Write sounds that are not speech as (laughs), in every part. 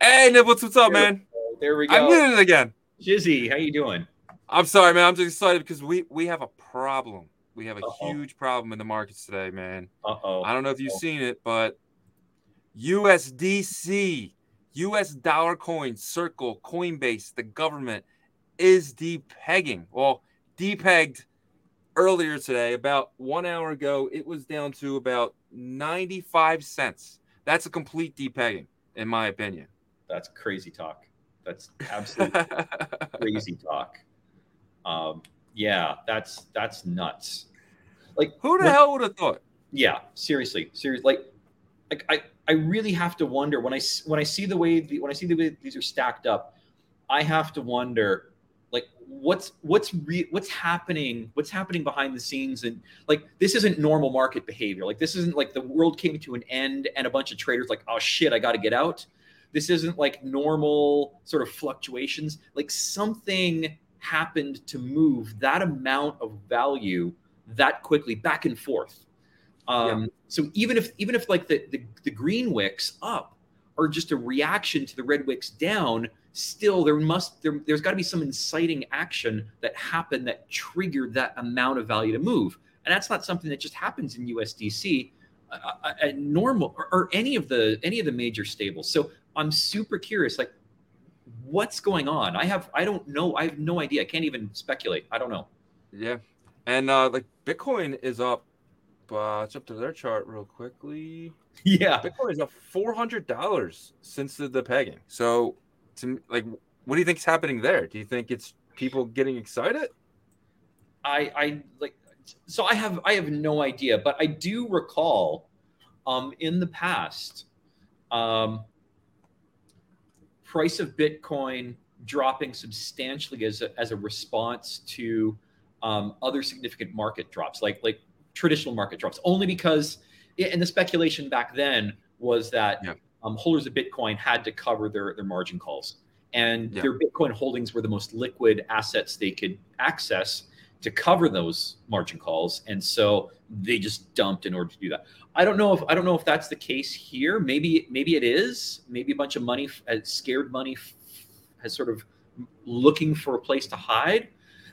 Hey, Nibbles, what's up, man? There we go. I am did it again. Shizzy, how you doing? I'm sorry, man. I'm just excited because we we have a problem. We have a Uh-oh. huge problem in the markets today, man. Uh oh. I don't know if you've seen it, but USDC, US dollar coin, Circle, Coinbase, the government is depegging. Well, depegged earlier today, about one hour ago, it was down to about 95 cents. That's a complete depegging, in my opinion. That's crazy talk. That's absolutely (laughs) crazy talk. Um, yeah, that's that's nuts. Like Who the when- hell would have thought? Yeah, seriously, seriously. Like, like I, I really have to wonder when I when I see the way the, when I see the way these are stacked up, I have to wonder, like, what's what's re- what's happening? What's happening behind the scenes? And like, this isn't normal market behavior. Like, this isn't like the world came to an end and a bunch of traders like, oh shit, I got to get out. This isn't like normal sort of fluctuations. Like something happened to move that amount of value that quickly back and forth. Um, So even if even if like the, the the green wicks up are just a reaction to the red wicks down, still there must there, there's got to be some inciting action that happened that triggered that amount of value to move, and that's not something that just happens in USDC. Uh, uh, uh, normal or, or any of the any of the major stables. So I'm super curious, like what's going on. I have I don't know. I have no idea. I can't even speculate. I don't know. Yeah. And uh like Bitcoin is up uh let's up to their chart real quickly. (laughs) Yeah. Bitcoin is up four hundred dollars since the, the pegging. So to me, like what do you think is happening there? Do you think it's people getting excited? I I like so I have I have no idea, but I do recall um in the past um price of Bitcoin dropping substantially as a, as a response to um, other significant market drops, like like traditional market drops, only because and the speculation back then was that Yeah. um, holders of Bitcoin had to cover their their margin calls, and Yeah. their Bitcoin holdings were the most liquid assets they could access to cover those margin calls, and so they just dumped in order to do that. I don't know if I don't know if that's the case here. Maybe maybe it is. Maybe a bunch of money, uh, scared money, has sort of looking for a place to hide.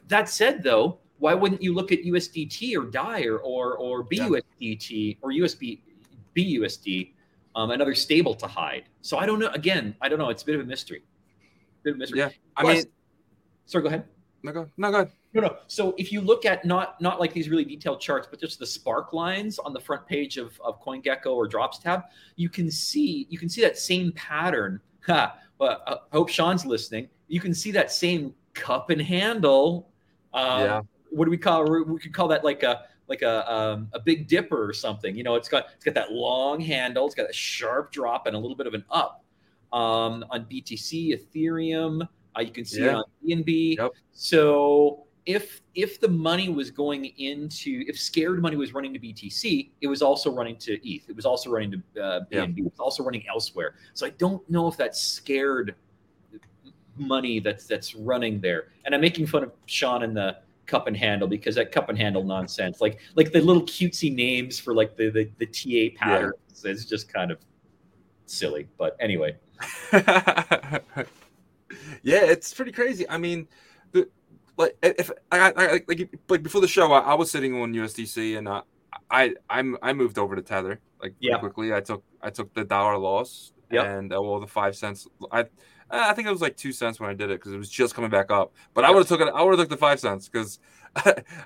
That said, though, why wouldn't you look at USDT or DAI or or, or. BUSDT or USB BUSD, um, another stable to hide? So I don't know. Again, I don't know. It's a bit of a mystery. Bit of a mystery. Yeah. I Plus- mean sorry. Go ahead. no go no go ahead. No, no. So if you look at not not like these really detailed charts, but just the spark lines on the front page of, of CoinGecko or Drops tab, you can see you can see that same pattern. (laughs) Ha, well, I hope Sean's listening. You can see that same cup and handle. Um, Yeah. What do we call? We could call that like a like a um, a big dipper or something. You know, it's got it's got that long handle. It's got a sharp drop and a little bit of an up. Um, on BTC, Ethereum, uh, you can see it Yeah. on BNB. Yep. So if if the money was going into if scared money was running to BTC, it was also running to ETH. It was also running to uh, Yeah. BNB. It was also running elsewhere. So I don't know if that's scared money that's that's running there. And I'm making fun of Sean and the cup and handle because that cup and handle nonsense, like like the little cutesy names for like the the, the TA patterns, is just kind of silly. But anyway, (laughs) yeah, it's pretty crazy. I mean, the like if I, I like like before the show, I, I was sitting on USDC and uh, I I'm I moved over to Tether like Yeah. quickly. I took I took the dollar loss Yep. and uh, well the five cents. I I think it was like two cents when I did it because it was just coming back up. But I would have took it. I would have took the five cents because (laughs)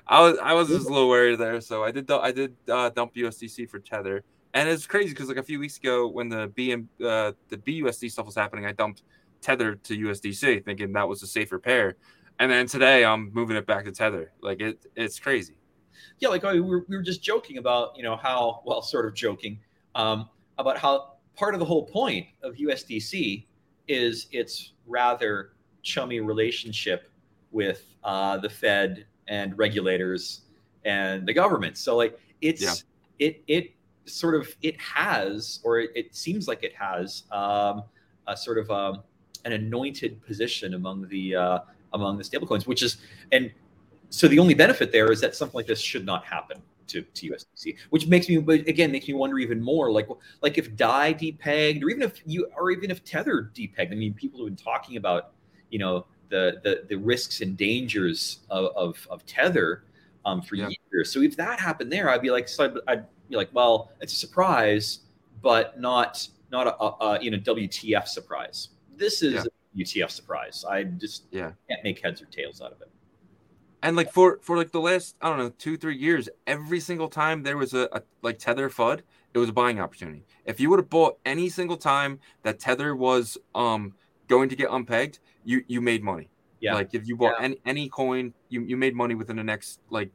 I was I was just a little wary there. So I did I did uh, dump USDC for Tether. And it's crazy because like a few weeks ago when the BM uh, the BUSD stuff was happening, I dumped Tether to USDC, thinking that was a safer pair. And then today I'm moving it back to Tether. Like it, it's crazy. yeah, like we were, we were just joking about, you know, how, well, sort of joking um, about how part of the whole point of USDC is its rather chummy relationship with uh, the Fed and regulators and the government. So like it's, Yeah. it, it sort of, it has, or it, it seems like it has um, a sort of um, an anointed position among the, uh, among the stablecoins, which is, and so the only benefit there is that something like this should not happen. to, to USDC, which makes me again makes me wonder even more. Like like if Dai depegged, or even if you or even if Tether depegged. I mean, people have been talking about you know the the, the risks and dangers of of, of Tether um, for yeah. years. So if that happened there, I'd be like, so I'd, I'd, be like, well, it's a surprise, but not not a, a, a you know WTF surprise. This is yeah. UTF surprise. I just yeah can't make heads or tails out of it and like for for like the last I don't know two three years, every single time there was a, a like tether FUD, it was a buying opportunity. If you would have bought any single time that tether was um going to get unpegged, you you made money. Yeah. Like if you bought yeah. any any coin, you you made money within the next like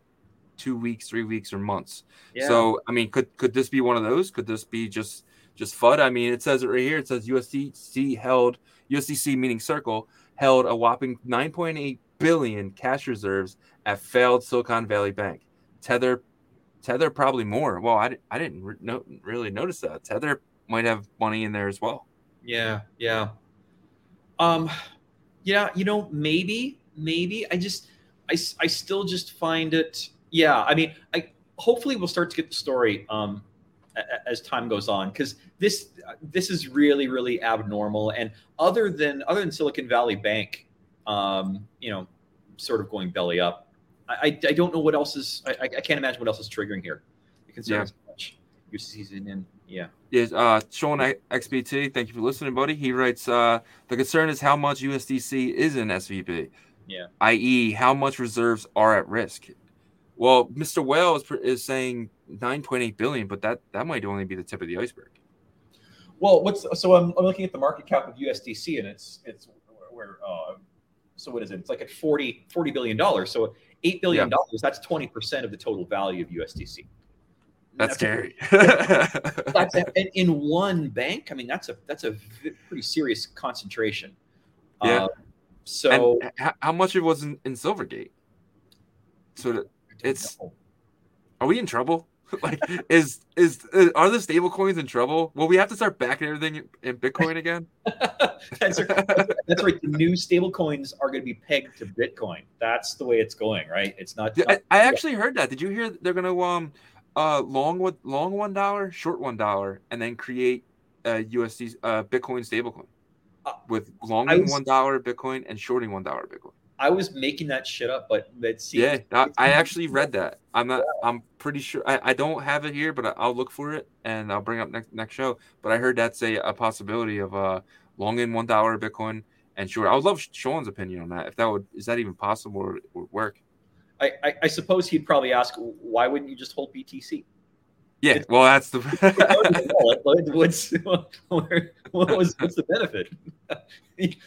two weeks, three weeks, or months. Yeah. So I mean, could could this be one of those? Could this be just just FUD? I mean, it says it right here. It says USDC held USDC meaning Circle held a whopping 9.8 billion cash reserves at failed Silicon Valley Bank. Tether, Tether probably more. Well, I, I didn't re- no, really notice that. Tether might have money in there as well. Yeah, yeah. Um, yeah, you know, maybe, maybe. I just, I, I still just find it. Yeah, I mean, I hopefully we'll start to get the story um, as time goes on because this this is really really abnormal and other than other than silicon valley bank um, you know sort of going belly up. I, I, don't know what else is. I, I can't imagine what else is triggering here. you can see yeah. much your season and yeah. Yes, uh, Sean XBT, thank you for listening, buddy. He writes, uh, the concern is how much USDC is in SVB. Yeah. I.e., how much reserves are at risk. Well, Mr. Whale is, is saying 9.8 billion, but that that might only be the tip of the iceberg. Well, what's so I'm, I'm looking at the market cap of USDC, and it's it's where uh, so what is it? It's like at 40, 40 billion dollars. So eight billion dollars, yeah. that's 20% of the total value of USDC. That's, that's scary. (laughs) that's (laughs) in one bank. I mean, that's a that's a pretty serious concentration. Yeah. Uh, so and how much it was in, in Silvergate? So it's are we in trouble? (laughs) like is, is is are the stable coins in trouble? Will we have to start backing everything in Bitcoin again? (laughs) that's, right. that's right. The new stable coins are going to be pegged to Bitcoin. That's the way it's going, right? It's not. I, I actually heard that. Did you hear they're going to um uh long with long one dollar, short one dollar, and then create a USD uh Bitcoin stablecoin uh, with longing one dollar Bitcoin and shorting one dollar Bitcoin. I was making that shit up, but it seems yeah, I, I actually read that. I'm not. I'm pretty sure. I, I don't have it here, but I'll look for it and I'll bring up next next show. But I heard that's a, a possibility of uh long in one dollar Bitcoin and short. I would love Sean's opinion on that. If that would is that even possible or would work? I, I, I suppose he'd probably ask, why wouldn't you just hold BTC? Yeah, it's, well, that's the (laughs) what's (laughs) what was what's the benefit? (laughs)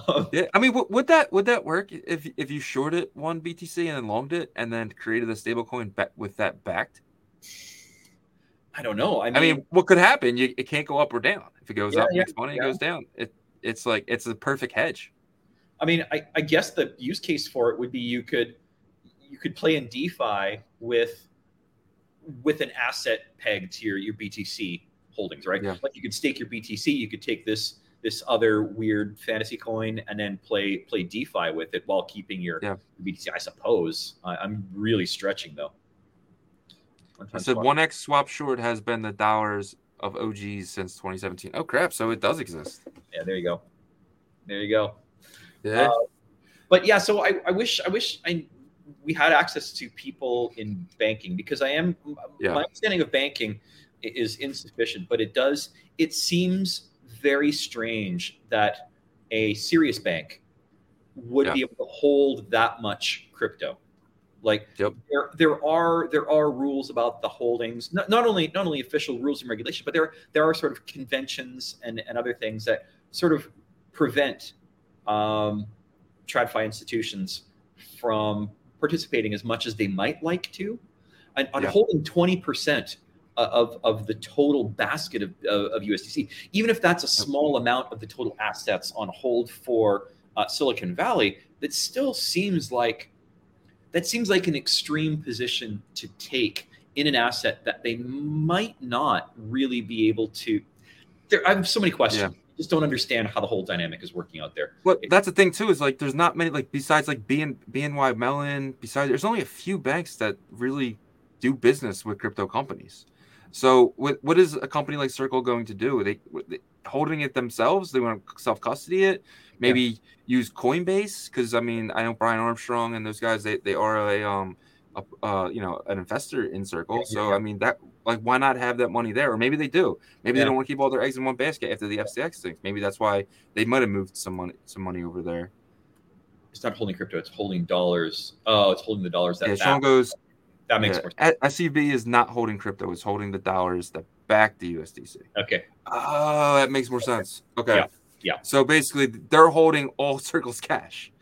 (laughs) yeah, I mean, would that would that work if if you shorted one BTC and then longed it and then created a stablecoin back with that backed? I don't know. I mean, I mean, what could happen? You, it can't go up or down. If it goes yeah, up, yeah, makes money. Yeah. It goes down. It it's like it's a perfect hedge. I mean, I, I guess the use case for it would be you could you could play in DeFi with with an asset pegged to your your BTC holdings, right? Yeah. Like you could stake your BTC. You could take this this other weird fantasy coin and then play play DeFi with it while keeping your yeah. BTC. I suppose I, am really stretching though. I said one X swap short has been the dollars of OGs since 2017. Oh crap! So it does exist. Yeah, there you go. There you go. Yeah. Uh, but yeah, so I, I wish I wish I we had access to people in banking because I am yeah. my understanding of banking is insufficient, but it does it seems very strange that a serious bank would yeah. be able to hold that much crypto. Like yep. there, there are there are rules about the holdings, not, not only not only official rules and regulations, but there there are sort of conventions and, and other things that sort of prevent um, TradFi institutions from participating as much as they might like to. And on yeah. holding 20% of, of the total basket of, of, of, USDC, even if that's a small amount of the total assets on hold for uh, Silicon Valley, that still seems like that seems like an extreme position to take in an asset that they might not really be able to. There, I have so many questions. Yeah. Just don't understand how the whole dynamic is working out there. Well, that's the thing too. Is like there's not many like besides like BN, BNY Mellon. Besides, there's only a few banks that really do business with crypto companies. So what what is a company like Circle going to do? Are they, they holding it themselves? They want to self custody it? Maybe yeah. use Coinbase because I mean I know Brian Armstrong and those guys they, they are a um a, uh, you know an investor in Circle. Yeah, so yeah. I mean that like why not have that money there? Or maybe they do. Maybe they don't want to keep all their eggs in one basket after the FTX thing. Maybe that's why they might have moved some money some money over there. It's not holding crypto. It's holding dollars. Oh, it's holding the dollars that. Yeah, Sean goes that makes yeah. more sense. SVB is not holding crypto; it's holding the dollars that back the USDC. Okay. Oh, that makes more sense. Okay. Yeah. Yeah. So basically, they're holding all (laughs) Circle's cash,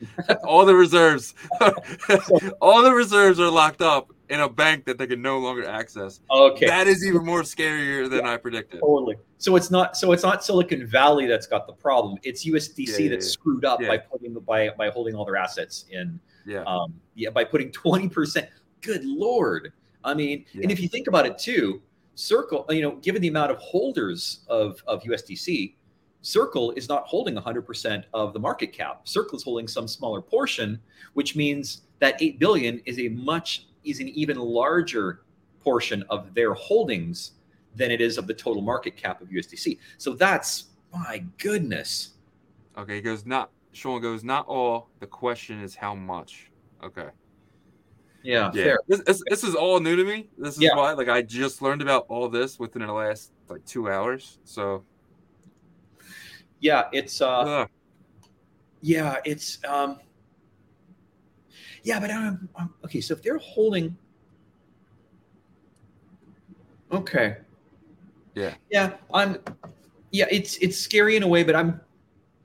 all the reserves, (laughs) all the reserves are locked up in a bank that they can no longer access. Okay. That is even more scarier than yeah, I predicted. Totally. So it's not so it's not Silicon Valley that's got the problem. It's USDC yeah, yeah, that's screwed up by putting by by holding all their assets in. Yeah. Um. Yeah. By putting twenty percent good lord. I mean, yeah. and if you think about it too, Circle, you know, given the amount of holders of, of USDC, Circle is not holding 100% of the market cap. Circle is holding some smaller portion, which means that 8 billion is a much is an even larger portion of their holdings than it is of the total market cap of USDC. So that's my goodness. Okay, he goes not Sean goes not all. The question is how much. Okay. Yeah, yeah. This, this, this, is all new to me. This is yeah. why, like, I just learned about all this within the last like two hours. So, yeah, it's uh, Ugh. yeah, it's um, yeah, but I'm, I'm okay. So if they're holding, okay, yeah, yeah, I'm, yeah, it's it's scary in a way, but I'm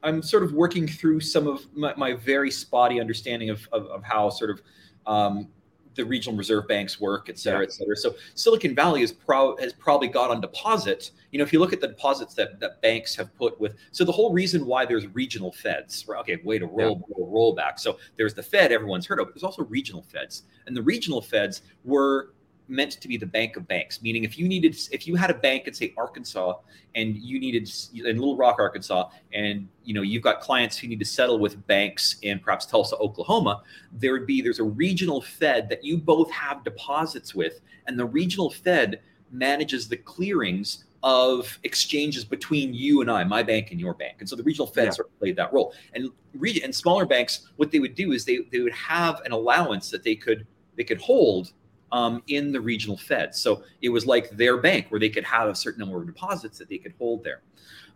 I'm sort of working through some of my, my very spotty understanding of, of, of how sort of um, the regional reserve banks work, et cetera, yeah. et cetera. So Silicon Valley is pro- has probably got on deposit. You know, if you look at the deposits that, that banks have put with, so the whole reason why there's regional feds, right? okay, way to roll, yeah. roll, roll back. So there's the Fed everyone's heard of, but there's also regional feds. And the regional feds were meant to be the bank of banks meaning if you needed if you had a bank in say arkansas and you needed in little rock arkansas and you know you've got clients who need to settle with banks in perhaps tulsa oklahoma there would be there's a regional fed that you both have deposits with and the regional fed manages the clearings of exchanges between you and I, my bank and your bank. And so the regional Fed yeah. sort of played that role. And region and smaller banks, what they would do is they, they would have an allowance that they could they could hold um, in the regional Fed. So it was like their bank where they could have a certain number of deposits that they could hold there.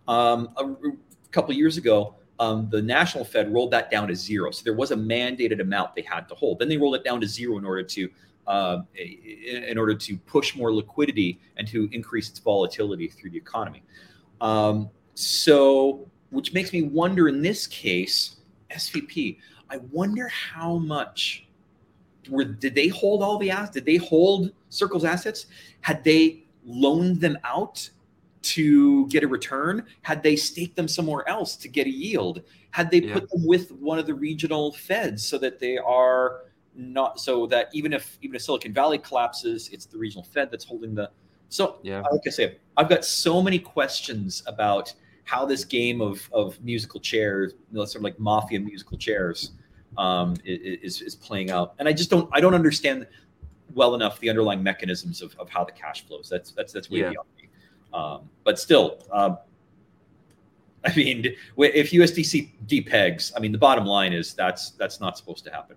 Um, a, a couple years ago, um, the national Fed rolled that down to zero. So there was a mandated amount they had to hold. Then they rolled it down to zero in order to uh, in order to push more liquidity and to increase its volatility through the economy. Um, so, which makes me wonder in this case, SVB. I wonder how much were did they hold all the assets? Did they hold Circle's assets? Had they loaned them out to get a return? Had they staked them somewhere else to get a yield? Had they yeah. put them with one of the regional feds so that they are not so that even if even if Silicon Valley collapses, it's the regional Fed that's holding the. So yeah, like I say, I've got so many questions about how this game of of musical chairs, you know, sort of like mafia musical chairs, um, is, is playing out. And I just don't I don't understand well enough the underlying mechanisms of, of how the cash flows. That's that's that's way yeah. beyond me. Um, but still, um, I mean, if USDC depegs, I mean, the bottom line is that's that's not supposed to happen.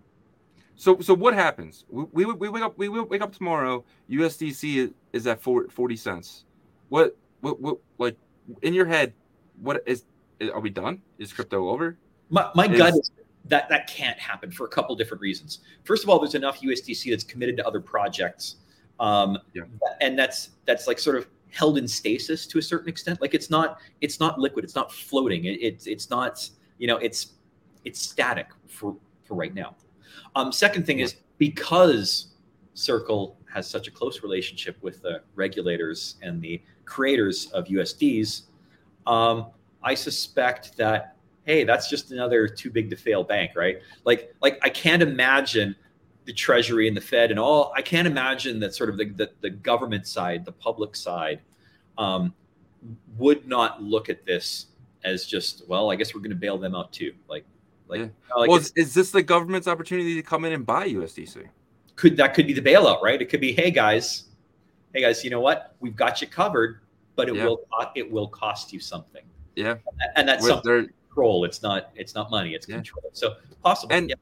So so what happens? We, we, we wake up we will wake up tomorrow. USDC is at 40 cents. What what what like in your head? What is are we done? Is crypto over? My my is, gut is that that can't happen for a couple different reasons. First of all, there's enough USDC that's committed to other projects, um, yeah. and that's that's like sort of held in stasis to a certain extent. Like it's not it's not liquid, it's not floating, it, it's it's not you know it's it's static for for right now. Um, second thing is because Circle has such a close relationship with the regulators and the creators of USDs, um, I suspect that hey, that's just another too big to fail bank, right? Like, like I can't imagine the Treasury and the Fed and all. I can't imagine that sort of the the, the government side, the public side, um, would not look at this as just well. I guess we're going to bail them out too. Like, like, yeah. like well, is this the government's opportunity to come in and buy USDC? could that could be the bailout, right? It could be, hey guys, hey guys, you know what? We've got you covered, but it Yeah. will it will cost you something, Yeah, and that's With something their- control. It's not it's not money. It's Yeah. control. So possible. And- yeah.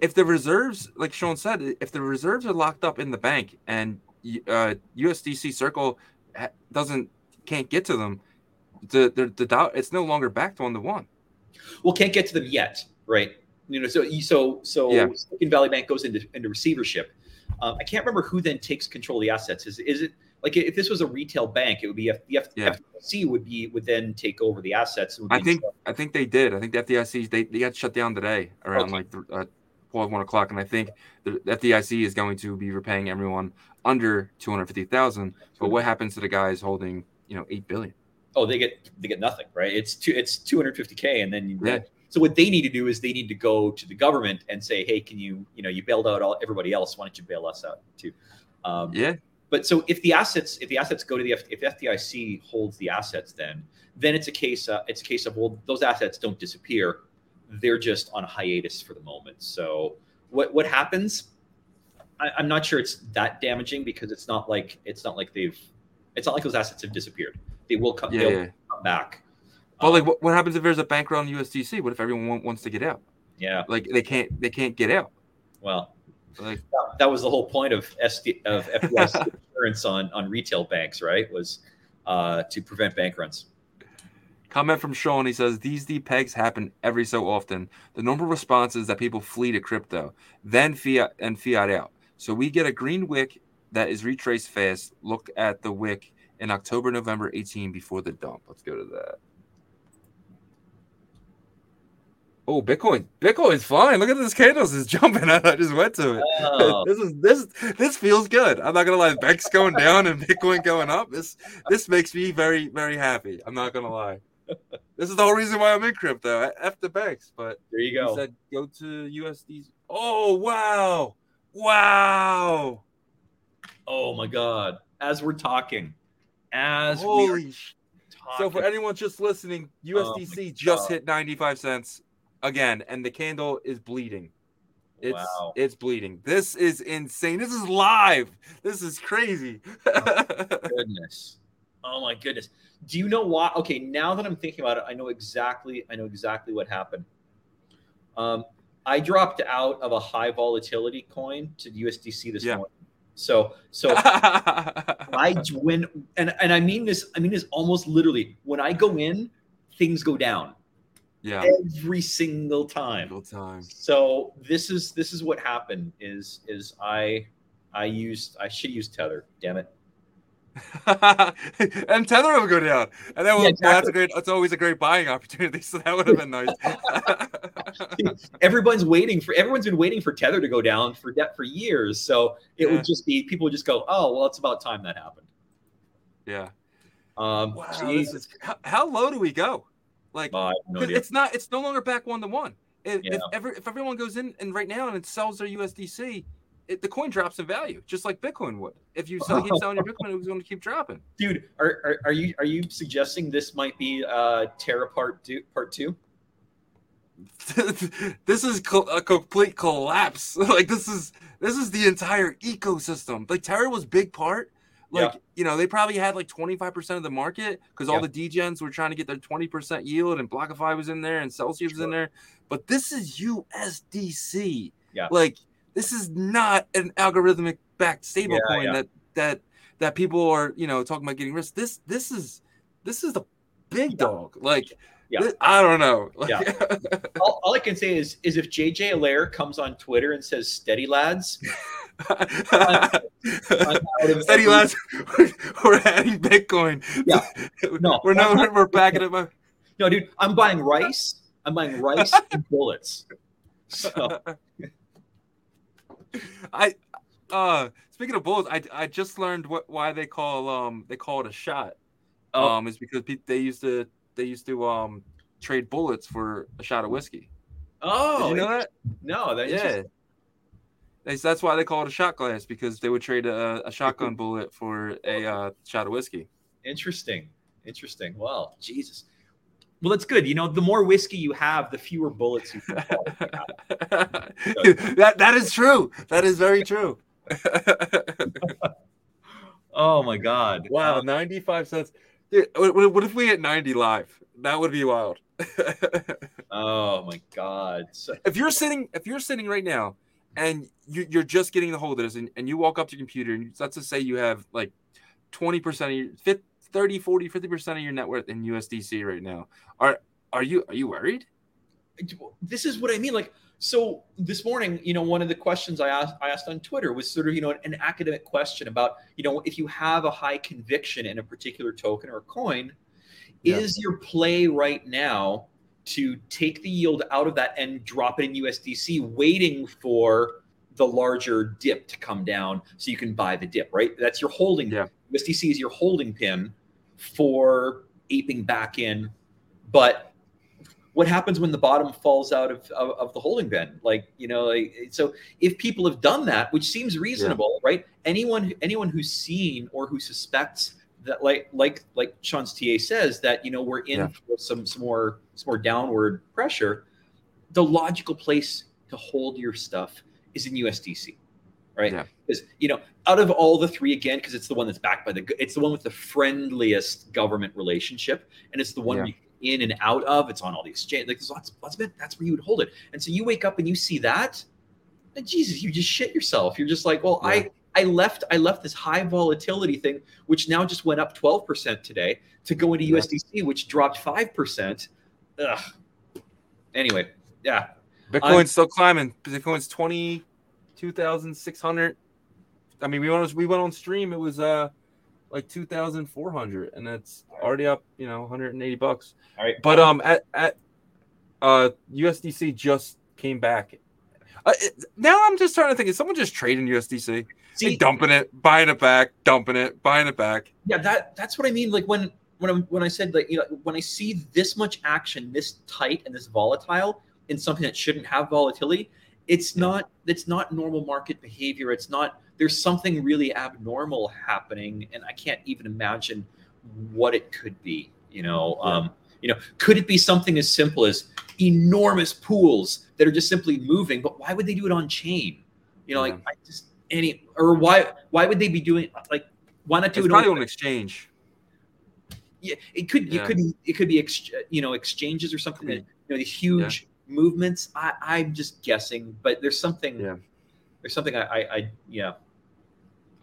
if the reserves, like Sean said, if the reserves are locked up in the bank and uh, USDC Circle doesn't can't get to them, the the, the dollar it's no longer backed one to one. well, can't get to them yet, right? You know, so so so Yeah. Silicon Valley Bank goes into into receivership. Um, I can't remember who then takes control of the assets. Is is it like if this was a retail bank, it would be F, the F, Yeah. FDIC would be would then take over the assets. I think I think they did. I think the FDIC they, they got shut down today around Okay. like th- uh, 12, 1 o'clock, and I think the FDIC is going to be repaying everyone under two hundred fifty thousand. But what happens to the guys holding you know eight billion? oh they get they get nothing, right? It's two it's 250k, and then you, Yeah. so what they need to do is they need to go to the government and say, hey, can you you know you bailed out all everybody else, why don't you bail us out too? Um, Yeah, But so if the assets if the assets go to the F, if FDIC holds the assets, then then it's a case uh, it's a case of well those assets don't disappear, they're just on a hiatus for the moment. So what what happens? I, I'm not sure it's that damaging because it's not like it's not like they've it's not like those assets have disappeared. They will come. yeah, they'll yeah. come back. But Um, like, what, what happens if there's a bank run USDC? What if everyone want, wants to get out? yeah, Like they can't they can't get out. well, Like that, that was the whole point of SD, of FDIC (laughs) insurance on on retail banks, right? Was uh, to prevent bank runs. Comment from Sean. He says these depegs happen every so often. The normal response is that people flee to crypto, then fiat and fiat out. So we get a green wick that is retraced fast. Look at the wick in October, November 18 before the dump. Let's go to that. Oh, Bitcoin! Bitcoin's fine. Look at this candles is jumping. I just went to it. Oh, (laughs) This is this this feels good. I'm not gonna lie. Bank's going down and Bitcoin going up. This this makes me very very happy. I'm not gonna lie. This is the whole reason why I'm in crypto. F the banks, but there you go. said go to USD. Oh wow, wow! Oh my god! As we're talking, as we are Holy! talking, So for anyone just listening, USDC oh just hit 95 cents again, and the candle is bleeding. It's Wow. it's bleeding. This is insane. This is live. This is crazy. (laughs) goodness, oh my goodness. Do you know why? Okay, now that I'm thinking about it, I know exactly. I know exactly what happened. Um, I dropped out of a high volatility coin to USDC this Yeah. morning. So, so (laughs) I when and and I mean this. I mean this almost literally. When I go in, things go down yeah. every single time. Single time. So this is this is what happened. Is is I I used I should use tether. Damn it. (laughs) and Tether will go down. And then we'll, Yeah, well, that's a great that's always a great buying opportunity. So that would have been nice. (laughs) Everyone's waiting for everyone's been waiting for tether to go down for debt for years. So it Yeah. would just be people would just go, oh well, it's about time that happened. yeah. Um, Wow. Is, how, how low do we go? Like no it's not it's no longer back one to one. If, Yeah. if ever if everyone goes in and right now and it sells their USDC, it, the coin drops in value, just like Bitcoin would. If you sell, keep selling your Bitcoin, it was going to keep dropping. (laughs) Dude, are, are, are you are you suggesting this might be uh Terra part two part two? (laughs) this is co- a complete collapse. (laughs) Like this is this is the entire ecosystem. Like Terra was big part. Like you know they probably had like twenty five percent of the market because all Yeah. the degens were trying to get their twenty percent yield, and BlockFi was in there, and Celsius was in there. But this is USDC. Yeah. Like this is not an algorithmic backed stable Yeah, coin yeah. that that that people are you know talking about getting risk. This this is this is the big dog. Like Yeah. I don't know. (laughs) Like, (laughs) all, all I can say is is if JJ Allaire comes on Twitter and says "steady lads," (laughs) out of Steady lads, we're adding Bitcoin. Yeah. No. we're no, we're backing it up. no, dude, I'm buying rice. I'm buying rice and bullets. So I, uh, speaking of bullets, I I just learned what why they call um they call it a shot. Oh. Um, is because they used to they used to um trade bullets for a shot of whiskey. oh, Did you know that? no, that Yeah. They, that's why they call it a shot glass because they would trade a, a shotgun (laughs) bullet for a uh, shot of whiskey. Interesting. Interesting. Well, Jesus. Well, that's good. You know, the more whiskey you have, the fewer bullets you can (laughs) that that is true. That is very true. (laughs) oh my god! Wow, ninety-five cents. Dude, what, what if we hit ninety live? That would be wild. (laughs) oh my god! So- if you're sitting, if you're sitting right now, and you, you're just getting the hold holders, and, and you walk up to your computer, and let's just say you have like twenty percent of your 30, 40, 50 percent of your net worth in USDC right now. Are are you are you worried? This is what I mean. Like so this morning, you know, one of the questions I asked I asked on Twitter was sort of, you know, an academic question about, you know, if you have a high conviction in a particular token or coin, yeah. is your play right now to take the yield out of that and drop it in USDC, waiting for the larger dip to come down so you can buy the dip, right? That's your holding. Yeah. USDC is your holding pin for aping back in. But what happens when the bottom falls out of, of, of the holding bin? Like, you know, like, so if people have done that, which seems reasonable, yeah. right? Anyone anyone who's seen or who suspects that like like like Sean's TA says that you know we're in yeah. for some some more some more downward pressure, the logical place to hold your stuff is in USDC right? Yeah. Because you know, out of all the three, again, because it's the one that's backed by the, it's the one with the friendliest government relationship, and it's the one yeah. In and out of. It's on all the exchange. Like there's lots, lots of it. That's where you would hold it. And so you wake up and you see that, and Jesus, you just shit yourself. You're just like, well, yeah. I. I left I left this high volatility thing, which now just went up 12% today, to go into yeah. USDC, which dropped 5%. Ugh. Anyway, yeah. Bitcoin's still climbing. Bitcoin's 20 2,600. I mean, we went we went on stream. It was uh like 2,400, and it's already up, you know, 180 bucks. All right. But um, at at uh USDC just came back. Uh, it, now I'm just trying to think: is someone just trading USDC? See, dumping it, buying it back, dumping it, buying it back. Yeah, that that's what I mean. Like when when I'm when I said like you know when I see this much action, this tight and this volatile in something that shouldn't have volatility, it's not it's not normal market behavior it's not there's something really abnormal happening and i can't even imagine what it could be you know yeah. um you know could it be something as simple as enormous pools that are just simply moving but why would they do it on chain you know yeah. like i just any or why why would they be doing like why not do it's it probably on, exchange yeah it could yeah. it could it could be ex, you know exchanges or something that you know these huge movements. I, I'm just guessing, but there's something. Yeah. There's something I, I, I yeah.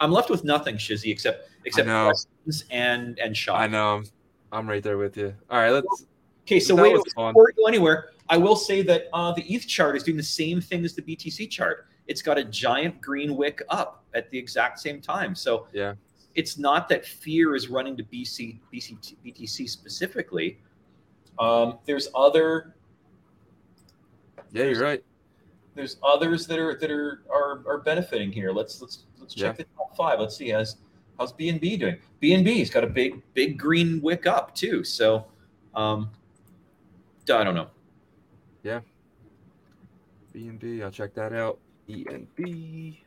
I'm left with nothing, Shizzy, except except questions and and shot. I know. I'm right there with you. All right, let's. Okay, so wait before we go anywhere, I will say that uh, the ETH chart is doing the same thing as the BTC chart. It's got a giant green wick up at the exact same time. So yeah, it's not that fear is running to BC, BC BTC specifically. Um, there's other yeah, you're right. There's others that are that are are, are benefiting here. Let's let's let's check yeah. the top five. Let's see how's how's BNB doing. BNB's got a big big green wick up too. So, um, I don't know. Yeah. BNB, I'll check that out. BNB.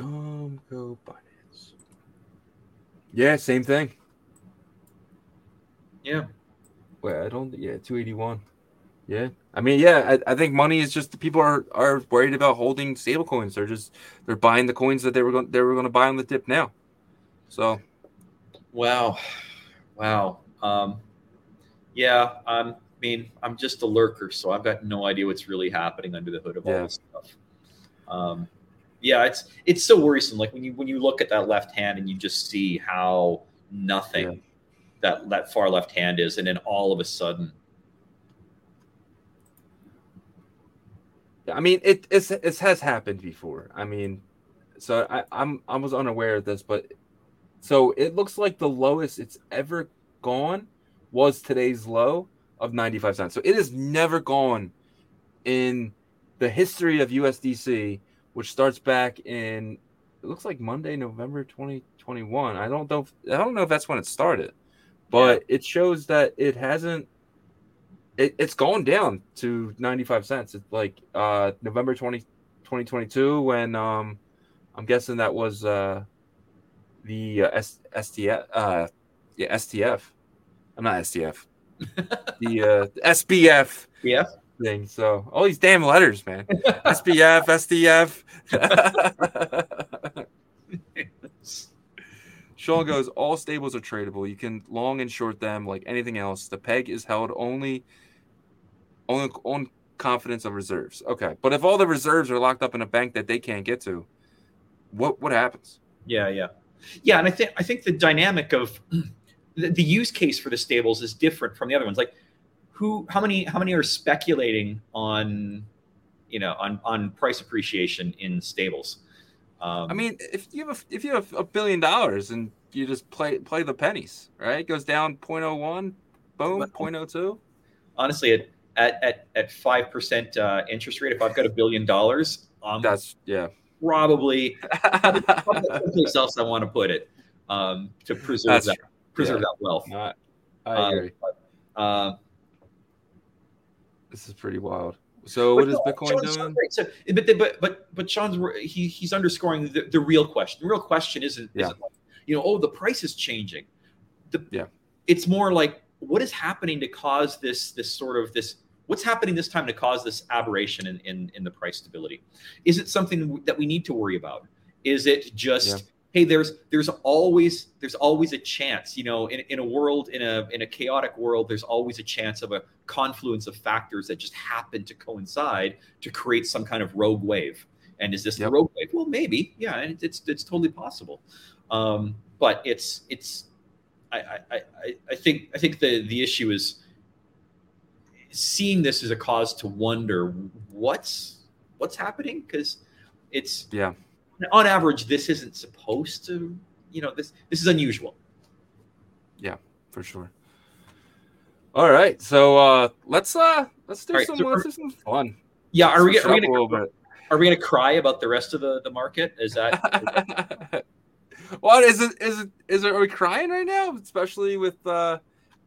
um, go buy yeah, same thing. Yeah. Wait, I don't. Yeah, two eighty one. Yeah, I mean, yeah, I, I think money is just people are are worried about holding stable coins. They're just they're buying the coins that they were going they were going to buy on the dip now. So, wow, wow. Um, yeah, I'm, I mean, I'm just a lurker, so I've got no idea what's really happening under the hood of all this stuff. Um, yeah, it's it's so worrisome. Like when you when you look at that left hand and you just see how nothing yeah. That that far left hand is, and then all of a sudden. I mean, it it's, it has happened before. I mean, so I, I'm I was unaware of this, but so it looks like the lowest it's ever gone was today's low of 95 cents. So it has never gone in the history of USDC which starts back in it looks like Monday, November 2021. I don't know I don't know if that's when it started, but yeah. it shows that it hasn't it, it's gone down to 95 cents. It's like uh November 20, 2022 when um I'm guessing that was uh, the uh, S- STF. Uh, yeah, STF. I'm not STF. (laughs) the uh, SBF Yeah. thing. So all these damn letters, man. SBF, SDF. (laughs) (laughs) Sean mm-hmm. goes, all stables are tradable. You can long and short them like anything else. The peg is held only only on confidence of reserves. Okay. But if all the reserves are locked up in a bank that they can't get to, what what happens? Yeah, yeah, yeah. And I think I think the dynamic of (clears throat) the, the use case for the stables is different from the other ones. Like, who, how many, how many are speculating on, you know, on on price appreciation in stables? Um, I mean, if you have a, if you have a billion dollars and you just play play the pennies, right? It goes down 0.01, boom, 0.02. honestly, at at at at five percent uh, interest rate, if I've got a billion dollars, um, That's yeah. probably probably (laughs) someplace else I want to put it um, to preserve That's that preserve Yeah. that wealth. I, I Um, agree. Uh, This is pretty wild. So what But is no, Bitcoin Sean's- doing? So, but but but but Sean's he he's underscoring the, the real question. The real question isn't, Yeah. isn't like, you know, oh, the price is changing. The Yeah. it's more like what is happening to cause this this sort of this what's happening this time to cause this aberration in in, in the price stability? Is it something that we need to worry about? Is it just Yeah. Hey there's there's always there's always a chance you know in, in a world in a in a chaotic world there's always a chance of a confluence of factors that just happen to coincide to create some kind of rogue wave. And is this the rogue wave? Well maybe. Yeah and it's it's totally possible. Um but it's it's I, I i i think i think the the issue is seeing this as a cause to wonder what's what's happening? Because it's Yeah. On average this isn't supposed to you know this this is unusual Yeah, for sure. All right, so uh let's uh let's do right, some so let's do some fun. yeah are we, Let's are we switch up a gonna are we gonna cry about the rest of the the market is that (laughs) what is it? Is it? Is it? Are we crying right now? Especially with uh,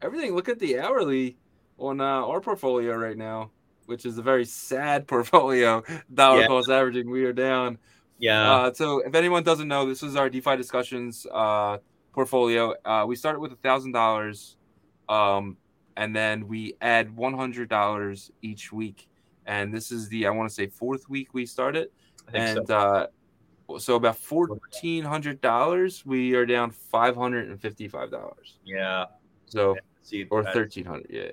everything. Look at the hourly on uh, our portfolio right now, which is a very sad (laughs) portfolio. Dollar Yeah. cost averaging, we are down. Yeah Uh, so if anyone doesn't know, this is our DeFi discussions uh, portfolio. Uh, we started with a thousand dollars, um, and then we add one hundred dollars each week. And this is the I want to say fourth week we started and so. uh, so about fourteen hundred dollars. We are down five hundred and fifty-five dollars. yeah So see or thirteen hundred, yeah.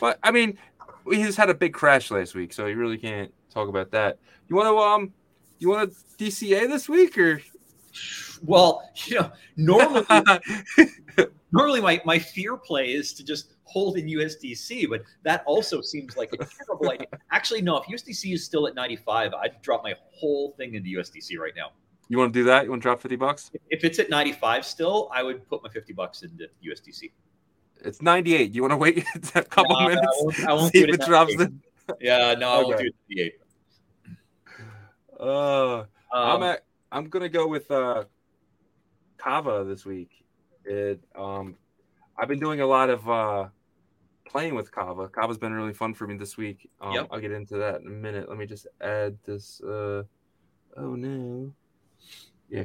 But I mean, we just had a big crash last week, so you really can't talk about that. You want to um, you want to DCA this week or? well you know normally (laughs) normally my, my fear play is to just hold in USDC, but that also seems like a terrible idea. Actually, no, if USDC is still at 95, I'd drop my whole thing into USDC right now. you want to do that? You want to drop fifty bucks? If it's at 95 still, I would put my 50 bucks into USDC. It's ninety-eight. You want to wait (laughs) a couple No, I minutes? won't- I won't see if it it drops. 98. Yeah, no, I won't Okay. do it at 98. uh, I'm Um, at, I'm gonna go with uh Kava this week. It um I've been doing a lot of uh playing with Kava. Kava's been really fun for me this week. Um Yep. I'll get into that in a minute. Let me just add this uh oh no. Yeah.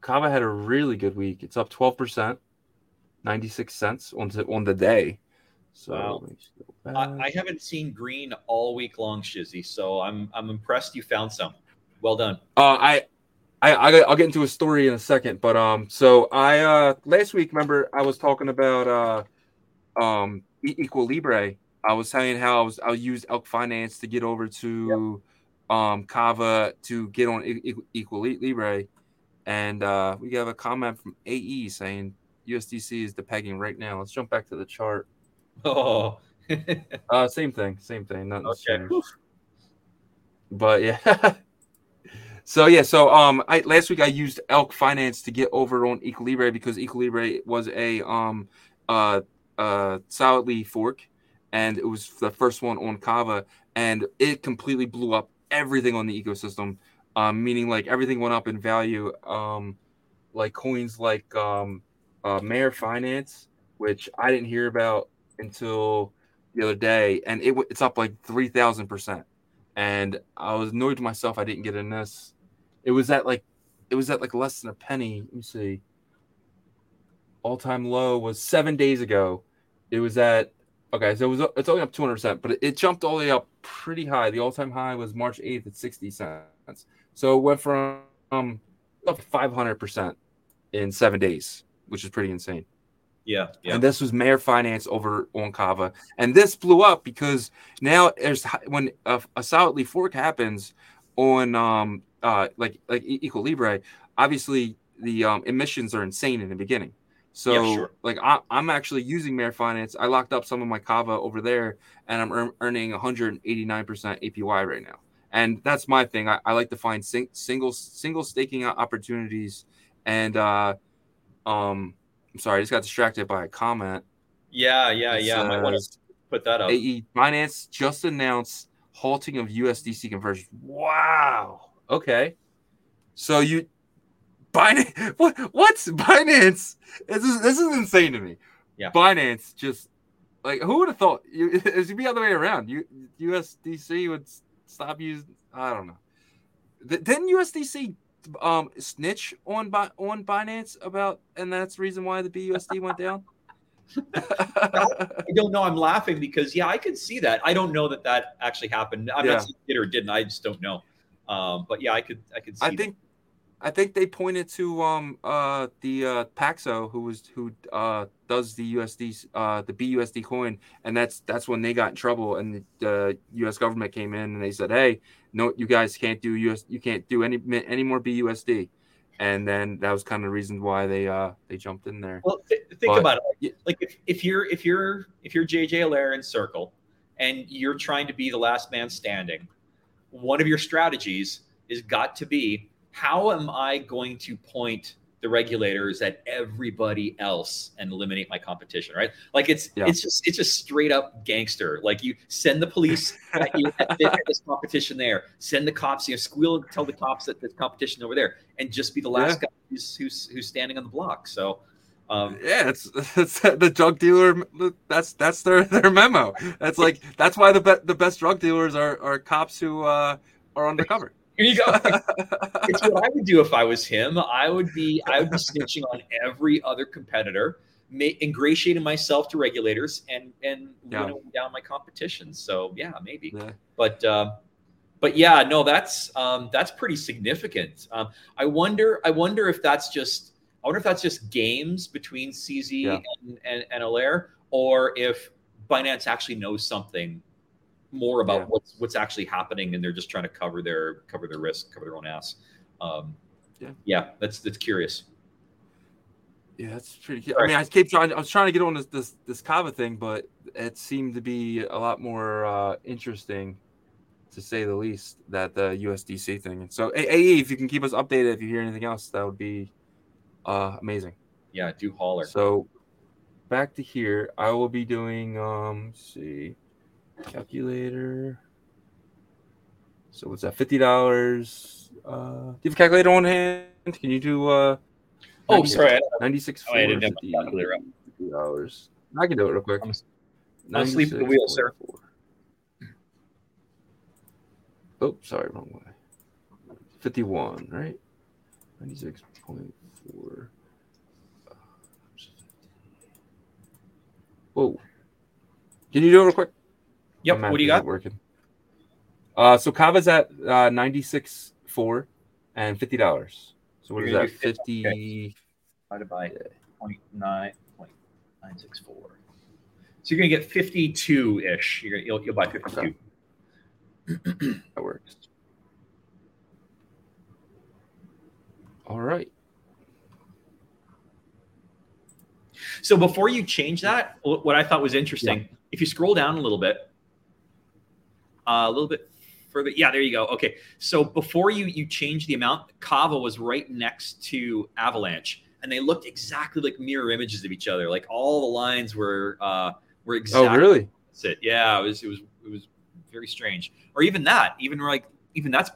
Kava had a really good week. It's up 12%, 96 cents on the, on the day. So Wow. let me just go I. I haven't seen green all week long, Shizzy, so I'm I'm impressed you found some. Well done. Uh, I, I, I, I'll get into a story in a second, but um, so I uh last week, remember I was talking about uh, um, E- Equilibre. I was saying how I was I used Elk Finance to get over to um Kava to get on E- E- Equilibre, and uh, we have a comment from AE saying USDC is the pegging right now. Let's jump back to the chart. Oh, (laughs) Uh, same thing, same thing. Nothing's okay. changed. But yeah. (laughs) so yeah, so um I last week I used Elk Finance to get over on Equilibre because Equilibre was a um uh uh solidly fork and it was the first one on Kava and it completely blew up everything on the ecosystem. Um meaning like everything went up in value. Um like coins like um uh Mare Finance, which I didn't hear about until the other day, and it it's up like three thousand percent. And I was annoyed to myself I didn't get in this. it was at like it was at like less than a penny. Let me see. All time low was seven days ago. It was at okay, so it was it's only up two hundred percent, but it, it, jumped all the way up pretty high. The all time high was March eighth at sixty cents. So it went from um, up five hundred percent in seven days, which is pretty insane. Yeah, yeah. And this was Mare Finance over on Kava, and this blew up because now there's when a, a solidly fork happens on um uh like like Equilibre, obviously the um, emissions are insane in the beginning. So yeah, sure. like I, am actually using Mare Finance. I locked up some of my Kava over there, and I'm earn, earning 189% APY right now. And that's my thing. I, I like to find sing, single single staking opportunities, and uh, um I'm sorry, I just got distracted by a comment. Yeah, yeah, yeah. Says, Might want to put that up. AE Finance just announced halting of USDC conversion. Wow. Okay. So you Binance (laughs) what what's Binance? This is this is insane to me. Yeah. Binance just like who would have thought you (laughs) it would be the other way around. You USDC would stop using I don't know. Didn't USDC um snitch on on Binance about, and that's the reason why the BUSD went down? I don't know. I'm laughing because yeah, I could see that. I don't know that that actually happened. I'm yeah. not saying it did or didn't. I just don't know. Um, but yeah, I could I could see. I think I think they pointed to um uh the uh Paxos who was who uh does the USD uh the BUSD coin and that's that's when they got in trouble and the US government came in and they said hey no you guys can't do US you can't do any any more BUSD and then that was kind of the reason why they uh they jumped in there. Well th- think but, about it. like if, if you're if you're if you're JJ Allaire in Circle and you're trying to be the last man standing one of your strategies is got to be how am I going to point the regulators at everybody else and eliminate my competition, right? Like it's yeah. it's just it's just straight up gangster. Like you send the police (laughs) at you at this competition there, send the cops, you know, squeal, and tell the cops that there's competition over there, and just be the last yeah. guy who's, who's who's standing on the block. So. Um, yeah, it's, (laughs) it's the drug dealer. That's that's their their memo. That's like that's why the be, the best drug dealers are are cops who uh, are undercover. Here you go. (laughs) it's what I would do if I was him. I would be I would be snitching on every other competitor, ingratiating myself to regulators, and and yeah. winnowing down my competition. So yeah, maybe. Yeah. But uh, but yeah, no, that's um, that's pretty significant. Um, I wonder I wonder if that's just I wonder if that's just games between CZ yeah. and, and, and Allaire, or if Binance actually knows something more about yeah. what's what's actually happening, and they're just trying to cover their cover their risk, cover their own ass. Um, yeah, yeah, that's that's curious. Yeah, that's pretty. I mean, I keep trying. I was trying to get on this this this Kava thing, but it seemed to be a lot more uh, interesting, to say the least, that the USDC thing. And so, AE, if you can keep us updated, if you hear anything else, that would be uh, amazing. Yeah, do holler. So, back to here, I will be doing. Um, see, Calculator. So what's that? Fifty dollars. Uh, do you have a calculator on hand? Can you do? Uh, oh, sorry, ninety six. Oh, I didn't have a calculator up. Fifty dollars. I can do it real quick. I'm asleep at the wheel, sir. Oh, sorry, wrong way. Fifty-one, right? Ninety-six point four. Whoa. Can you do it real quick? Yep. What do you got? Working. Uh, so Kava's at uh, ninety six four and fifty dollars. So what You're is that? Fifty okay. divided by point nine point nine six four. So you're gonna get fifty two ish. You're gonna you'll, you'll buy fifty two. Okay. (clears throat) that works. All right. So before you change that, what I thought was interesting, yeah. if you scroll down a little bit, uh, a little bit further. Yeah, there you go. Okay, so before you you change the amount, Kava was right next to Avalanche, and they looked exactly like mirror images of each other. Like all the lines were uh, were oh, exactly. Oh, really? It. Yeah, it was it was it was very strange. Or even that, even like even that's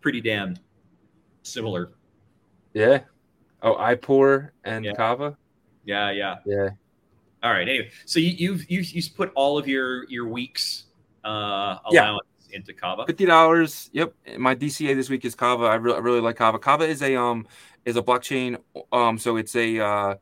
pretty damn similar. Yeah. Oh, IPOR and yeah. Kava. Yeah, yeah, yeah. All right. Anyway, so you, you've you've you've put all of your your weeks uh, allowance into Kava. Fifty dollars. Yep. My DCA this week is Kava. I, re- I really like Kava. Kava is a um is a blockchain. Um, so it's a uh,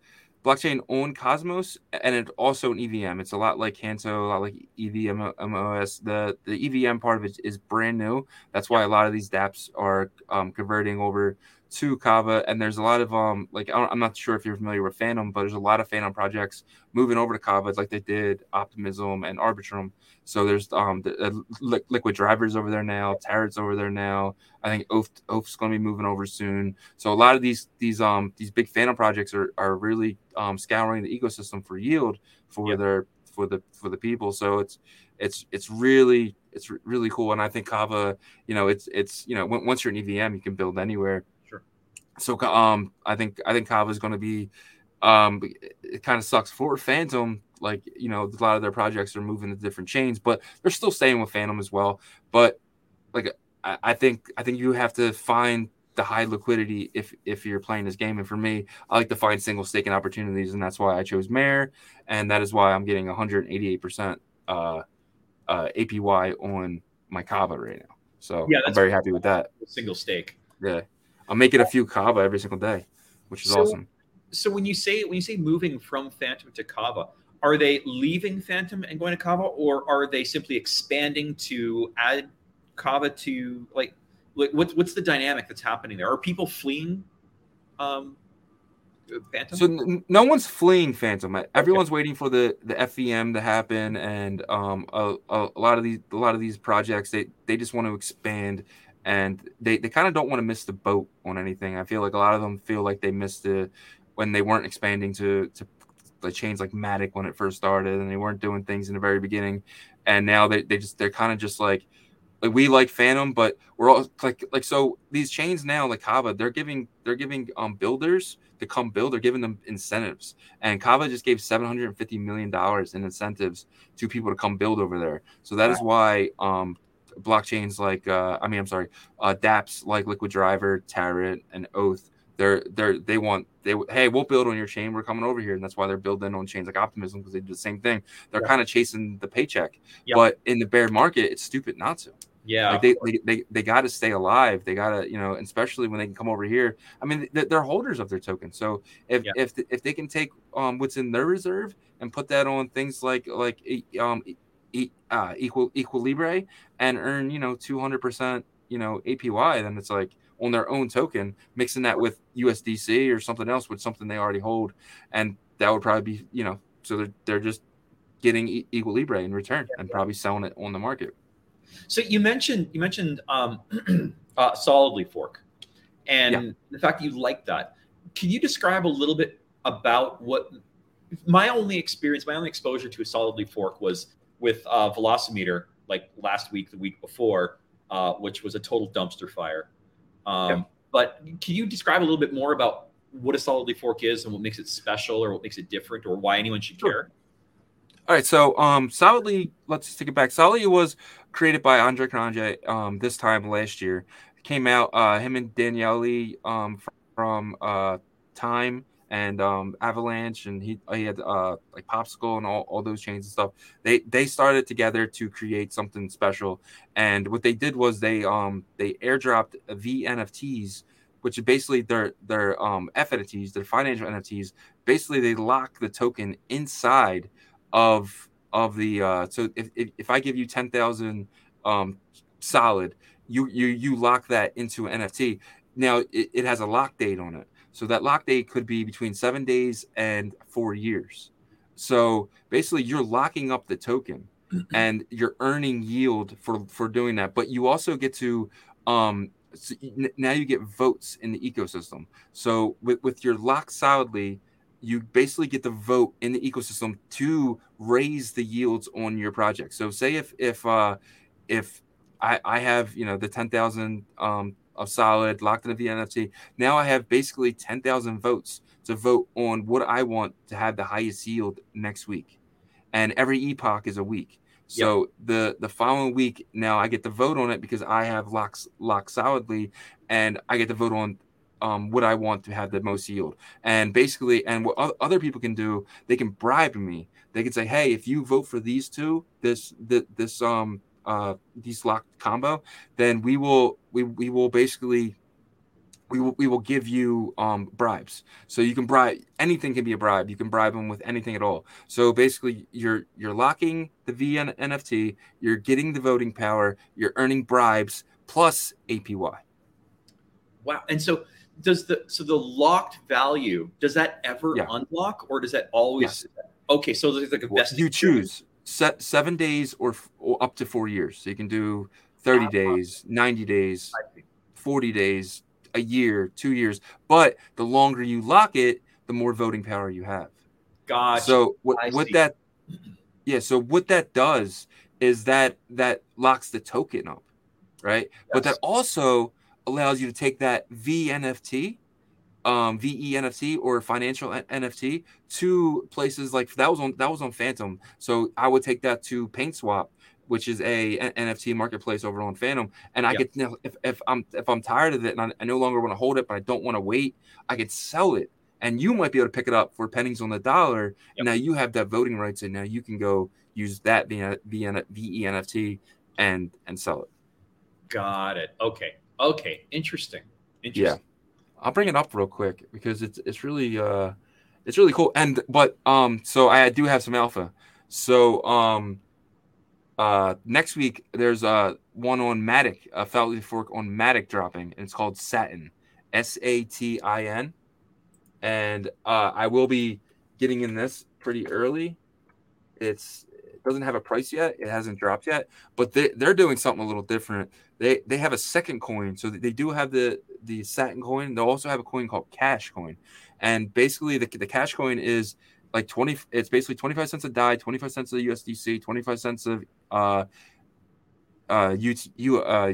blockchain on Cosmos, and it's also an EVM. It's a lot like Canto, a lot like EVMOS. The the EVM part of it is brand new. That's why a lot of these DApps are um, converting over to Kava, and there's a lot of um like I'm not sure if you're familiar with Fantom, but there's a lot of Fantom projects moving over to Kava, like they did Optimism and Arbitrum. So there's um the, uh, Liquid Drivers over there now, Tarot's over there now. I think Oath Oath's going to be moving over soon. So a lot of these these um these big Fantom projects are are really um scouring the ecosystem for yield for yep. their for the for the people. So it's it's it's really it's really cool, and I think Kava, you know, it's it's you know once you're an EVM, you can build anywhere so um, I think I think Kava is going to be. Um, it kind of sucks for Fantom. Like you know, a lot of their projects are moving to different chains, but they're still staying with Fantom as well. But like I, I think I think you have to find the high liquidity if if you're playing this game. And for me, I like to find single staking opportunities, and that's why I chose Mare, and that is why I'm getting 188 percent uh, uh, APY on my Kava right now. So yeah, I'm very happy with that. Single stake. Yeah. I'm making a few kava every single day, which is so, awesome. So when you say when you say moving from Fantom to Kava, are they leaving Fantom and going to Kava, or are they simply expanding to add Kava to like, like what's what's the dynamic that's happening there? Are people fleeing um, Fantom? So n- no one's fleeing Fantom. Everyone's okay. waiting for the the FVM to happen, and um, a, a, a, lot of these a lot of these projects they they just want to expand and they, they kind of don't want to miss the boat on anything. I feel like a lot of them feel like they missed it when they weren't expanding to to the chains like Matic when it first started, and they weren't doing things in the very beginning, and now they, they just they're kind of just like like we like Fantom, but we're all like like so these chains now like Kava, they're giving they're giving um builders to come build, they're giving them incentives, and Kava just gave seven hundred and fifty million dollars in incentives to people to come build over there. So that is why um blockchains like uh, I mean I'm sorry, uh, DApps like Liquid Driver, Tarot, and Oath. They're they're they want they hey we'll build on your chain. We're coming over here, and that's why they're building on chains like Optimism because they do the same thing. They're yeah. kind of chasing the paycheck, but in the bear market, it's stupid not to. Yeah, like they, they, they, they got to stay alive. They got to, you know, especially when they can come over here. I mean, they're holders of their token. So if yeah. if if they can take um what's in their reserve and put that on things like like um uh, equal equilibre and earn you know 200% you know apy then it's like on their own token mixing that with usdc or something else with something they already hold. And that would probably be you know so they're, they're just getting e- equilibre in return and probably selling it on the market. So you mentioned you mentioned um, (clears throat) uh, solidly fork and yeah. the fact that you like that. Can you describe a little bit about what my only experience my only exposure to a solidly fork was with uh, Velocimeter like last week, the week before, uh, which was a total dumpster fire. Um, yeah. But can you describe a little bit more about what a solidly fork is and what makes it special or what makes it different or why anyone should sure. care? All right, so um, Solidly, let's take it back. Solidly was created by Andre Cronje um, this time last year. It came out uh, him and Daniele um, from uh, Time and um, Avalanche, and he he had uh, like Popsicle and all, all those chains and stuff. They they started together to create something special, and what they did was they um they airdropped V NFTs, which is basically their their um FNFTs, their financial NFTs. Basically, they lock the token inside of of the uh so if if, if I give you ten thousand um solid, you you you lock that into an NFT. Now it, it has a lock date on it. So that lock date could be between seven days and four years. So basically, you're locking up the token and you're earning yield for for doing that. But you also get to um, so now you get votes in the ecosystem. So with, with your lock solidly, you basically get the vote in the ecosystem to raise the yields on your project. So say if if uh, if I, I have you know the ten thousand um, of solid locked into the NFT. Now I have basically 10,000 votes to vote on what I want to have the highest yield next week. And every epoch is a week. So yep. the the following week, now I get to vote on it because I have locks locked solidly, and I get to vote on um, what I want to have the most yield. And basically, and what other people can do, they can bribe me. They can say, "Hey, if you vote for these two, this this, this um uh, these locked combo, then we will we we will basically we will we will give you um, bribes. So you can bribe anything can be a bribe. You can bribe them with anything at all. So basically, you're you're locking the VN NFT. You're getting the voting power. You're earning bribes plus APY. Wow! And so does the so the locked value does that ever Yeah. unlock or does that always? Okay, so there's like a best you choose set seven days or, f- or up to four years. So you can do 30 Ah. days, 90 days, 40 days, a year, two years. But the longer you lock it, the more voting power you have. Gotcha. So what, I what see. that yeah, so what that does is that that locks the token up, right? But that also allows you to take that VNFT, um, VENFT or financial N- NFT to places like that was on that was on Fantom. So I would take that to Paint Swap, which is a N- NFT marketplace over on Fantom, and I Yep. get now if, if I'm if I'm tired of it and I, I no longer want to hold it, but I don't want to wait, I could sell it. And you might be able to pick it up for pennies on the dollar. Yep. And now you have that voting rights, and now you can go use that VN, VN, VENFT and and sell it. Got it. Okay. Okay. Interesting. Interesting. I'll bring it up real quick because it's it's really uh it's really cool. And but um so I do have some alpha. So um uh next week there's uh one on Matic, a Faculty Fork on Matic dropping, and it's called Satin. S A T I N. And uh I will be getting in this pretty early. It's it doesn't have a price yet, it hasn't dropped yet, but they they're doing something a little different. They they have a second coin so they do have the the satin coin. They'll also have a coin called cash coin. And basically the, the cash coin is like 20 it's basically 25 cents a die 25 cents of usdc 25 cents of uh uh you uh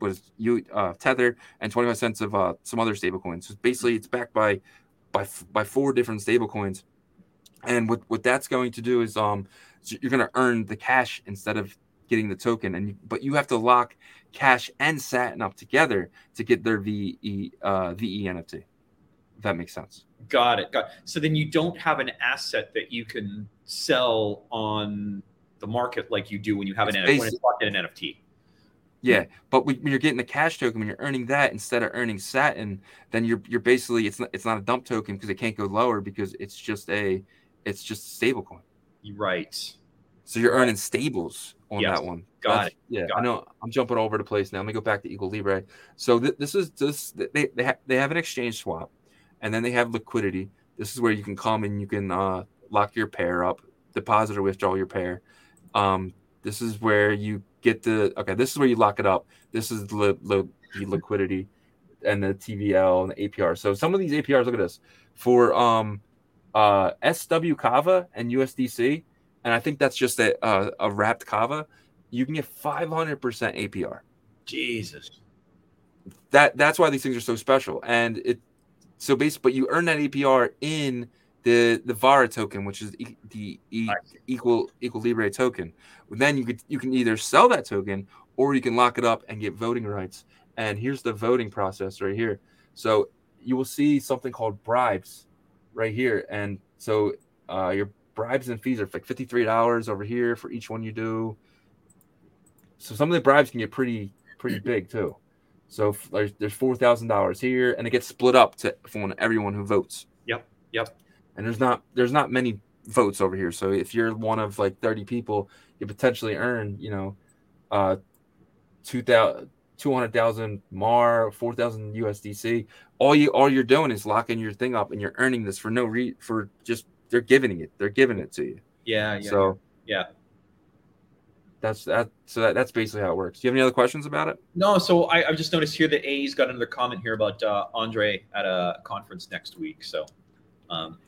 what is you uh tether and 25 cents of uh some other stable coins. So basically it's backed by by by four different stable coins. And what what that's going to do is um you're going to earn the cash instead of getting the token and but you have to lock cash and satin up together to get their ve uh ve nft that makes sense Got it. Got it. so then you don't have an asset that you can sell on the market like you do when you have an It's NFT, when basi- it's locked in an NFT. yeah but when when you're getting the cash token when you're earning that instead of earning satin then you're you're basically it's not it's not a dump token because it can't go lower because it's just a it's just a stable coin Right. so you're earning stables on Yes. that one Got That's- it. Yeah, Got I know. I'm jumping all over the place now. Let me go back to Equilibre. So th- this is this they they, ha- they have an exchange swap, and then they have liquidity. This is where you can come and you can uh, lock your pair up, deposit or withdraw your pair. Um, this is where you get the okay. This is where you lock it up. This is the, the (laughs) liquidity and the TVL and the APR. So some of these APRs, look at this for um uh SW Kava and USDC, and I think that's just a a, a wrapped Kava. You can get 500% APR. Jesus. That that's why these things are so special. And it so basically, but you earn that APR in the the Vara token, which is the e- equal Equilibre token. Then you could you can either sell that token or you can lock it up and get voting rights. And here's the voting process right here. So you will see something called bribes right here. And so uh, your bribes and fees are like $53 over here for each one you do. So some of the bribes can get pretty pretty (clears throat) big too. So there's there's four thousand dollars here, and it gets split up to for everyone who votes. Yep, yep. And there's not there's not many votes over here. So if you're one of like thirty people, you potentially earn you know, uh, two thousand. 200,000 MAR, 4,000 USDC. All you all you're doing is locking your thing up and you're earning this for no re for just they're giving it. They're giving it to you. Yeah, yeah. so yeah. that's that so that, that's basically how it works. Do you have any other questions about it? No, so I, I've just noticed here that A's got another comment here about uh, Andre at a conference next week. So, um,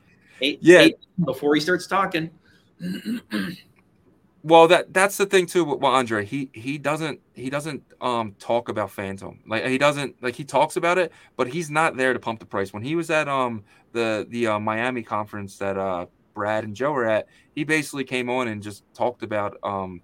eight, Yeah. eight before he starts talking. (clears throat) Well, that that's the thing too. With Andre, he he doesn't he doesn't um talk about Fantom. Like he doesn't like he talks about it, but he's not there to pump the price. When he was at um the the uh, Miami conference that uh Brad and Joe were at, he basically came on and just talked about um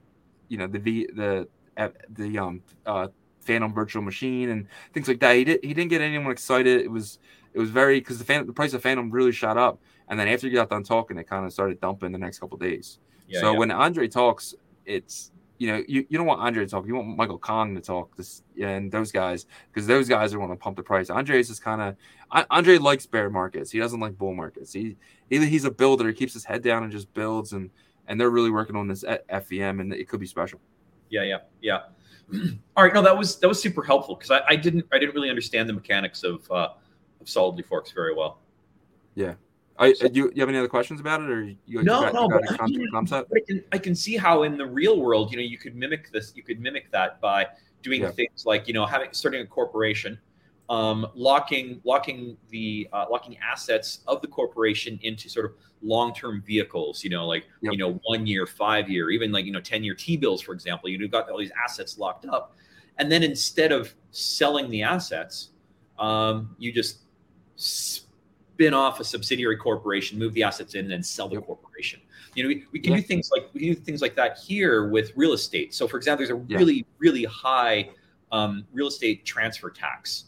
you know the the uh, the um uh Fantom virtual machine and things like that. He did he didn't get anyone excited. It was it was very because the fan the price of Fantom really shot up, and then after he got done talking, it kind of started dumping the next couple days Yeah, so yeah. when Andre talks, it's you know, you, you don't want Andre to talk. You want Michael Kong to talk. This and those guys because those guys are going to pump the price. Andre is just kind of Andre likes bear markets. He doesn't like bull markets. He, he he's a builder. He keeps his head down and just builds. And and they're really working on this at FVM, and it could be special. Yeah, yeah, yeah. (clears throat) All right, no, that was that was super helpful because I, I didn't I didn't really understand the mechanics of uh, of solidly forks very well. Yeah, I, so, you, you have any other questions about it, or you, no, got, no, but I, I, can, I can see how in the real world, you know, you could mimic this. You could mimic that by doing yeah. things like you know having starting a corporation, um, locking locking the uh, locking assets of the corporation into sort of long term vehicles. You know, like yep. you know one year, five year, even like you know ten year T bills, for example. You've got all these assets locked up, and then instead of selling the assets, um, you just spin off a subsidiary corporation, move the assets in, and then sell the yep. corporation. You know, we, we can yeah. do things like we can do things like that here with real estate. So, for example, there's a yeah. really really high um, real estate transfer tax.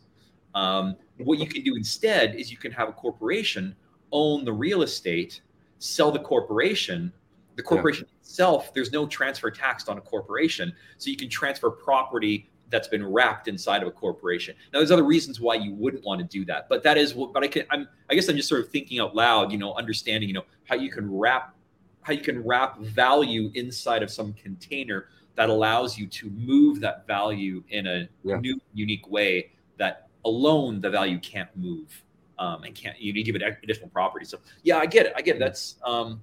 Um, what you can do instead is you can have a corporation own the real estate, sell the corporation. The corporation yeah. itself, there's no transfer tax on a corporation, so you can transfer property that's been wrapped inside of a corporation. Now, there's other reasons why you wouldn't want to do that, but that is what. But I can, I'm, I guess I'm just sort of thinking out loud, you know, understanding, you know, how you can wrap, how you can wrap value inside of some container that allows you to move that value in a yeah. new, unique way that alone the value can't move, um, and can't you need to give it additional properties. So yeah, I get it. I get it. That's um,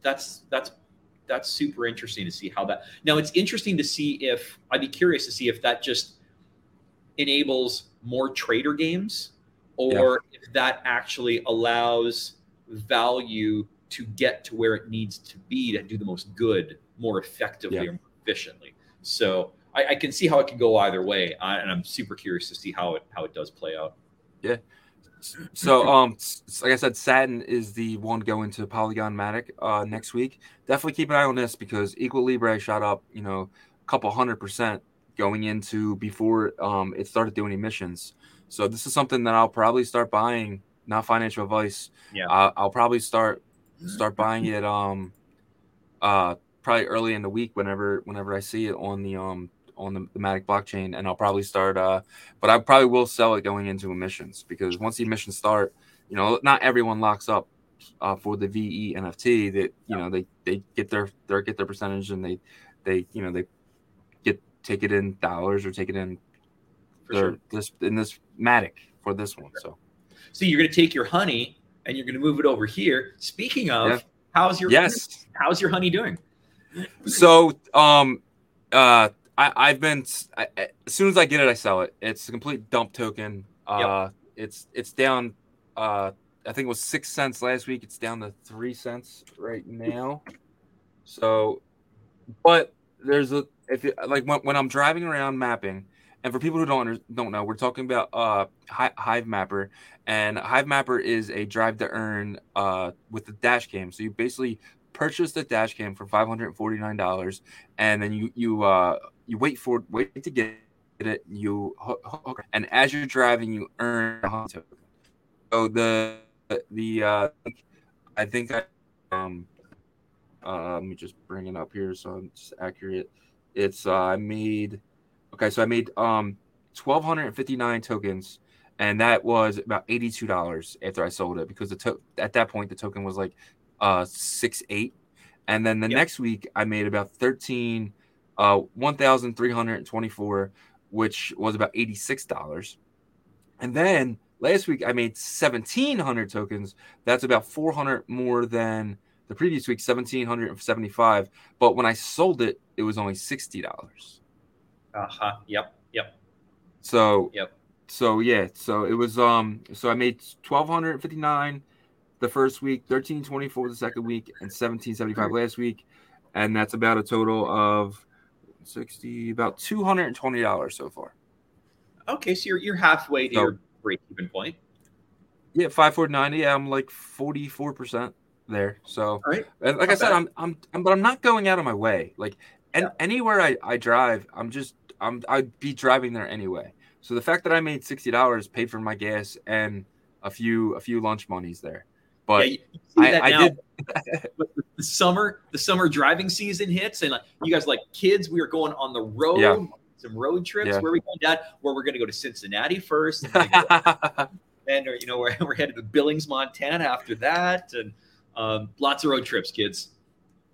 that's that's that's super interesting to see how that. Now it's interesting to see if I'd be curious to see if that just enables more trader games, or yeah. if that actually allows value to get to where it needs to be to do the most good more effectively yeah. or more efficiently. So I, I, can see how it can go either way, I, and I'm super curious to see how it how it does play out. Yeah, so, um, like I said, Satin is the one going to Polygon Matic uh, next week. Definitely keep an eye on this because Equilibre shot up, you know, a couple hundred percent going into before um, it started doing emissions. So this is something that I'll probably start buying. Not financial advice. Yeah, uh, I'll probably start start buying it. Um, uh, probably early in the week whenever whenever I see it on the um on the, the Matic blockchain, and I'll probably start. Uh, but I probably will sell it going into emissions because once the emissions start, you know, not everyone locks up uh, for the VE NFT. That you know they they get their they get their percentage and they they you know they get take it in dollars or take it in for their, sure. this in this Matic for this one. So, so you're going to take your honey and you're going to move it over here. Speaking of, yeah. how's your yes? How's your honey doing? So, um, uh, I, have been I, as soon as I get it, I sell it. It's a complete dump token. Uh, yep. it's it's down. Uh, I think it was six cents last week. It's down to three cents right now. So, but there's a if it, like when, when I'm driving around mapping, and for people who don't don't know, we're talking about uh Hive Mapper, and Hive Mapper is a drive to earn uh with the dash cam. So you basically purchase the dash cam for five hundred forty nine dollars, and then you you uh you wait for it, wait to get it. You hook, and as you're driving, you earn a token. So the the uh, I think I um uh, let me just bring it up here so I'm just accurate. It's uh, I made okay, so I made um twelve hundred and fifty nine tokens, and that was about eighty two dollars after I sold it because the to- at that point the token was like uh six eight, and then the yep. next week I made about thirteen uh, 1,324, which was about $86. And then last week I made 1,700 tokens. That's about 400 more than the previous week, 1,775. But when I sold it, it was only $60. Uh huh. Yep. Yep. So, yep. So yeah, so it was um so I made 1259 the first week, 1324 the second week, and 1775 last week. And that's about a total of 60 about $220 so far. Okay, so you're you're halfway to so, your break even point. Yeah, 5490. Yeah, I'm like 44% there. So All right. like Not I said, I'm, I'm I'm but I'm not going out of my way. Like and yeah. anywhere I, I drive, I'm just I'm I'd be driving there anyway. So the fact that I made sixty dollars paid for my gas and a few a few lunch monies there. But yeah, I, I did. (laughs) the summer the summer driving season hits and like you guys like kids we are going on the road Yeah. some road trips Yeah. where we going dad where we're going to go to cincinnati first and, (laughs) and or, you know we're, (laughs) we're headed to billings montana after that and um, lots of road trips kids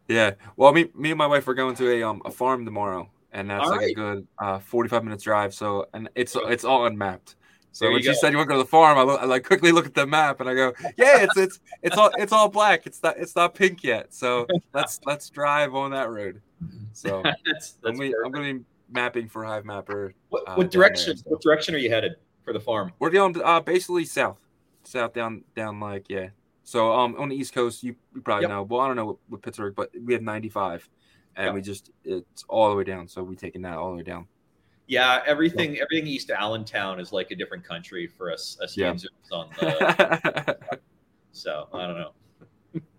yeah. Well, me, me and my wife are going to a um a farm tomorrow, and that's All like a good uh 45 minutes drive. So and it's it's all unmapped. So There when you she go. said you want to go to the farm, I, look, I like quickly look at the map and I go, yeah, it's it's it's all it's all black. It's not it's not pink yet. So let's let's drive on that road. So (laughs) that's, I'm that's gonna, I'm gonna be mapping for Hive Mapper. what, uh, what down direction there, so. what direction are you headed for the farm We're going uh basically south, south down down like yeah. So um on the East Coast, you, you probably Yep. know. Well, I don't know with, with Pittsburgh, but we have 95, and Yep. we just it's all the way down. So we're taking that all the way down. Yeah everything everything east allentown is like a different country for us us Yeah. on the (laughs) so i don't know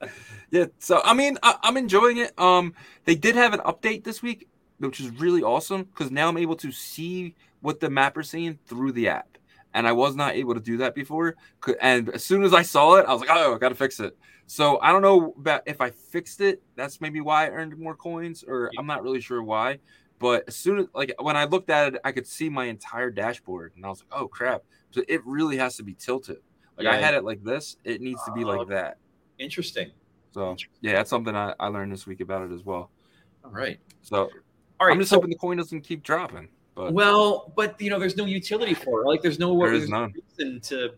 (laughs) yeah. So I mean, I, I'm enjoying it. Um, they did have an update this week, which is really awesome because now I'm able to see what the mapper's seeing through the app, and I was not able to do that before. And as soon as I saw it, I was like, oh, I got to fix it. So I don't know about if I fixed it. That's maybe why I earned more coins, or I'm not really sure why. But as soon as like when I looked at it, I could see my entire dashboard, and I was like, oh crap! So it really has to be tilted. Like I had it like this. It needs to be like uh, that. interesting So yeah, that's something I, I learned this week about it as well. all right So all right I'm just so- hoping the coin doesn't keep dropping. But Well, but you know, there's no utility for it. Like, there's no There there's none. reason to.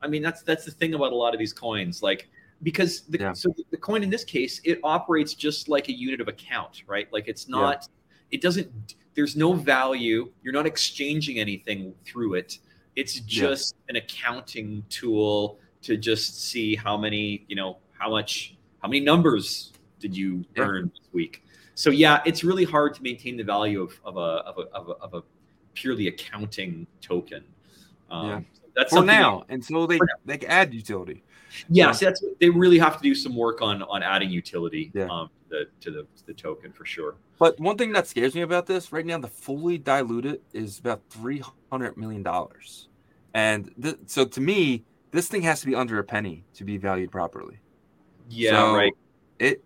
I mean, that's that's the thing about a lot of these coins, like because the Yeah. so the coin in this case it operates just like a unit of account, right? Like it's not, it doesn't. There's no value. You're not exchanging anything through it. It's just an accounting tool to just see how many, you know, how much, how many numbers did you Yeah. earn this week. So yeah, it's really hard to maintain the value of, of a of a of a, of a purely accounting token. Um, Yeah. That's for now, until they they can add utility. Yeah, see, that's they really have to do some work on on adding utility Yeah. um, the, to the to the token for sure. But one thing that scares me about this right now, the fully diluted is about three hundred million dollars, and th- so to me, this thing has to be under a penny to be valued properly. Yeah, So, right. It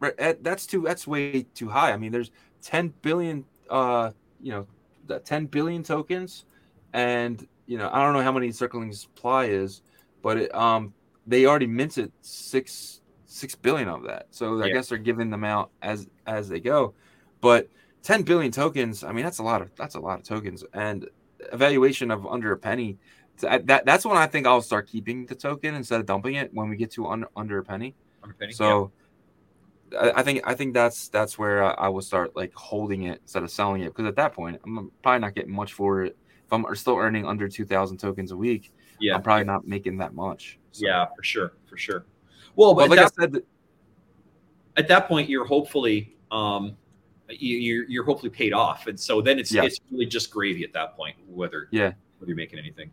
right, that's too that's way too high. I mean, there's 10 billion uh you know, that 10 billion tokens and you know, I don't know how many circling supply is, but it, um they already minted 6 6 billion of that. So I Yeah. guess they're giving them out as as they go. But 10 billion tokens, I mean, that's a lot of that's a lot of tokens and evaluation of under a penny that that's when I think I'll start keeping the token instead of dumping it when we get to under under a penny. Underpinning, So I, I think I think that's that's where I, I will start like holding it instead of selling it because at that point I'm probably not getting much for it. If I'm still earning under two thousand tokens a week, yeah, I'm probably not making that much. So- yeah, for sure, for sure. Well, but but, like at, I said, at that point, you're hopefully um, you, you're you're hopefully paid off, and so then it's Yeah. it's really just gravy at that point, whether Yeah. whether you're making anything.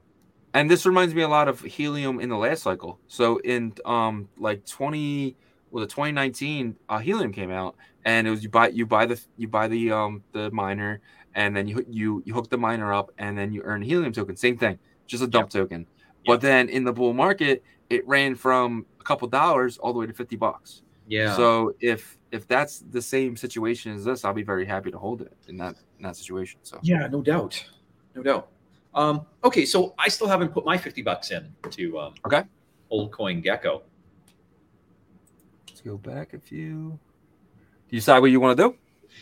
and this reminds me a lot of helium in the last cycle. So in um like 20 well the 2019 uh, helium came out and it was you buy you buy the you buy the um the miner and then you you you hook the miner up and then you earn helium token. Same thing, just a dump token. But then in the bull market, it ran from a couple dollars all the way to 50 bucks. Yeah. So if if that's the same situation as this, I'll be very happy to hold it in that in that situation. So Yeah, no doubt, no doubt. Um, okay, so I still haven't put my fifty bucks in to um, Okay. Old Coin Gecko. let's go back a few. Do you decide what you want to do?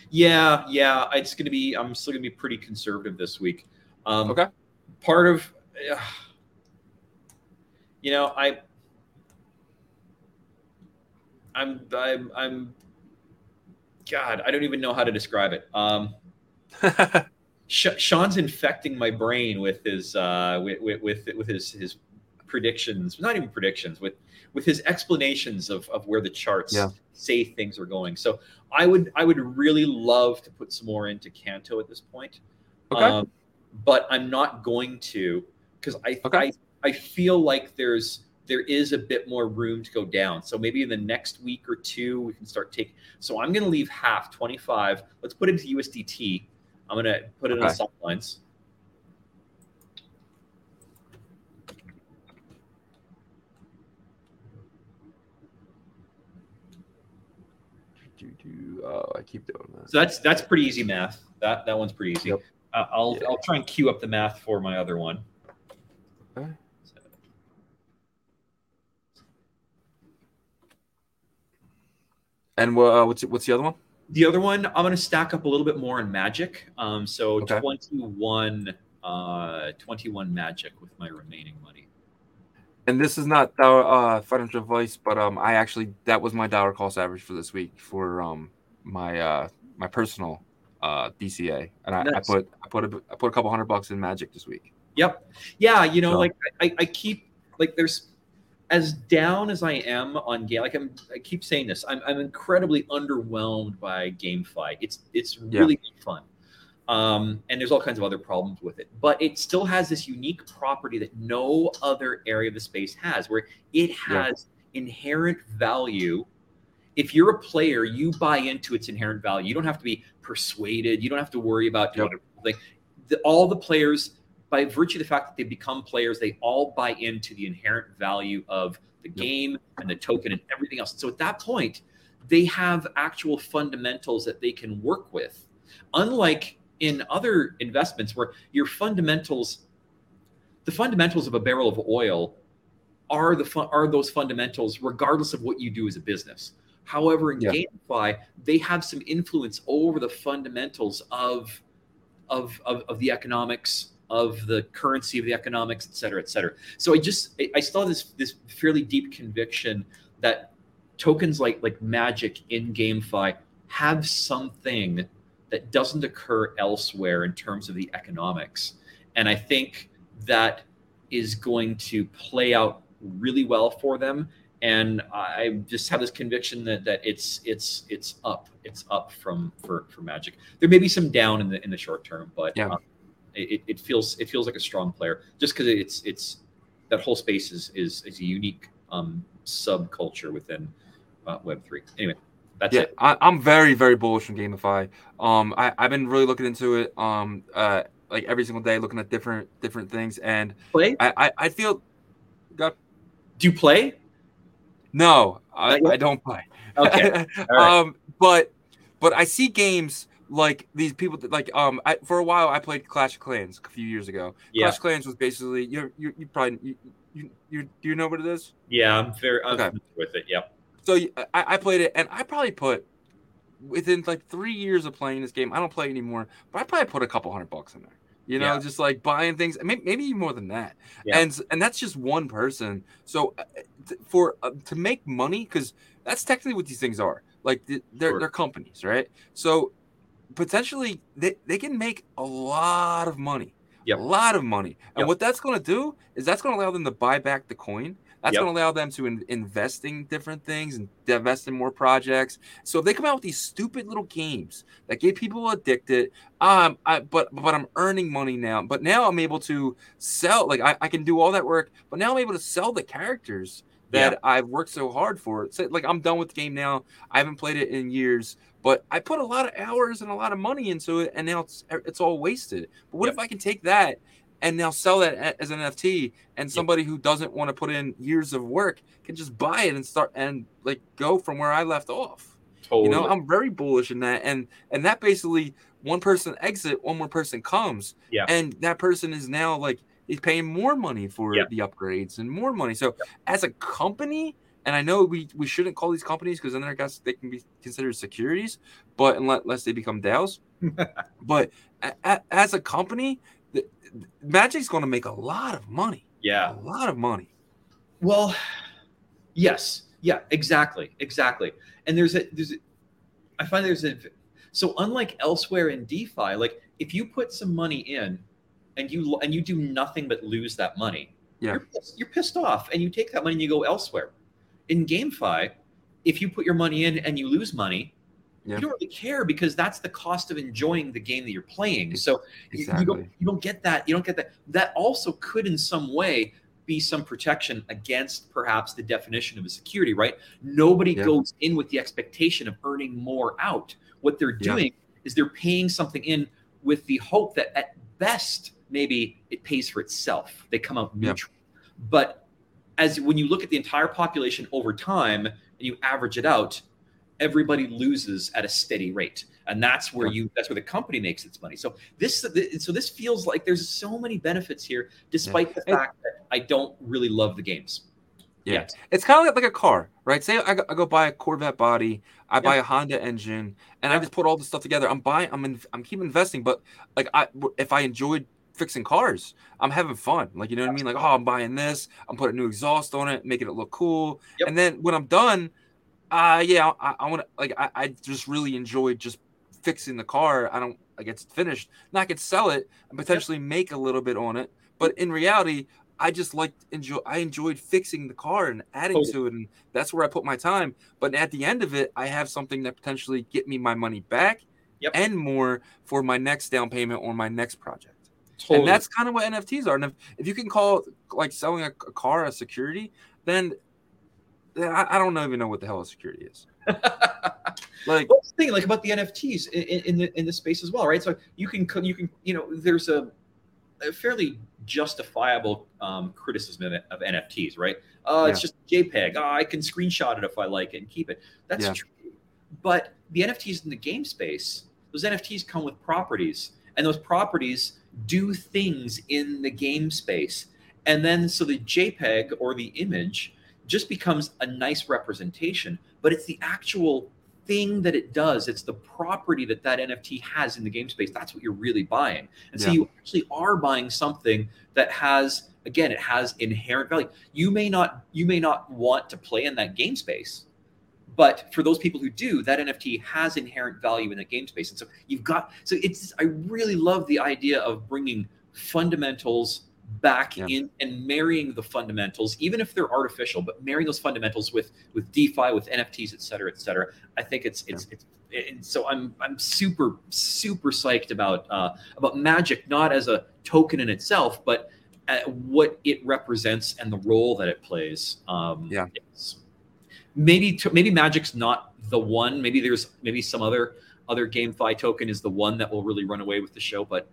Yeah, yeah, it's gonna be. I'm still gonna be pretty conservative this week. Um, Okay. Part of, uh, you know, I, I'm, I'm, I'm. God, I don't even know how to describe it. Um, (laughs) Sean's infecting my brain with his uh, with, with with his his predictions, not even predictions, with with his explanations of, of where the charts Yeah. say things are going. So I would I would really love to put some more into Canto at this point, Okay. um, but I'm not going to because I, Okay. I I feel like there's there is a bit more room to go down. So maybe in the next week or two, we can start taking. So I'm going to leave half 25. Let's put it into USDT. I'm going to put it okay. in soft lines. Oh, I keep doing that. So that's that's pretty easy math. That that one's pretty easy. Yep. Uh, I'll yeah. I'll try and queue up the math for my other one. Okay. And uh, what's what's the other one? The other one, I'm going to stack up a little bit more in Magic. Um, so Okay. 21, uh, 21 Magic with my remaining money. And this is not our uh, financial advice, but um, I actually that was my dollar cost average for this week for um my uh my personal uh DCA, and I, I put I put a, I put a couple hundred bucks in Magic this week. Yep. Yeah, you know, So- like I, I keep like there's as down as I am on game. Like I'm, I keep saying this. I'm, I'm incredibly underwhelmed by GameFi. It's it's Yeah. really fun, um, and there's all kinds of other problems with it. But it still has this unique property that no other area of the space has, where it Yeah. has inherent value. If you're a player, you buy into its inherent value. You don't have to be persuaded. You don't have to worry about Yep. like the, all the players by virtue of the fact that they become players, they all buy into the inherent value of the game and the token and everything else. So at that point, they have actual fundamentals that they can work with. Unlike in other investments where your fundamentals, the fundamentals of a barrel of oil are the fun, are those fundamentals regardless of what you do as a business. However, in Yeah. GameFi, they have some influence over the fundamentals of of, of, of the economics of the currency of the economics et cetera et cetera. So i just I- i have this this fairly deep conviction that tokens like like magic in gamefi have something that doesn't occur elsewhere in terms of the economics. And i think that is going to play out really well for them. And i just have this conviction that that it's it's it's up it's up from for for magic. There may be some down in the in the short term but Yeah. um, it, it feels it feels like a strong player just because it's it's that whole space is is, is a unique um, subculture within uh, Web three. Anyway, that's yeah, it. I, I'm very very bullish on GameFi. Um, I I've been really looking into it. Um, uh, like every single day, looking at different different things, and Play? I I, I feel. Do you play? No, I, I don't play. Okay. (laughs) Right. um, but but I see games like these people that like um I, for a while I played Clash of Clans a few years ago. Yeah, Clash of Clans was basically you you you probably you, you you do you know what it is? yeah, I'm very I'm Okay. with it. Yep. So I, I played it and I probably put within like three years of playing this game. I don't play anymore, but I probably put a couple hundred bucks in there. You know, Yeah. just like buying things, maybe, maybe even more than that. Yeah. And and that's just one person. So uh, for uh, to make money, because that's technically what these things are. Like they're Sure. they're companies, right? So potentially they, they can make a lot of money. Yep. A lot of money. And Yep. what that's going to do is that's going to allow them to buy back the coin. That's Yep. going to allow them to in, invest in different things and invest in more projects. So if they come out with these stupid little games that get people addicted, um, I, but but I'm earning money now. But now I'm able to sell. Like I, I can do all that work, but now I'm able to sell the characters that Yeah. I've worked so hard for. So, like I'm done with the game now. I haven't played it in years, but I put a lot of hours and a lot of money into it, and now it's er, it's all wasted. But what if I can take that and now sell that as an NFT, and somebody who doesn't want to put in years of work can just buy it and start and like go from where I left off. Totally. You know, I'm very bullish in that, and and that basically one person exit, one more person comes, Yeah. and that person is now like he's paying more money for Yeah. the upgrades and more money. So as a company, and I know we we shouldn't call these companies because then I guess they can be considered securities, but unless, unless they become DAOs. (laughs) but a, a, as a company, the, Magic's going to make a lot of money, yeah. a lot of money. Well, yes, yeah, exactly, exactly. And there's a there's, a, I find there's a so unlike elsewhere in DeFi, like if you put some money in, and you and you do nothing but lose that money, Yeah. you're pissed, you're pissed off, and you take that money and you go elsewhere. In GameFi, if you put your money in and you lose money, Yeah. you don't really care because that's the cost of enjoying the game that you're playing. So you- you don't you don't get that you don't get that that also could in some way be some protection against perhaps the definition of a security right nobody Yeah. goes in with the expectation of earning more out what they're Yeah. doing is they're paying something in with the hope that at best maybe it pays for itself. They come out Yeah. neutral. But as when you look at the entire population over time and you average it out everybody loses at a steady rate. And that's where you that's where the company makes its money. So this so this feels like there's so many benefits here despite yeah. the fact that i don't really love the games. Yeah. Yet. it's kind of like, a car right? Say I go, I go buy a corvette body i buy a honda engine and i just put all this stuff together. I'm buying i'm in, i'm keep investing but like i if i enjoyed fixing cars. I'm having fun. Like, you know what I mean? Like, oh, I'm buying this. I'm putting new exhaust on it, making it look cool. Yep. And then when I'm done, uh yeah, I, I want to like I, I just really enjoyed just fixing the car. I don't like it's finished. Now I could sell it and potentially yep. make a little bit on it. But in reality, I just like enjoy I enjoyed fixing the car and adding to it and that's where I put my time. But at the end of it, I have something that potentially get me my money back yep. and more for my next down payment on my next project. Totally. And that's kind of what NFTs are. And if, if you can call like selling a, a car a security, then I, I, don't even know what the hell a security is. (laughs) like well, the thing like about the NFTs in, in, the in the space as well, right? So you can you can you know there's a, a fairly justifiable um, criticism of, of, NFTs, right? Uh, yeah. It's just JPEG. Oh, I can screenshot it if I like it and keep it. That's yeah. true. But the NFTs in the game space, those NFTs come with properties, and those properties do things in the game space. And then so the JPEG or the image just becomes a nice representation, but it's the actual thing that it does. It's the property that that NFT has in the game space. That's what you're really buying. And so you actually are buying something that has again it has inherent value. You may not you may not want to play in that game space. But for those people who do, that NFT has inherent value in the game space. And so you've got, so it's, I really love the idea of bringing fundamentals back yeah. in and marrying the fundamentals, even if they're artificial, but marrying those fundamentals with, with DeFi, with NFTs, et cetera, et cetera. I think it's, it's, yeah. it's, and so I'm, I'm super, super psyched about, uh, about magic, not as a token in itself, but uh, what it represents and the role that it plays. Um, yeah. It's, maybe maybe Magic's not the one. Maybe there's maybe some other other GameFi token is the one that will really run away with the show. But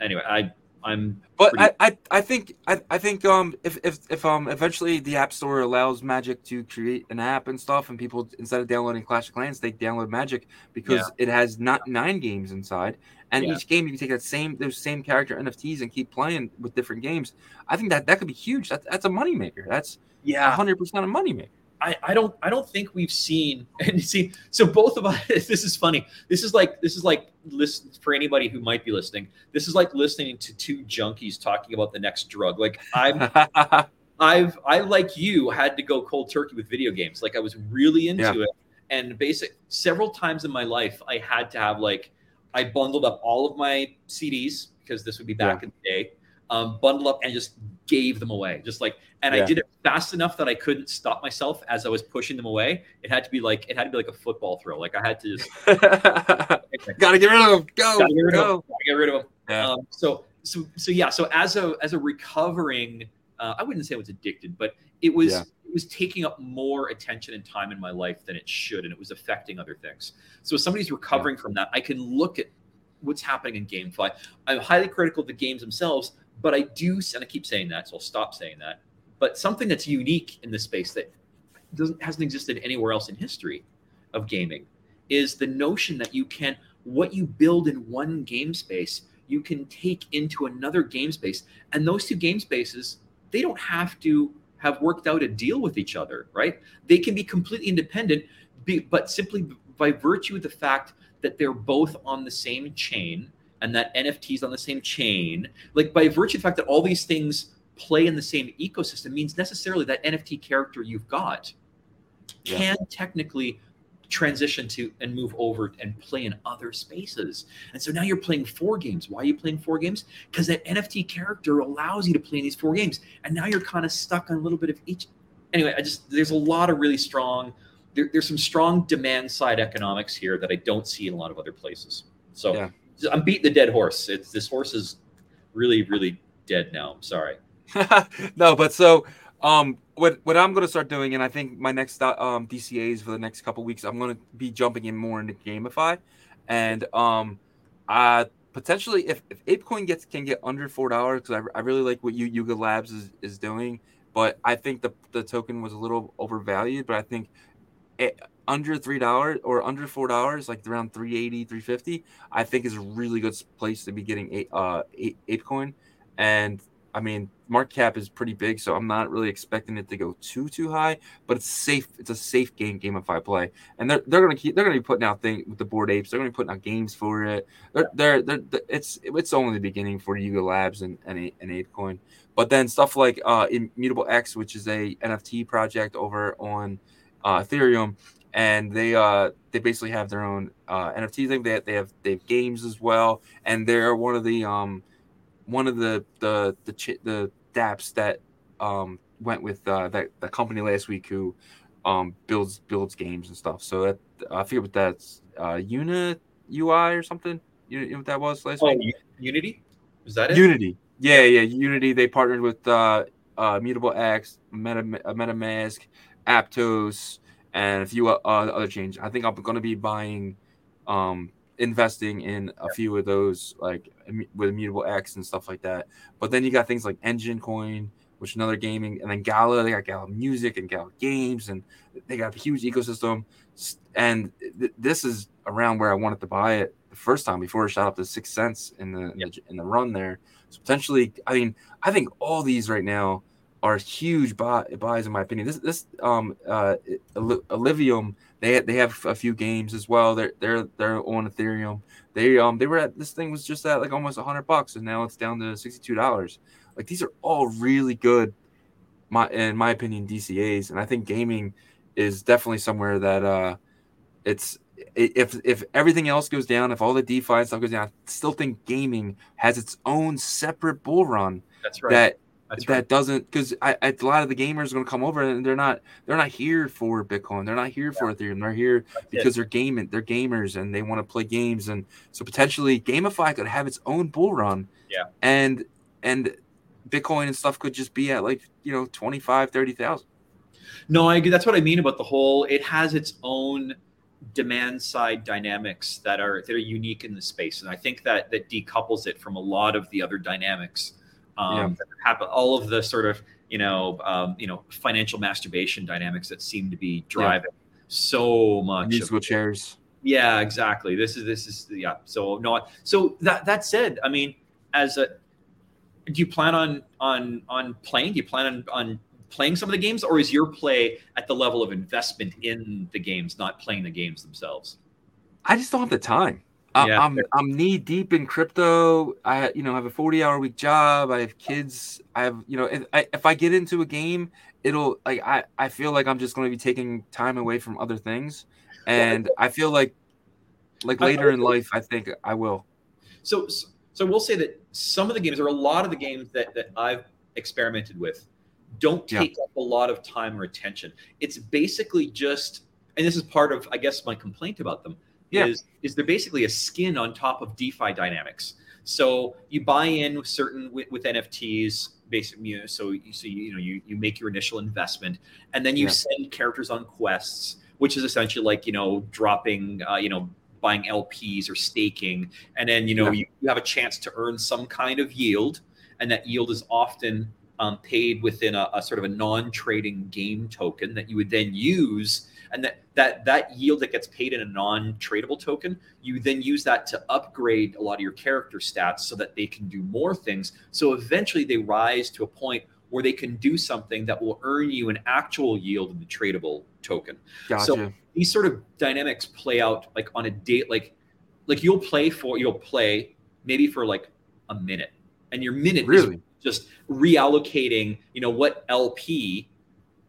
anyway, I I'm but pretty... I, I I think I, I think um if, if if um eventually the app store allows Magic to create an app and stuff and people instead of downloading Clash of Clans they download Magic because yeah. it has not nine games inside and yeah. each game you can take that same those same character NFTs and keep playing with different games. I think that that could be huge. That's that's a moneymaker. That's yeah, hundred percent a moneymaker. I, I don't I don't think we've seen (laughs) and you see so both of us (laughs) this is funny. This is like this is like listen for anybody who might be listening this is like listening to two junkies talking about the next drug. Like I'm (laughs) I've I like you had to go cold turkey with video games. Like I was really into yeah. it. And basic several times in my life I had to have like I bundled up all of my CDs because this would be back yeah. in the day um, bundled up and just gave them away. Just like, and yeah. I did it fast enough that I couldn't stop myself as I was pushing them away. It had to be like, it had to be like a football throw. Like I had to just (laughs) gotta get rid of them. Go, gotta get rid go. of them. Get rid of them. Yeah. Um, so, so, so yeah. So as a as a recovering, uh, I wouldn't say I was addicted, but it was yeah. it was taking up more attention and time in my life than it should, and it was affecting other things. So if somebody's recovering yeah. from that, I can look at what's happening in GameFi. I'm highly critical of the games themselves, but I do, and I keep saying that, so I'll stop saying that. But something that's unique in this space that doesn't hasn't existed anywhere else in history of gaming is the notion that you can what you build in one game space you can take into another game space and those two game spaces they don't have to have worked out a deal with each other right they can be completely independent but simply by virtue of the fact that they're both on the same chain and that NFTs on the same chain, like by virtue of the fact that all these things play in the same ecosystem, means necessarily that NFT character you've got yeah. can technically transition to and move over and play in other spaces. And so now you're playing four games. Why are you playing four games? Because that NFT character allows you to play in these four games. And now you're kind of stuck on a little bit of each. Anyway, I just there's a lot of really strong there, there's some strong demand side economics here that I don't see in a lot of other places. So yeah. I'm beating the dead horse. It's this horse is really, really dead now. I'm sorry. (laughs) no, but so um, what what I'm gonna start doing, and I think my next um, DCAs for the next couple weeks, I'm gonna be jumping in more into GameFi, and um, uh, potentially if, if ApeCoin gets can get under four dollars, because I, I really like what you Yuga Labs is, is doing, but I think the the token was a little overvalued, but I think eh, under three dollars or under four dollars, like around 380, 350, I think is a really good place to be getting a uh ape coin. And I mean, market cap is pretty big, so I'm not really expecting it to go too too high. But it's safe. It's a safe game, GameFi play, and they're they're gonna keep they're gonna be putting out things with the Bored Apes. They're gonna be putting out games for it. They're they're, they're, they're it's it's only the beginning for Yuga Labs and and, and ApeCoin. But then stuff like uh, Immutable X, which is a NFT project over on uh, Ethereum, and they uh they basically have their own uh, NFT thing. They have, they have they have games as well, and they're one of the um one of the the the ch- the DApps that um went with uh, that the company last week who um builds builds games and stuff. So that, I forget what that's uh Una UI or something. You know what that was last oh, week? Unity? Is that it? Unity. Yeah, yeah. Unity. They partnered with uh, uh Mutable X, Meta MetaMask, Aptos, and a few uh, other changes. I think I'm going to be buying um investing in a few of those like with immutable X and stuff like that. But then you got things like Enjin Coin, which is another gaming, and then Gala. They got Gala Music and Gala Games, and they got a huge ecosystem. And th- this is around where I wanted to buy it the first time before it shot up to six cents in the, yep. in, the in the run there. So potentially, I mean, I think all these right now are huge buy, buys in my opinion. This this um uh Illuvium they they have a few games as well. They're they're they're on Ethereum. They um they were at this thing was just at like almost hundred bucks and now it's down to sixty two dollars. Like these are all really good, my in my opinion DCA's and I think gaming is definitely somewhere that uh it's if if everything else goes down, if all the DeFi stuff goes down, I still think gaming has its own separate bull run. That's right. That that's that right. doesn't because a lot of the gamers are going to come over and they're not they're not here for Bitcoin. They're not here yeah. for Ethereum. They're here That's because it. they're gaming. They're gamers and they want to play games. And so potentially GameFi could have its own bull run. Yeah. And and Bitcoin and stuff could just be at like you know 25, 30,000. No, I that's what I mean about the whole. It has its own demand side dynamics that are that are unique in the space, and I think that that decouples it from a lot of the other dynamics um, yeah. happen, all of the sort of you know um, you know financial masturbation dynamics that seem to be driving yeah. so much musical chairs. Yeah, exactly. This is this is yeah. So no, so that that said, I mean, as a do you plan on on on playing? Do you plan on on playing some of the games, or is your play at the level of investment in the games, not playing the games themselves? I just don't have the time. Yeah. I'm I'm knee deep in crypto. I you know have a 40 hour week job. I have kids. I have you know if I, if I get into a game, it'll like I I feel like I'm just going to be taking time away from other things, and I feel like like later in life I think I will. So so we'll say that some of the games or a lot of the games that that I've experimented with don't take yeah. up a lot of time or attention. It's basically just and this is part of I guess my complaint about them yeah. is is they're basically a skin on top of DeFi dynamics. So you buy in with certain with, with NFTs, basically. You know, so you so you, you know you you make your initial investment, and then you yeah. send characters on quests, which is essentially like you know dropping uh, you know buying LPs or staking, and then you know yeah. you, you have a chance to earn some kind of yield, and that yield is often um, paid within a, a, sort of a non-trading game token that you would then use and that that that yield that gets paid in a non-tradable token you then use that to upgrade a lot of your character stats so that they can do more things so eventually they rise to a point where they can do something that will earn you an actual yield in the tradable token gotcha. so these sort of dynamics play out like on a date like like you'll play for you'll play maybe for like a minute and your minute really? is just reallocating you know what lp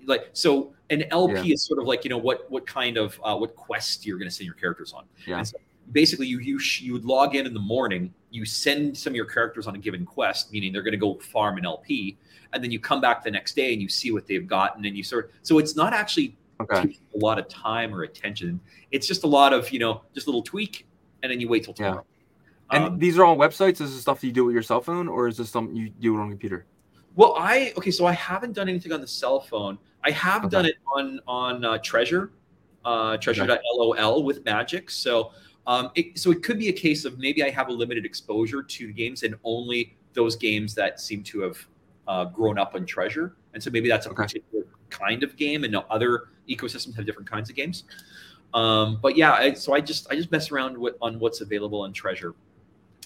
like so an LP yeah. is sort of like you know what what kind of uh, what quest you're going to send your characters on. Yeah. So basically, you you you would log in in the morning, you send some of your characters on a given quest, meaning they're going to go farm an LP, and then you come back the next day and you see what they've gotten, and you sort of so it's not actually okay. a lot of time or attention. It's just a lot of you know just a little tweak, and then you wait till tomorrow. Yeah. And um, these are all websites. Is this stuff that you do with your cell phone, or is this something you do it on computer? Well, I okay, so I haven't done anything on the cell phone. I have okay. done it on on uh, Treasure, uh, Treasure.lol with Magic. So um, it, so it could be a case of maybe I have a limited exposure to games and only those games that seem to have uh, grown up on Treasure, and so maybe that's a okay. particular kind of game, and other ecosystems have different kinds of games. Um, but yeah, I, so I just I just mess around with on what's available on Treasure,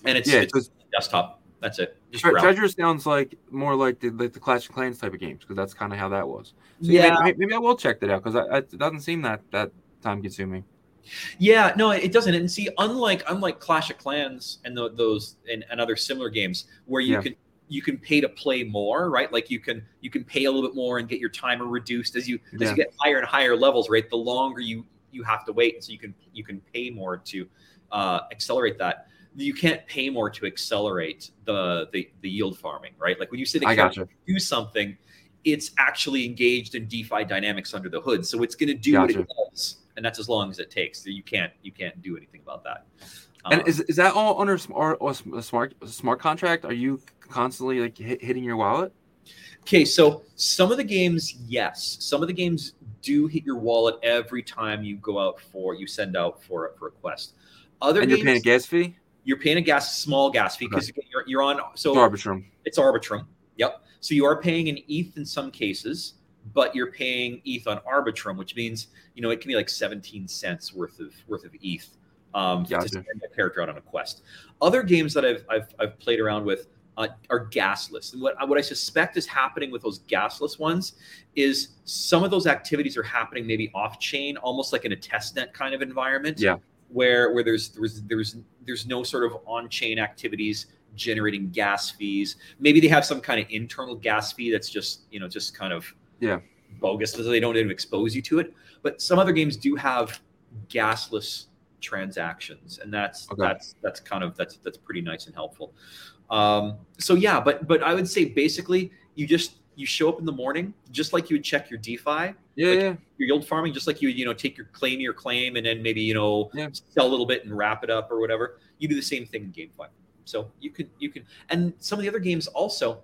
and it's, Yeah, it's 'cause- desktop. That's it. Just Tre- Treasure sounds like more like the like the Clash of Clans type of games because that's kind of how that was. So yeah, yeah, maybe, maybe I will check that out because it doesn't seem that that time consuming. Yeah, no, it doesn't. And see, unlike unlike Clash of Clans and tho- those and, and other similar games where you Yeah. can you can pay to play more, right? Like you can you can pay a little bit more and get your timer reduced as you as you get higher and higher levels, right? The longer you you have to wait, so you can you can pay more to uh, accelerate that. You can't pay more to accelerate the the, the yield farming, right? Like when you sit I down gotcha. do something, it's actually engaged in DeFi dynamics under the hood. So it's going to do what it does, and that's as long as it takes. So you can't you can't do anything about that. And Um, is, is that all under sm- or, or a smart a smart contract? Are you constantly like hit, hitting your wallet? okay, so some of the games, yes, some of the games do hit your wallet every time you go out for you send out for for a quest. Other and you're paying a gas fee? You're paying a gas small gas fee because you're, you're on so Arbitrum. It's Arbitrum. Yep. So you are paying an ETH in some cases, but you're paying ETH on Arbitrum, which means you know it can be like 17 cents worth of worth of ETH um, Gotcha. to send a character out on a quest. Other games that I've I've, I've played around with uh, are gasless, and what what I suspect is happening with those gasless ones is some of those activities are happening maybe off chain, almost like in a testnet kind of environment. Yeah. Where where there's there's there's there's no sort of on chain activities generating gas fees. Maybe they have some kind of internal gas fee that's just you know just kind of Yeah. bogus, so they don't even expose you to it. But some other games do have gasless transactions, and that's Okay. that's that's kind of that's that's pretty nice and helpful. Um, so yeah, but but I would say basically you just you show up in the morning just like you would check your DeFi Yeah, Like- yeah. your yield farming, just like you would, you know, take your claim your claim and then maybe, you know, Yeah. sell a little bit and wrap it up or whatever. You do the same thing in GameFi. So you can, you can, and some of the other games also,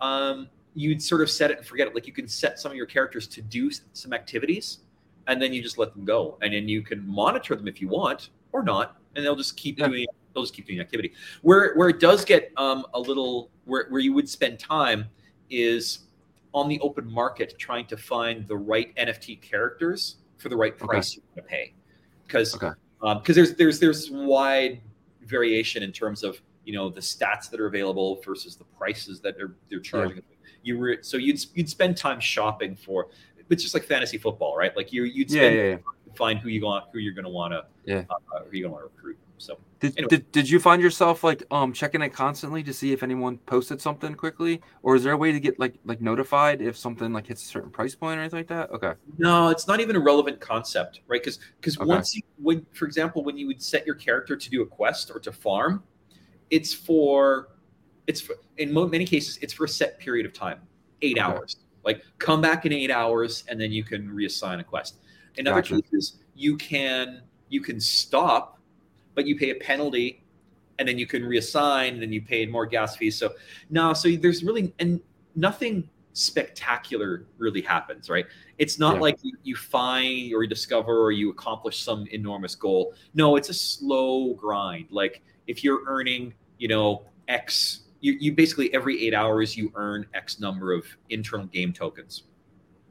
um, you'd sort of set it and forget it. Like you can set some of your characters to do some activities and then you just let them go. And then you can monitor them if you want or not. And they'll just keep Yeah. doing, they'll just keep doing activity. Where, where it does get um, a little, where, where you would spend time is on the open market trying to find the right NFT characters for the right price you're going to pay. Because Okay. because there's there's there's wide variation in terms of you know the stats that are available versus the prices that they're they're charging. You were so you'd you'd spend time shopping for. It's just like fantasy football, right? Like you you'd Yeah, spend yeah, yeah. to find who you want who you're going to want to Yeah. uh, who you're going to want to recruit. So Did, Anyway. did, did you find yourself like um checking it constantly to see if anyone posted something quickly, or is there a way to get like like notified if something like hits a certain price point or anything like that? Okay, No, it's not even a relevant concept, right? Because because Okay. once you when for example when you would set your character to do a quest or to farm, it's for it's for, in mo- many cases it's for a set period of time, eight Okay. hours. Like come back in eight hours and then you can reassign a quest. In other cases, you can you can stop, but you pay a penalty, and then you can reassign, and then you pay more gas fees. So no, so there's really and nothing spectacular really happens, right? It's not Yeah. like you, you find or you discover or you accomplish some enormous goal. No, it's a slow grind. Like if you're earning, you know, X, you, you basically every eight hours you earn X number of internal game tokens.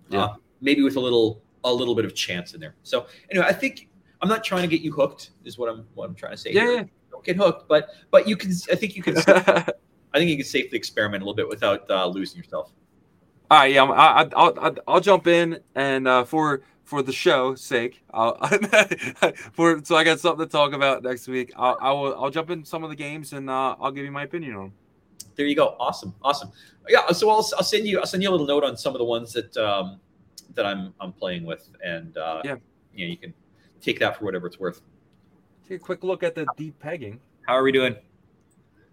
Yeah. Uh, maybe with a little a little bit of chance in there. So anyway, I think I'm not trying to get you hooked, is what I'm what I'm trying to say. yeah, here. yeah. Don't get hooked, but but you can. I think you can. (laughs) I think you can safely experiment a little bit without uh, losing yourself. All right, yeah, I, I, I'll, I'll I'll jump in and uh, for for the show sake, I'll, (laughs) for so I got something to talk about next week. I'll I will I'll jump in some of the games and uh, I'll give you my opinion on. There you go. Awesome, awesome. Yeah. So I'll, I'll send you I'll send you a little note on some of the ones that um, that I'm I'm playing with, and uh, Yeah. you know you can take that for whatever it's worth. Take a quick look at the deep pegging. How are we doing?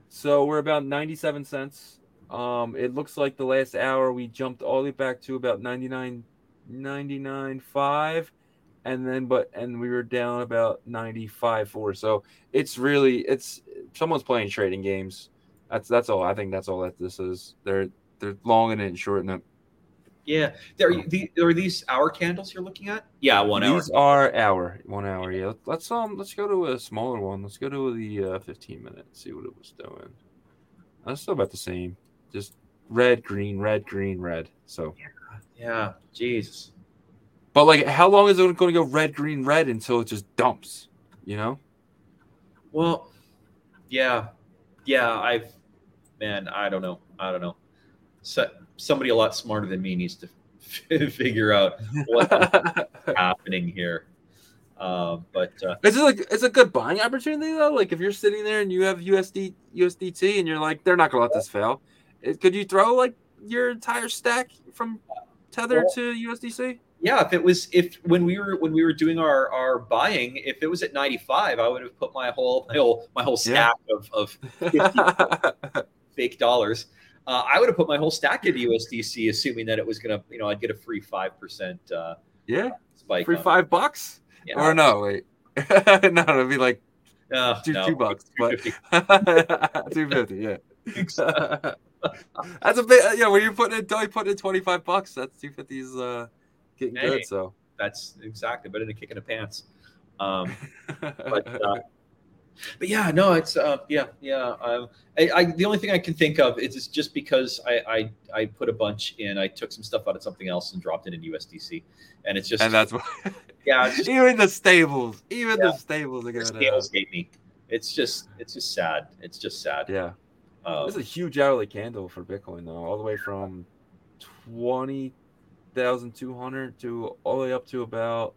So we're about 97 cents. Um, it looks like the last hour we jumped all the way back to about 99, 99.5, and then but and we were down about 95.4. So it's really it's someone's playing trading games. That's that's all. I think that's all that this is. They're they're long in it and shorting it. Yeah. There, are, the, are these hour candles you're looking at? Yeah, one hour. These are hour, one hour. Yeah. Let's um let's go to a smaller one. Let's go to the uh, 15 minute. See what it was doing. That's still about the same. Just red, green, red, green, red. So yeah, yeah, Jesus. But like, how long is it going to go red, green, red until it just dumps? You know? Well, yeah, yeah. I've, man, I don't know. I don't know. So, somebody a lot smarter than me needs to (laughs) figure out what's (laughs) happening here. Uh, but uh, it's like it's a good buying opportunity though. Like if you're sitting there and you have USD USDT and you're like, they're not gonna let this fail. It, could you throw like your entire stack from Tether well, to USDC? Yeah, if it was if when we were when we were doing our our buying, if it was at 95, I would have put my whole my whole my whole stack yeah. of of (laughs) fake dollars. Uh, I would have put my whole stack into USDC, assuming that it was gonna, you know, I'd get a free five percent. Uh, yeah, spike. Free five it. bucks. Yeah. Or no, wait. (laughs) no, it'd be like uh, two, no, two bucks, (laughs) but (laughs) two fifty. Yeah. that's a bit. Yeah, when you're putting it, you putting in twenty five bucks. That's two fifty is uh, getting hey, good. So that's exactly better than kicking the pants. Um, but uh, but yeah, no, it's uh, yeah, yeah. Um, I, I, the only thing I can think of is just because I, I I put a bunch in, I took some stuff out of something else and dropped it in USDC, and it's just and that's what. (laughs) yeah, just, (laughs) even the stables, even yeah, the stables are gonna. Stables hate me. It's just it's just sad. It's just sad. Yeah. Um, is a huge hourly candle for Bitcoin though, all the way from twenty thousand two hundred to all the way up to about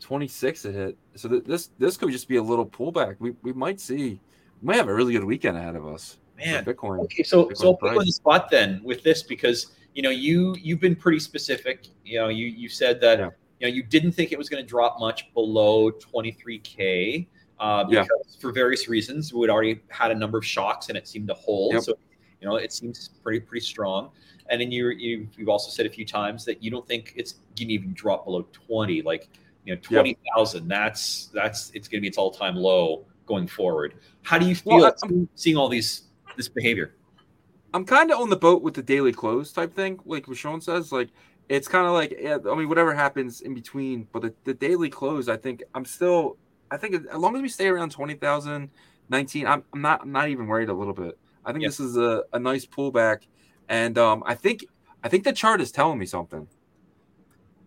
26 it hit. So th- this this could just be a little pullback. We we might see we might have a really good weekend ahead of us. Man, Bitcoin. Okay, so Bitcoin so I'll put on the spot then with this because you know you you've been pretty specific. You know you you said that yeah. you know you didn't think it was going to drop much below 23k. Uh, because yeah. for various reasons, we had already had a number of shocks and it seemed to hold. Yep. So, you know, it seems pretty pretty strong. And then you, you you've also said a few times that you don't think it's going to even drop below 20. Like you know, twenty thousand. Yep. That's that's it's going to be its all time low going forward. How do you feel well, seeing all these this behavior? I'm kind of on the boat with the daily close type thing, like Sean says. Like it's kind of like yeah, I mean, whatever happens in between, but the, the daily close, I think I'm still. I think as long as we stay around 20,000, 19, I'm, I'm not I'm not even worried a little bit. I think yep. this is a, a nice pullback, and um, I think I think the chart is telling me something.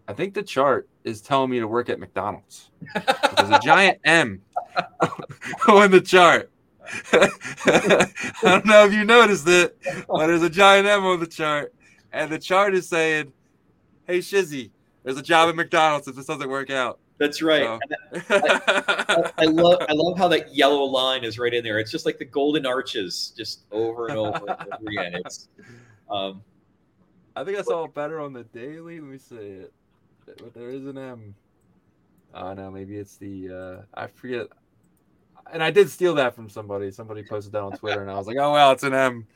I think the chart is telling me to work at McDonald's. There's a giant M (laughs) on the chart. (laughs) I don't know if you noticed it, but there's a giant M on the chart, and the chart is saying, "Hey Shizzy, there's a job at McDonald's if this doesn't work out." That's right. So. I, (laughs) I, I, love I love how that yellow line is right in there. It's just like the golden arches, just over and over, and over again. It's. Um, I think I saw it better on the daily. Let me see it but there is an M. Oh no, maybe it's the uh I forget. And I did steal that from somebody. Somebody posted that on Twitter, and I was like, "Oh well, it's an M."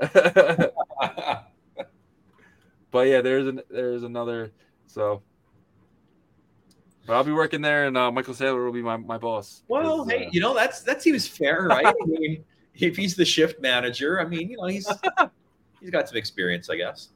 (laughs) but yeah, there's an there's another. So, but I'll be working there, and uh, Michael Saylor will be my, my boss. Well, hey, uh, you know that's that seems fair, right? I mean, if he's the shift manager, I mean, you know, he's (laughs) he's got some experience, I guess.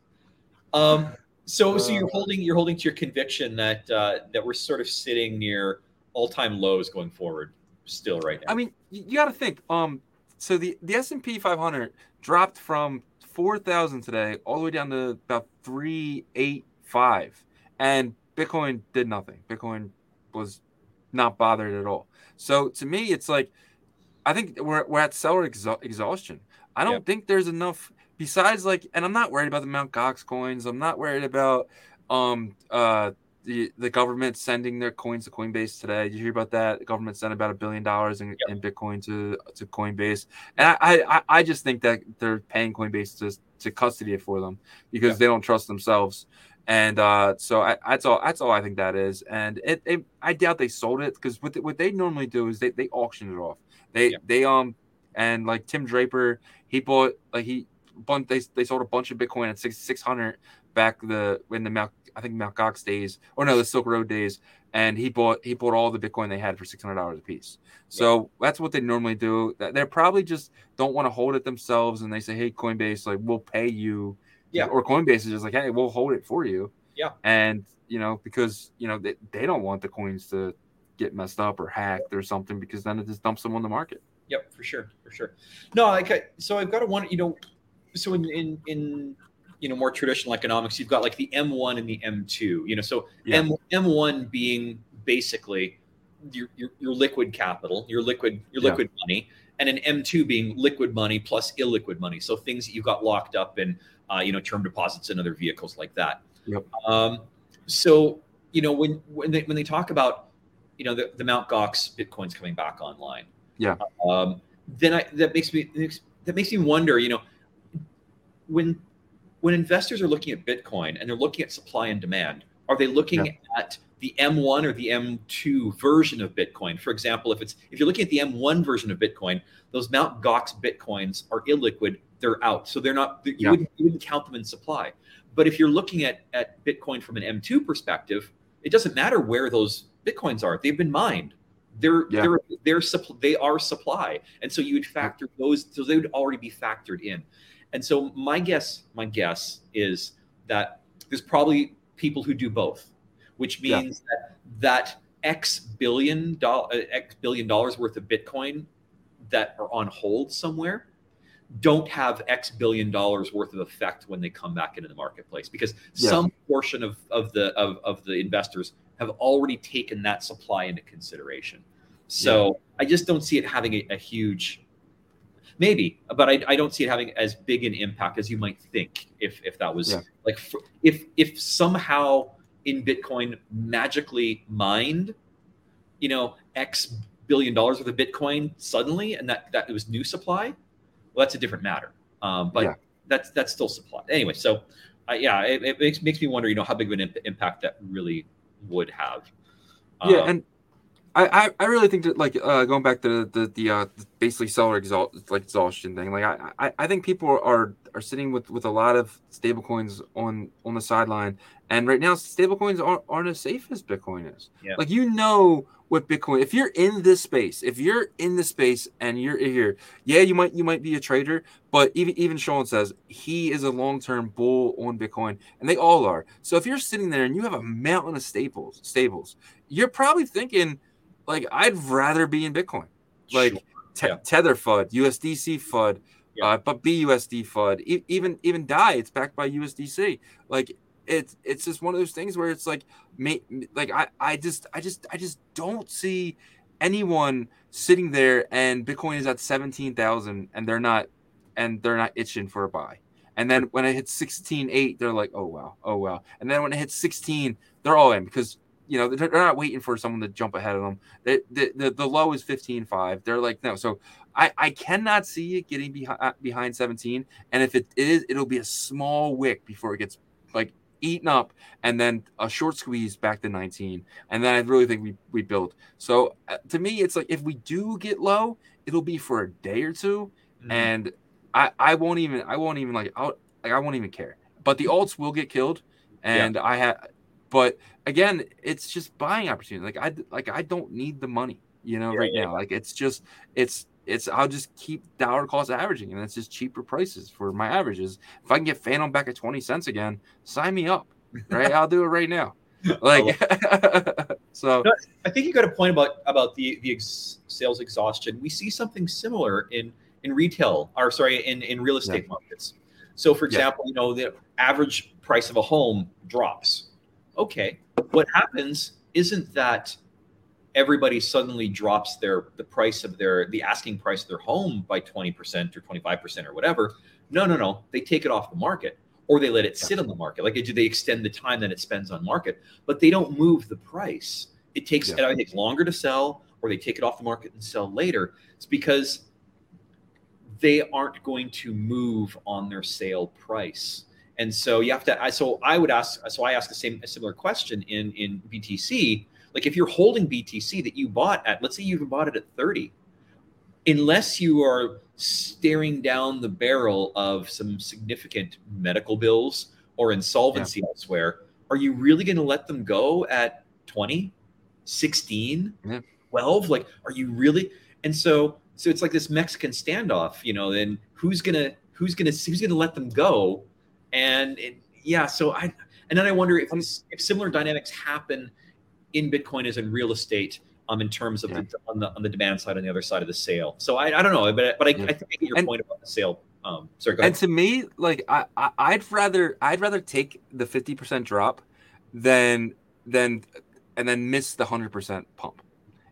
Um, so, so you're uh, holding you're holding to your conviction that uh, that we're sort of sitting near all time lows going forward, still right now. I mean, you got to think. Um, so the the S and P 500 dropped from four thousand today all the way down to about three eight five, and Bitcoin did nothing. Bitcoin was not bothered at all. So to me, it's like I think we're we're at seller exhaustion. I don't yep. think there's enough besides like, and I'm not worried about the Mount Gox coins. I'm not worried about um uh the the government sending their coins to Coinbase today. Did you hear about that? The government sent about a billion dollars in, yep. in Bitcoin to to Coinbase, and I, I I just think that they're paying Coinbase to to custody it for them because yep. they don't trust themselves. And uh, so I, that's all. That's all I think that is. And it, it I doubt they sold it because what, what they normally do is they, they auction it off. They yep. they um and like Tim Draper, he bought like he bunch they, they sold a bunch of Bitcoin at six six hundred back the when the Mount I think Mount Gox days or no the Silk Road days, and he bought he bought all the Bitcoin they had for six hundred dollars a piece. So yeah. that's what they normally do. They're probably just don't want to hold it themselves, and they say, "Hey, Coinbase, like we'll pay you." Yeah. Or Coinbase is just like, "Hey, we'll hold it for you." Yeah. And you know because you know they, they don't want the coins to get messed up or hacked or something because then it just dumps them on the market. Yep, for sure, for sure. No, like I, so I've got to wonder, you know, so in in in you know more traditional economics, you've got like the M1 and the M2. You know, so Yeah. M M1 being basically your, your your liquid capital, your liquid your Yeah. liquid money, and an M2 being liquid money plus illiquid money. So things that you got locked up in, uh, you know, term deposits and other vehicles like that. Yep. Um, so you know when when they when they talk about you know the, the Mount Gox bitcoins coming back online. Yeah. Um, then I that makes me that makes me wonder. You know, when when investors are looking at Bitcoin and they're looking at supply and demand, are they looking at the M1 or the M2 version of Bitcoin? For example, if it's if you're looking at the M1 version of Bitcoin, those Mount Gox bitcoins are illiquid; they're out, so they're not. You, Yeah. wouldn't, you wouldn't count them in supply. But if you're looking at at Bitcoin from an M2 perspective, it doesn't matter where those bitcoins are; they've been mined. They're Yeah. they're they're they are supply, and so you would factor those. So they would already be factored in. And so my guess, my guess is that there's probably people who do both, which Yeah. means that that X billion dollar uh, X billion dollars worth of Bitcoin that are on hold somewhere don't have X billion dollars worth of effect when they come back into the marketplace because Yeah. some portion of, of the of, of the investors have already taken that supply into consideration. So I just don't see it having a, a huge maybe, but I, I don't see it having as big an impact as you might think if if that was Yeah. like if if somehow in Bitcoin magically mined, you know, X billion dollars worth of Bitcoin suddenly, and that that it was new supply, well, that's a different matter. Um, but Yeah. that's that's still supply anyway. So, uh, yeah, it, it makes makes me wonder, you know, how big of an imp- impact that really would have. Yeah, Um, and I, I, I really think that like uh, going back to the the, the uh, basically seller exhaust like exhaustion thing. Like I, I, I think people are are sitting with with a lot of stable coins on on the sideline, and right now stable coins aren't, aren't as safe as Bitcoin is. Yeah. Like you know what Bitcoin. If you're in this space, if you're in this space and you're here, yeah, you might you might be a trader, but even even Sean says he is a long term bull on Bitcoin, and they all are. So if you're sitting there and you have a mountain of staples stables, you're probably thinking like I'd rather be in Bitcoin, like Sure. te- Yeah. Tether FUD, USDC FUD, Yeah. uh, but BUSD FUD, e- even even DAI, it's backed by USDC. Like it's it's just one of those things where it's like, ma- like I I just I just I just don't see anyone sitting there and Bitcoin is at seventeen thousand and they're not and they're not itching for a buy. And then when it hits 16.8, they're like, oh wow, oh wow. And then when it hits 16, they're all in because you know they're, not waiting for someone to jump ahead of them. The the, the, the low is 15.5. They're like, no. So I, I cannot see it getting behind behind 17. And if it is, it'll be a small wick before it gets like eaten up and then a short squeeze back to 19. And then I really think we, we build. So uh, to me, it's like if we do get low, it'll be for a day or 2 Mhm. and I, I won't even I won't even like I'll, like I won't even care. But the alts will get killed, and I have. But again, it's just buying opportunity. Like I like I don't need the money, you know, Yeah, right yeah, now. Like it's just it's it's I'll just keep dollar cost averaging, and it's just cheaper prices for my averages. If I can get Fantom back at twenty cents again, sign me up. Right, I'll do it right now. (laughs) Like (laughs) so. No, I think you got a point about about the the ex- sales exhaustion. We see something similar in in retail, or sorry, in in real estate markets. So, for Yeah. example, you know the average price of a home drops. Okay, what happens isn't that everybody suddenly drops their the price of their the asking price of their home by twenty percent or twenty five percent or whatever. No, no, no. They take it off the market or they let it sit on the market. Like do they extend the time that it spends on market, but they don't move the price. It takes Yeah. it takes longer to sell or they take it off the market and sell later. It's because they aren't going to move on their sale price. And so you have to I so I would ask so I ask the same a similar question in in BTC. Like if you're holding BTC that you bought at let's say you bought it at 30 unless you are staring down the barrel of some significant medical bills or insolvency elsewhere, are you really going to let them go at 20, 16, Yeah. 12? Like, are you really? And so, so it's like this Mexican standoff, you know, then who's going to, who's going to, who's going to let them go? And it, yeah, so I, and then I wonder if, if similar dynamics happen in Bitcoin as in real estate um, in terms of Yeah. the, on the on the demand side on the other side of the sale. So I, I don't know, but but I, Yeah. I think I get your And- point about the sale Um, sorry, And to me, like I, I I'd rather I'd rather take the fifty percent drop than than and then miss the hundred percent pump.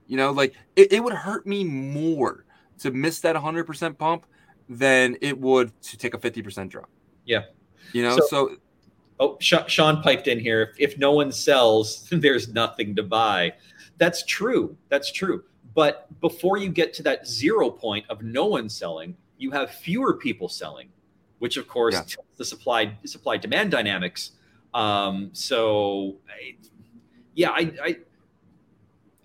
You know, like it, it would hurt me more to miss that hundred percent pump than it would to take a fifty percent drop. Yeah. You know, So- so, Oh, Sean piped in here. If, if no one sells, (laughs) there's nothing to buy. That's true. That's true. But before you get to that zero point of no one selling, you have fewer people selling, which of course Yeah. the supply supply demand dynamics. Um, so, I, yeah, I, I,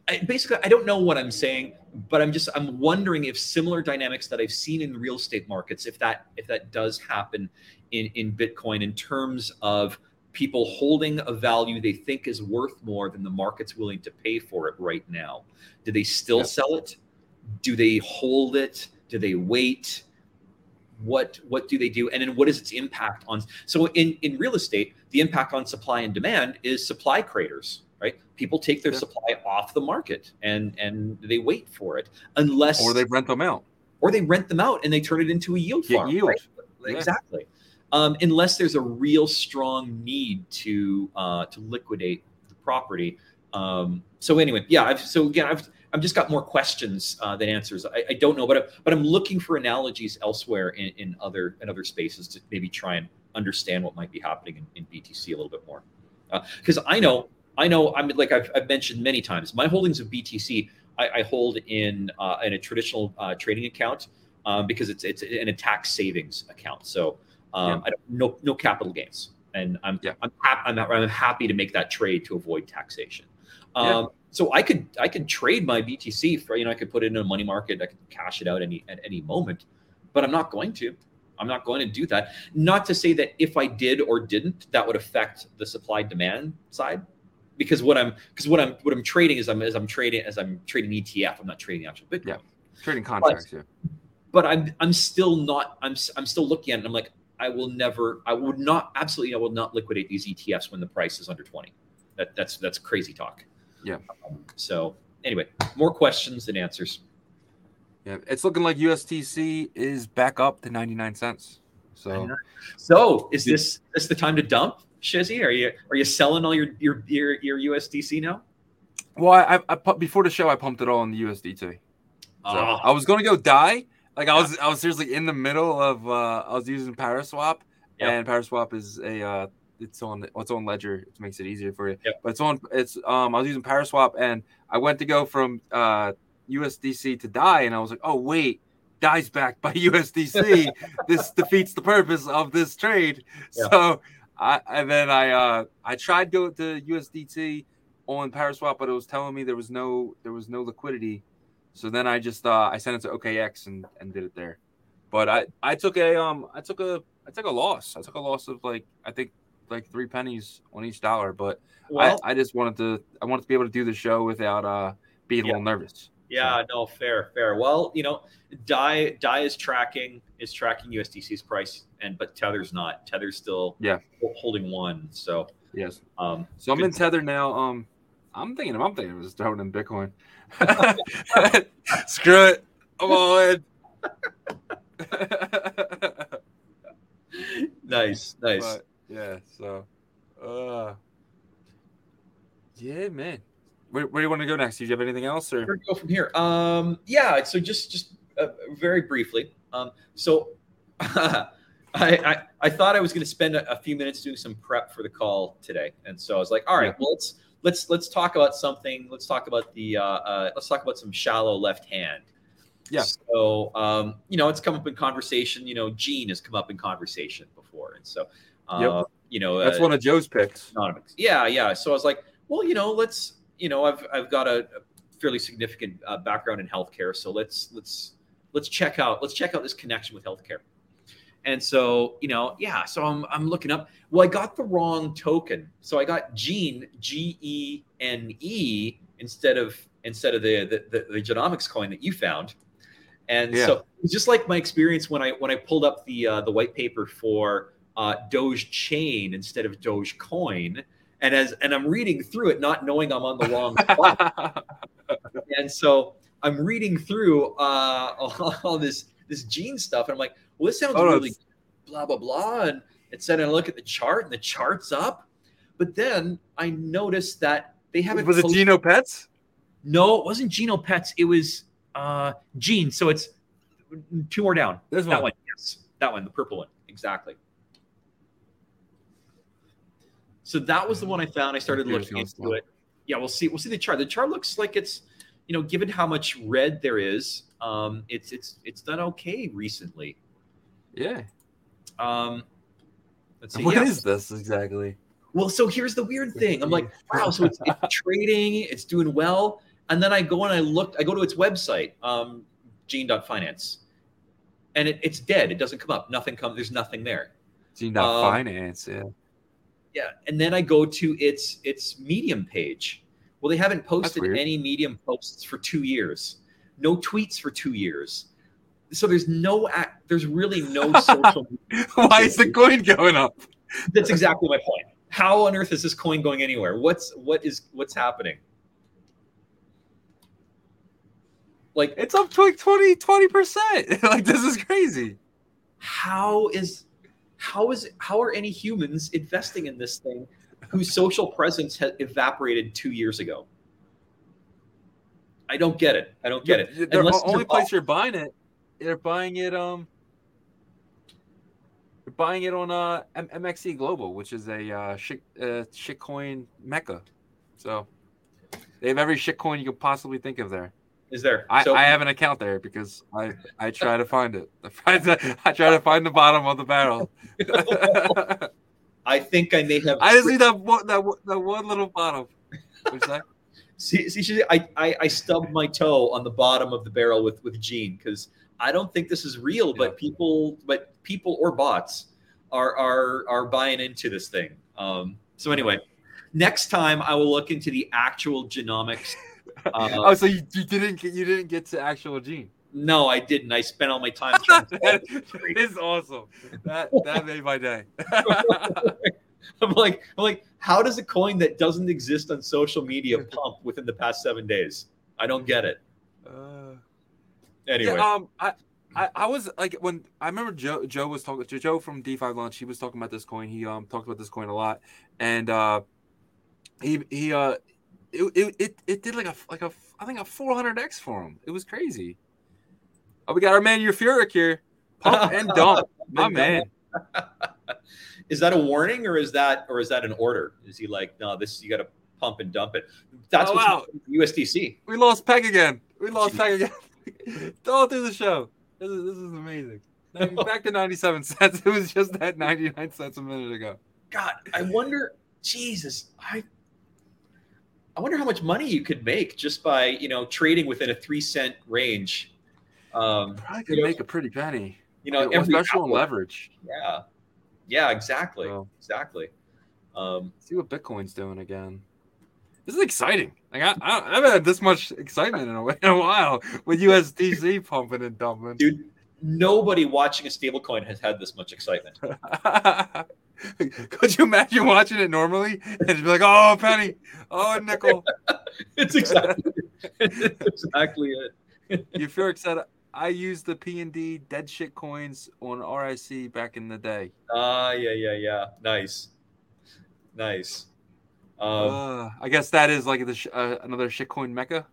I basically I don't know what I'm saying, but I'm just I'm wondering if similar dynamics that I've seen in real estate markets, if that if that does happen in in Bitcoin in terms of people holding a value they think is worth more than the market's willing to pay for it right now. Do they still Yeah. sell it? Do they hold it? Do they wait? What what do they do? And then what is its impact on so in in real estate, the impact on supply and demand is supply craters? People take their Yeah. supply off the market and and they wait for it unless or they rent them out. or they rent them out and they turn it into a yield Get farm. yield. right? Yeah. Exactly. Um, unless there's a real strong need to uh, to liquidate the property. Um, so anyway, yeah. I've, so again, I've I've just got more questions uh, than answers. I, I don't know, but I, but I'm looking for analogies elsewhere in, in other in other spaces to maybe try and understand what might be happening in, in BTC a little bit more. Because I know I know I'm like I've, I've mentioned many times, my holdings of BTC I, I hold in uh, in a traditional uh, trading account um, because it's it's in a tax savings account. So um, I don't no no capital gains, and I'm Yeah. I'm, hap- I'm I'm happy to make that trade to avoid taxation. Yeah. Um, So I could I could trade my BTC for you know I could put it in a money market I could cash it out any at any moment, but I'm not going to. I'm not going to do that. Not to say that if I did or didn't, that would affect the supply demand side, because what I'm because what I'm what I'm trading is I'm as I'm trading as I'm trading ETF. I'm not trading the actual Bitcoin. Yeah. Trading contracts, yeah. But I'm I'm still not I'm I'm still looking at it. And I'm like I will never I would not absolutely I will not liquidate these ETFs when the price is under twenty. That that's that's crazy talk. Yeah. Um, so anyway, more questions than answers. Yeah. It's looking like USDC is back up to 99 cents. So So is this this the time to dump, Shizzy? Are you are you selling all your your your, your USDC now? well, I, I, I before the show I pumped it all in the USDT. So Ah, I was gonna go DAI. Like I was I was seriously in the middle of uh I was using Paraswap Yep. and Paraswap is a uh it's on its own ledger. It makes it easier for you. Yep. But it's on it's um I was using Paraswap and I went to go from uh USDC to DAI and I was like, oh wait, DAI's backed by (laughs) USDC. this defeats the purpose of this trade. Yeah. So I and then I uh I tried go to USDT on Paraswap, but it was telling me there was no there was no liquidity. So then I just uh, I sent it to OKX and, and did it there. But I, I took a um I took a I took a loss. I took a loss of like I think like three pennies on each dollar. But well, I, I just wanted to I wanted to be able to do the show without uh being Yeah. a little nervous. Yeah, no, fair, fair. Well, you know, Dai Dai is tracking is tracking USDC's price, and but Tether's not. Tether's still Yeah. holding one. So Yes. um, So I'm in Tether now. Um I'm thinking I'm thinking of just throwing in Bitcoin. (laughs) (laughs) Screw it. I'm all in. (laughs) nice, nice. But yeah, so uh yeah, man. Where, where do you want to go next? Do you have anything else or go from here? Um, yeah. So just just uh, very briefly. Um, so (laughs) I, I I thought I was going to spend a, a few minutes doing some prep for the call today, and so I was like, all right, Yeah. well let's let's let's talk about something. Let's talk about the uh, uh, let's talk about some shallow left hand. Yeah. So um, you know, it's come up in conversation. You know, Gene has come up in conversation before, and so uh, you know that's uh, one of Joe's picks. economics. Yeah, yeah. So I was like, well, you know, let's, you know, I've I've got a, a fairly significant uh, background in healthcare, so let's let's let's check out let's check out this connection with healthcare. And so, you know, yeah. So I'm I'm looking up. Well, I got the wrong token, so I got Gene G E N E instead of instead of the the, the the genomics coin that you found. And Yeah. so just like my experience when I when I pulled up the uh, the white paper for uh, Doge Chain instead of Doge Coin, and as and I'm reading through it, not knowing I'm on the wrong (laughs) spot, and so I'm reading through uh, all, (laughs) all this this gene stuff, and I'm like, well, this sounds Oh, really blah blah blah, and it said I look at the chart and the chart's up, but then I noticed that they haven't. Was it posted- Genopets? No, it wasn't Genopets. It was uh Gene. So it's two more down. This That one. one, yes, that one, the purple one, exactly. So that was the one I found. I started looking into slow. it. Yeah, we'll see. We'll see the chart. The chart looks like it's, you know, given how much red there is, um, it's it's it's done okay recently. Yeah. Um, let's see. (laughs) What yeah. is this exactly? Well, so here's the weird thing. I'm like, wow, so it's, it's (laughs) trading, it's doing well. And then I go and I look, I go to its website, um, gene.finance, and it, it's dead. It doesn't come up. Nothing comes, there's nothing there. Gene Um, Finance. Yeah. Yeah. And then I go to its its medium page. Well, they haven't posted any medium posts for two years, no tweets for two years. So there's no act, there's really no (laughs) social Why is the coin going up? That's exactly my point. How on earth is this coin going anywhere? What's what is what's happening? Like It's up to like 20 percent. (laughs) like this is crazy. how is how is how are any humans investing in this thing whose social presence had evaporated two years ago? I don't get it. I don't get it. The only place you're buying it, they're buying it. Um, you're buying it on uh M- MXC Global, which is a uh, shit uh, shitcoin mecca. So they have every shitcoin you could possibly think of there. Is there? I, So- I have an account there because I I try to find it. I, (laughs) the- I try to find the bottom of the barrel. (laughs) I think I may have. I just need that one that that one little bottom. What's (laughs) that? See, see, see I, I, I stubbed my toe on the bottom of the barrel with with Gene because I don't think this is real, but people, but people or bots are are are buying into this thing. Um, so anyway, next time I will look into the actual genomics. Uh, oh, so you, you didn't get you didn't get to actual gene. no, I didn't. I spent all my time (laughs) trying. To, that (laughs) is awesome. That that made my day. (laughs) I'm like, I'm like, how does a coin that doesn't exist on social media pump within the past seven days? I don't get it. Uh, Anyway, Yeah, um, I, I, I was like when I remember Joe Joe was talking Joe from DeFi Launch. He was talking about this coin. He um talked about this coin a lot, and uh, he he uh, it it it, it did like a like a I think a 400x for him. It was crazy. Oh, we got our man Euphoric here, pump and (laughs) dump, my man. (laughs) is that a warning or is that or is that an order? Is he like, no, this you got to pump and dump it? That's Oh, wow. USDC. We lost Peg again. We lost Peg again. (laughs) All through the show. This is, this is amazing. Back to 97 cents. It was just that 99 cents a minute ago. God, I wonder. Jesus, I. I wonder how much money you could make just by you know trading within a three cent range. Um, Probably could You know, make a pretty penny. you know, Yeah, especially on leverage. Yeah, yeah, exactly, So, exactly. Um, see what Bitcoin's doing again. This is exciting. Like I, I, I haven't had this much excitement in a, (laughs) in a while with USDC (laughs) pumping and dumping. dude, nobody watching a stablecoin has had this much excitement. (laughs) (laughs) Could you imagine watching it normally and be like, "Oh, penny, oh, nickel"? it's (laughs) exactly, it's exactly it. Euphoric said, "I used the P and D dead shit coins on IRC back in the day." Ah, yeah, yeah, yeah. Nice, nice. Um, uh, I guess that is like the sh- uh, another shitcoin mecca.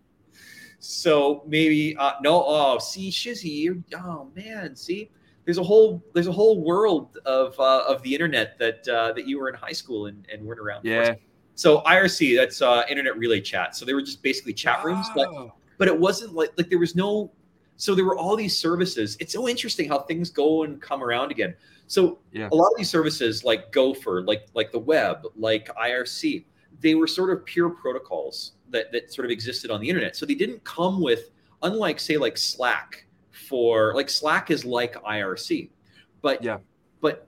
so maybe uh, no. Oh, see, Shizzy, oh man, see, there's a whole there's a whole world of uh, of the internet that uh, that you were in high school and, and weren't around. for. Yeah. So IRC, that's uh, internet relay chat. So they were just basically chat rooms, but but it wasn't like like there was no so there were all these services it's so interesting how things go and come around again so Yeah. a lot of these services like gopher like like the web like irc they were sort of pure protocols that that sort of existed on the internet so they didn't come with unlike say like slack for like slack is like irc but Yeah. but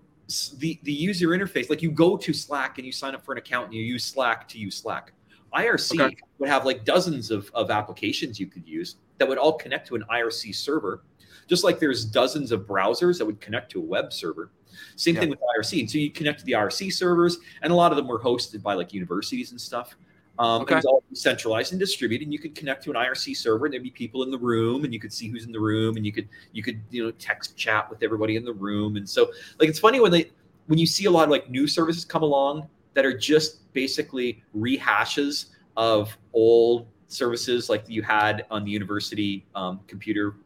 the the user interface like you go to slack and you sign up for an account and you use slack to use slack irc Okay. would have like dozens of, of applications you could use that would all connect to an irc server just like there's dozens of browsers that would connect to a web server same Yeah. thing with irc and so you connect to the irc servers and a lot of them were hosted by like universities and stuff Um, Okay. It was all centralized and distributed, and you could connect to an IRC server, and there'd be people in the room, and you could see who's in the room, and you could you could you know text chat with everybody in the room, and so like it's funny when they when you see a lot of like new services come along that are just basically rehashes of old services like you had on the university um, computer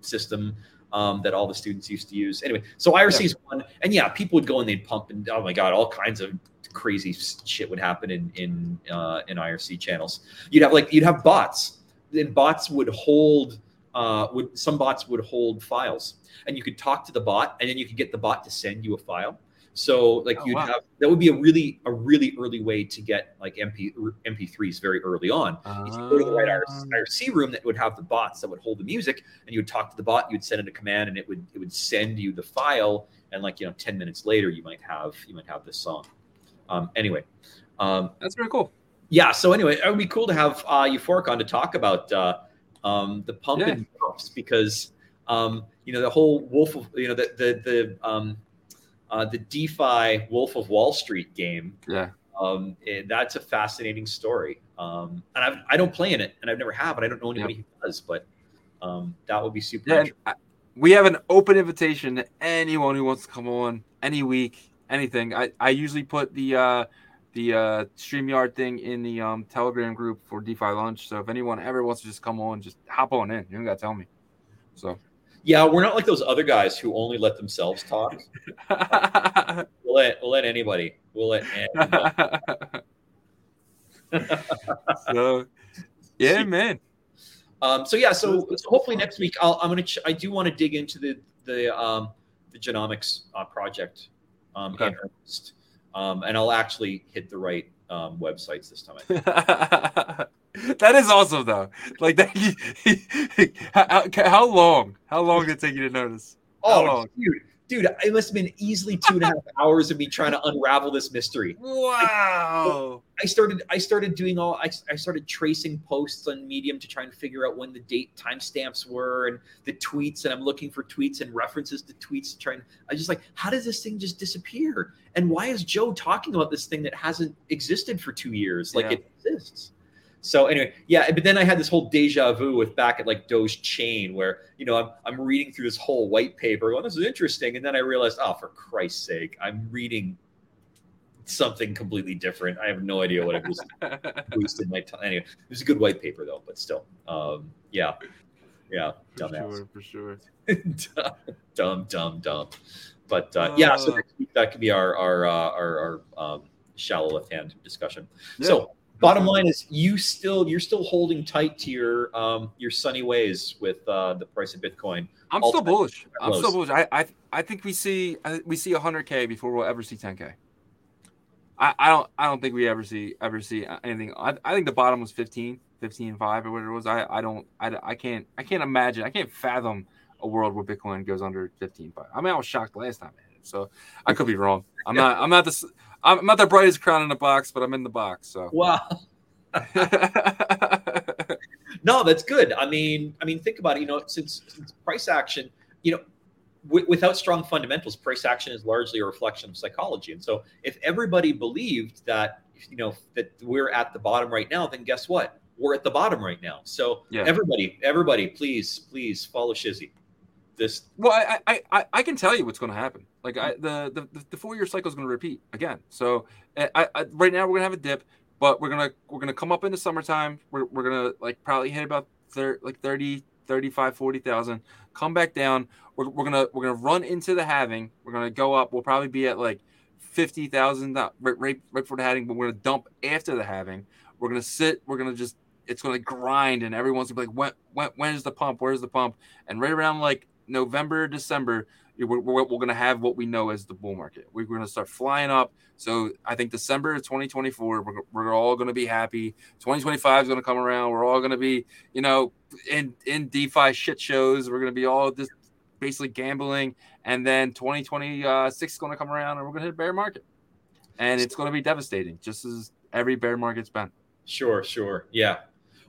system um, that all the students used to use. Anyway, so IRC is one, and yeah, people would go and they'd pump, and oh my god, all kinds of crazy shit would happen in in uh, in IRC channels. You'd have like you'd have bots, and bots would hold. Uh, would some bots would hold files, and you could talk to the bot, and then you could get the bot to send you a file. So like Oh, you'd wow. have that would be a really a really early way to get like MP MP3s very early on is you go to the right Ah. IRC room that would have the bots that would hold the music, and you would talk to the bot. You would send it a command, and it would it would send you the file. And like you know, ten minutes later, you might have you might have this song. Um, anyway, um, That's very cool. yeah. So anyway, it would be cool to have uh, Euphoric on to talk about uh, um, the pump Yeah. and dumps because um, you know the whole Wolf of you know the the the um, uh, the DeFi Wolf of Wall Street game Yeah. um, and that's a fascinating story. Um, and I've, I don't play in it, and I've never have, and I don't know anybody who does. But um, that would be super. Yeah, interesting. I- we have an open invitation to anyone who wants to come on any week, anything. I, I usually put the uh, the uh, Streamyard thing in the um, Telegram group for DeFi lunch. So if anyone ever wants to just come on, just hop on in. You don't got to tell me. So Yeah, we're not like those other guys who only let themselves talk. (laughs) We'll let we'll let anybody. We'll let anybody. (laughs) so yeah, man. um, so yeah, so, so hopefully next week I'll, I'm gonna ch- I do want to dig into the the um, the genomics uh, project um, in earnest, um, and I'll actually hit the right um, websites this time. (laughs) That is awesome though. Like that. (laughs) how, how long? How long did it take you to notice? How Oh, long? dude, dude, it must have been easily two and a half hours of me trying to unravel this mystery. Wow. I started, I started doing all, I, I started tracing posts on Medium to try and figure out when the date timestamps were and the tweets, and I'm looking for tweets and references to tweets to try and I just like, how does this thing just disappear? And why is Joe talking about this thing that hasn't existed for two years? Like Yeah. it exists. So anyway, yeah, but then I had this whole deja vu with back at like Doge Chain, where you know I'm I'm reading through this whole white paper, going, "This is interesting," and then I realized, oh, for Christ's sake, I'm reading something completely different. I have no idea what it was (laughs) wasted my time. Anyway, it was a good white paper though, but still, um, yeah, yeah, for dumbass, sure, for sure. (laughs) dumb, dumb, dumb. But uh, yeah, so Uh. that could be our our uh, our, our um, shallow left hand discussion. Yeah. So bottom line is you still you're still holding tight to your um your sunny ways with uh the price of bitcoin I'm still bullish. I'm still bullish. I, I I think we see we see 100k before we'll ever see 10k. I, I don't I don't think we ever see ever see anything. I, I think the bottom was 15, 15 5 or whatever it was. I I don't I, I can't I can't imagine I can't fathom a world where Bitcoin goes under 15 5. I mean I was shocked last time so I could be wrong. I'm not I'm not the I'm not the brightest crown in the box, but I'm in the box. So. (laughs) Wow. No that's good. I mean i mean think about it you know since, since price action you know w- without strong fundamentals price action is largely a reflection of psychology. And so if everybody believed that you know that we're at the bottom right now then guess what? We're at the bottom right now. So Yeah. everybody everybody please please follow shizzy this Well, I I, I, can tell you what's going to happen. Like I, the, the the four year cycle is going to repeat again. So eh, I, I, right now we're gonna have a dip, but we're gonna we're gonna come up in the summertime. We're, we're gonna like probably hit about thir- like 30, 35, 40,000, come back down. We're, we're gonna we're gonna run into the halving. We're gonna go up. We'll probably be at like fifty thousand right, right right before the halving, but we're gonna dump after the halving. We're gonna sit. We're gonna just it's gonna grind, and everyone's gonna be like, when when when's the pump? Where's the pump? And right around like November, December, we're, we're, we're going to have what we know as the bull market. We're going to start flying up. So I think December of 2024, we're, we're all going to be happy. 2025 is going to come around. We're all going to be, you know, in, in DeFi shit shows. We're going to be all just basically gambling. And then 2026 is going to come around and we're going to hit a bear market. And it's going to be devastating, just as every bear market's been. Sure, sure. Yeah.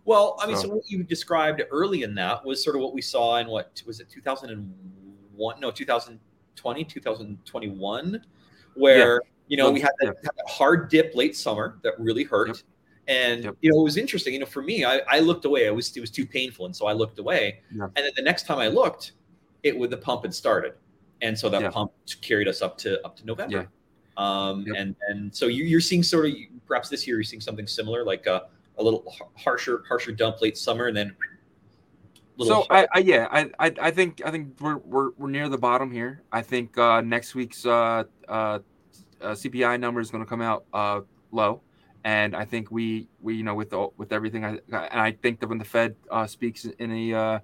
Well, I mean, so, So- what you described early in that was sort of what we saw in what was it 2001? No, 2020, 2021, where, you know, we had that, yeah. that hard dip late summer that really hurt. Yep. And Yep. you know, it was interesting. You know, for me, I, I looked away. It was it was too painful, and so I looked away. Yeah. And then the next time I looked, it would the pump had started, and so that Yeah. pump carried us up to up to November. Um, Yep. and and so you, you're seeing sort of perhaps this year you're seeing something similar, like a, a little harsher harsher dump late summer, and then. So I, I yeah I, I I think I think we're we're we're near the bottom here. I think uh, next week's uh, uh, uh, CPI number is going to come out uh, low, and I think we we you know with the, with everything I and I think that when the Fed uh, speaks in a uh,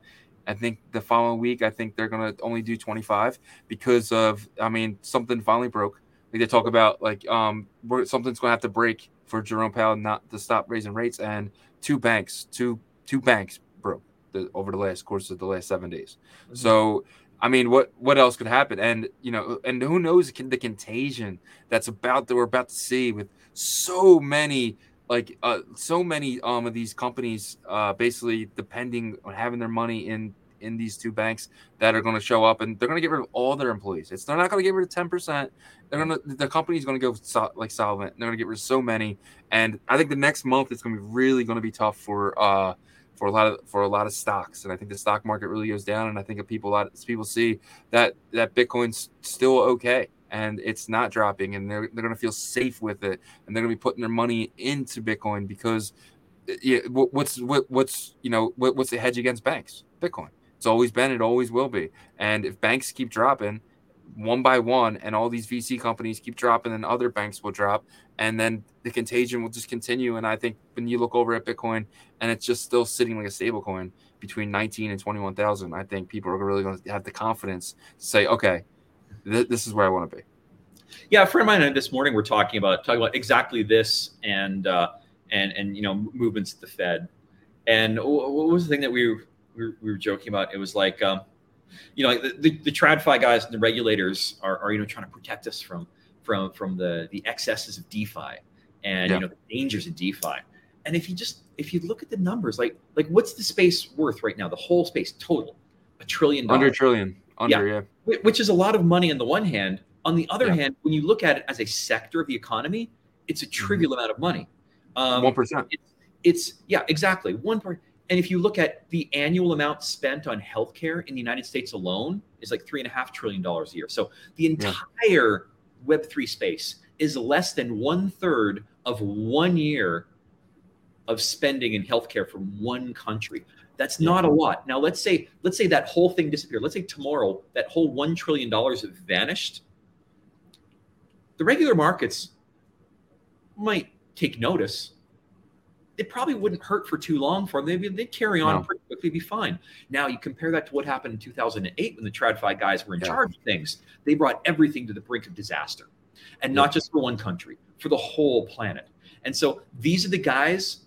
I think the following week I think they're going to only do 25 because of I mean something finally broke. Like they talk about like um something's going to have to break for Jerome Powell not to stop raising rates and two banks two two banks broke the, over the last course of the last seven days. Mm-hmm. So, I mean, what what else could happen? And you know, and who knows the contagion that's about that we're about to see with so many like uh, so many um of these companies uh basically depending on having their money in in these two banks that are going to show up and they're going to get rid of all their employees. It's they're not going to get rid of ten percent. They're going to the going to go like solvent. They're going to get rid of so many, and I think the next month it's going to be really going to be tough for uh for a lot of for a lot of stocks, and I think the stock market really goes down. And I think if people a lot of people see that that Bitcoin's still okay and it's not dropping, and they're they're going to feel safe with it, and they're going to be putting their money into Bitcoin because yeah, what's what, what's you know what, what's the hedge against banks? Bitcoin. It's always been. It always will be. And if banks keep dropping one by one, and all these VC companies keep dropping, then other banks will drop, and then the contagion will just continue. And I think when you look over at Bitcoin, and it's just still sitting like a stable coin between 19 and 21,000, I think people are really going to have the confidence to say, okay, th- this is where I want to be. Yeah, a friend of mine this morning we're talking about talking about exactly this and uh, and and you know movements at the Fed. And what was the thing that we we were, we were joking about? It was like, um, you know, like the, the, the TradFi guys and the regulators are, are you know trying to protect us from from from the the excesses of DeFi and Yeah. you know the dangers of DeFi. And if you just if you look at the numbers, like like what's the space worth right now? The whole space total, a trillion dollars Under a trillion. Under, yeah. Wh- which is a lot of money on the one hand. On the other Yeah. hand, when you look at it as a sector of the economy, it's a trivial amount of money. Um, One percent. it's, it's yeah, exactly one part. And if you look at the annual amount spent on healthcare in the United States alone, is like three and a half trillion dollars a year. So the Yeah. entire Web three space is less than one third of one year of spending in healthcare from one country. That's not a lot. Now let's say let's say that whole thing disappeared. Let's say tomorrow that whole one trillion dollars have vanished. The regular markets might take notice. It probably wouldn't hurt for too long for them. They'd, they'd carry on No. pretty quickly, be fine. Now you compare that to what happened in 2008 when the TradFi guys were in Yeah. charge of things. They brought everything to the brink of disaster, and not just for one country, for the whole planet. And so these are the guys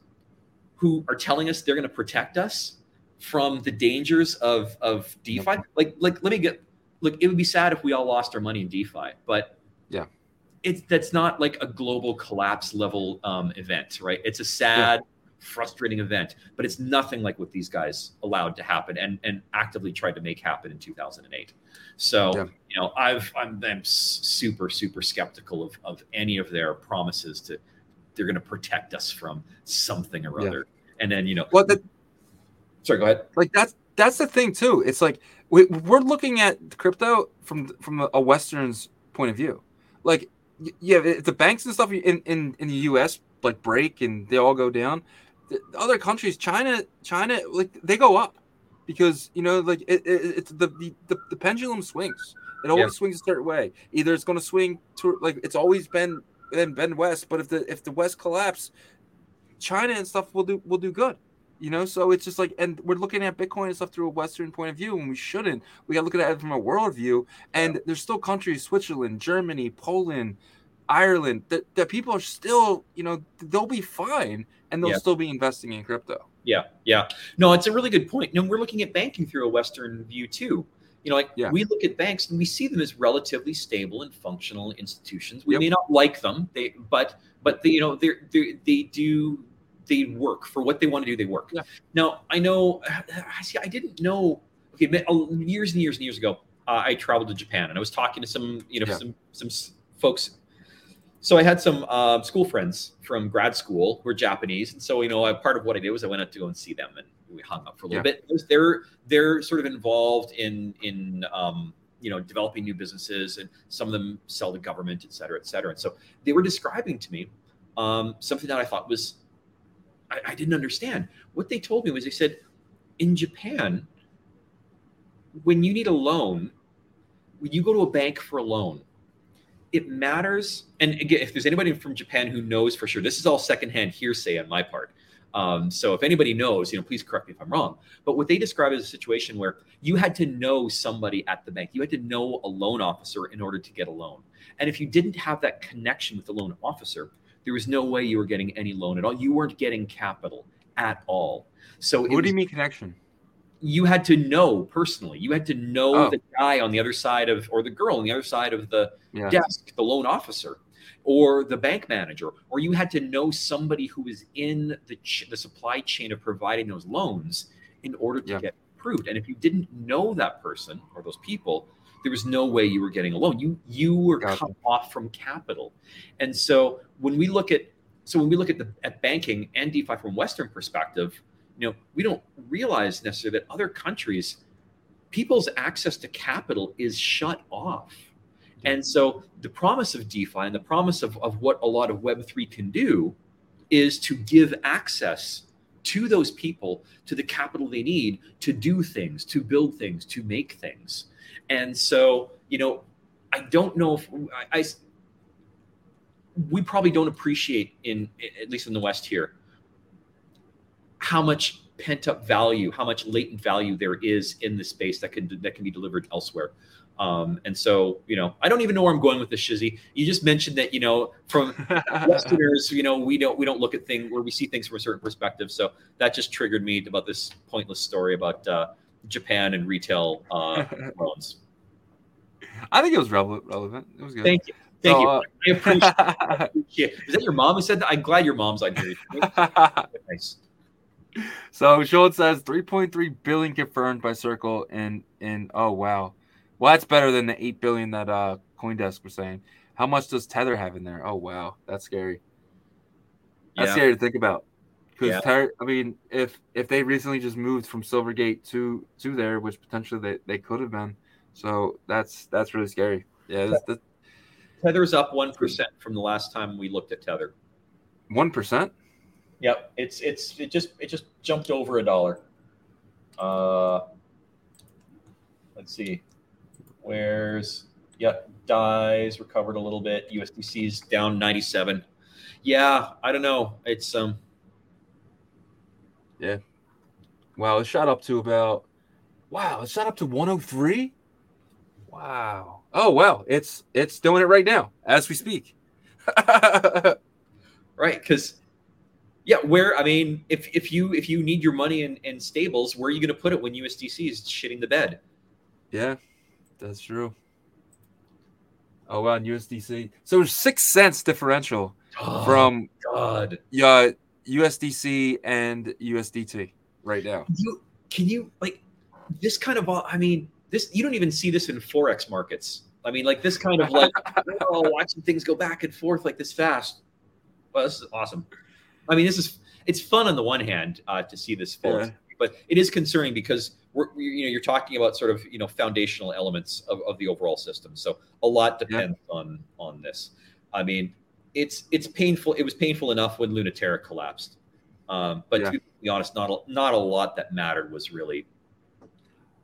who are telling us they're going to protect us from the dangers of of DeFi. Like like let me get look. It would be sad if we all lost our money in DeFi, but Yeah. It's that's not like a global collapse level um, event, right? It's a sad, frustrating event, but it's nothing like what these guys allowed to happen and and actively tried to make happen in 2008. So Yeah. you know, I've I'm, I'm super super skeptical of of any of their promises to they're going to protect us from something or Yeah. other. And then you know, Well, the, sorry, go ahead. like that's that's the thing too. It's like we, we're looking at crypto from from a Western's point of view. Like, yeah, if the banks and stuff in in in the U.S. like break and they all go down. The other countries, China, China, like they go up because you know, like it, it, it's the, the the the pendulum swings. It always Yeah. swings a certain way. Either it's going to swing to like it's always been been been west, but if the if the west collapse, China and stuff will do will do good you know so it's just like and we're looking at bitcoin and stuff through a western point of view and we shouldn't we got to look at it from a world view and there's still countries switzerland germany poland ireland that, that people are still you know they'll be fine and they'll Yeah. still be investing in crypto Yeah, yeah. No, it's a really good point. No, we're looking at banking through a Western view too. You know, like Yeah. we look at banks and we see them as relatively stable and functional institutions. We Yep. may not like them, they but but they, you know they they do they work for what they want to do. They work. Yeah. Now I know. I (sighs) see. I didn't know. Okay, oh, years and years and years ago, uh, I traveled to Japan and I was talking to some you know Yeah. some some folks so I had some um, school friends from grad school who were Japanese, and so you know, I, part of what I did was I went out to go and see them, and we hung up for a little Yeah. bit. They're they're sort of involved in in um, you know developing new businesses, and some of them sell to government, et cetera, et cetera. And so they were describing to me um, something that I thought was I, I didn't understand. What they told me was they said in Japan, when you need a loan, when you go to a bank for a loan, it matters. And again, if there's anybody from Japan who knows for sure, this is all secondhand hearsay on my part. Um, so if anybody knows, you know, please correct me if I'm wrong. But what they describe as a situation where you had to know somebody at the bank, you had to know a loan officer in order to get a loan. And if you didn't have that connection with the loan officer, there was no way you were getting any loan at all. You weren't getting capital at all. So What do you mean connection? you had to know personally. You had to know Oh. the guy on the other side of, or the girl on the other side of the Yeah. desk, the loan officer, or the bank manager, or you had to know somebody who was in the ch- the supply chain of providing those loans in order to Yeah. get approved. And if you didn't know that person or those people, there was no way you were getting a loan. You you were Gotcha. cut off from capital. And so when we look at so when we look at the at banking and DeFi from Western perspective, you know, we don't realize necessarily that other countries, people's access to capital is shut off. And so the promise of DeFi and the promise of, of what a lot of Web3 can do is to give access to those people to the capital they need to do things, to build things, to make things. And so, you know, I don't know if I, I we probably don't appreciate in at least in the West here how much pent up value, how much latent value there is in the space that can that can be delivered elsewhere. Um, and so, you know, I don't even know where I'm going with this, Shizzy. You just mentioned that, you know, from (laughs) Westerners, you know, we don't we don't look at things where we see things from a certain perspective. So that just triggered me about this pointless story about uh, Japan and retail uh, (laughs) loans. I think it was relevant. Relevant. It was good. Thank you, thank So, you. uh, (laughs) I appreciate. I appreciate. Is that your mom who said that? I'm glad your mom's on here. (laughs) Nice. so Sean says 3.3 billion confirmed by Circle and and oh wow. Well, that's better than the 8 billion that uh CoinDesk was saying. How much does Tether have in there? Oh wow, that's scary. That's Yeah. scary to think about. Because Yeah. Tether, I mean, if if they recently just moved from Silvergate to to there, which potentially they, they could have been, so that's that's really scary. Yeah, this, this, Tether's up one percent from the last time we looked at Tether. one percent. Yep, it's it's it just it just jumped over a dollar. Uh, let's see, where's yep DAI's recovered a little bit. USDC's down ninety seven. Yeah, I don't know. It's um Yeah. Wow, it shot up to about wow, it shot up to 103. Wow. Oh wow, it's it's doing it right now as we speak. (laughs) right because yeah where i mean if if you if you need your money in, in stables where are you going to put it when usdc is shitting the bed yeah, that's true. Oh wow, and USDC. So there's six cents differential oh, from god yeah USDC and USDT right now. you can you like this kind of i mean this you don't even see this in forex markets. I mean like this kind of like (laughs) oh watching things go back and forth like this fast. Well this is awesome. I mean this is it's fun on the one hand uh, to see this Yeah. but it is concerning because we're you know you're talking about sort of you know foundational elements of, of the overall system. So a lot depends on on this. I mean it's it's painful it was painful enough when lunaterra collapsed. Um, but Yeah. to be honest not a, not a lot that mattered was really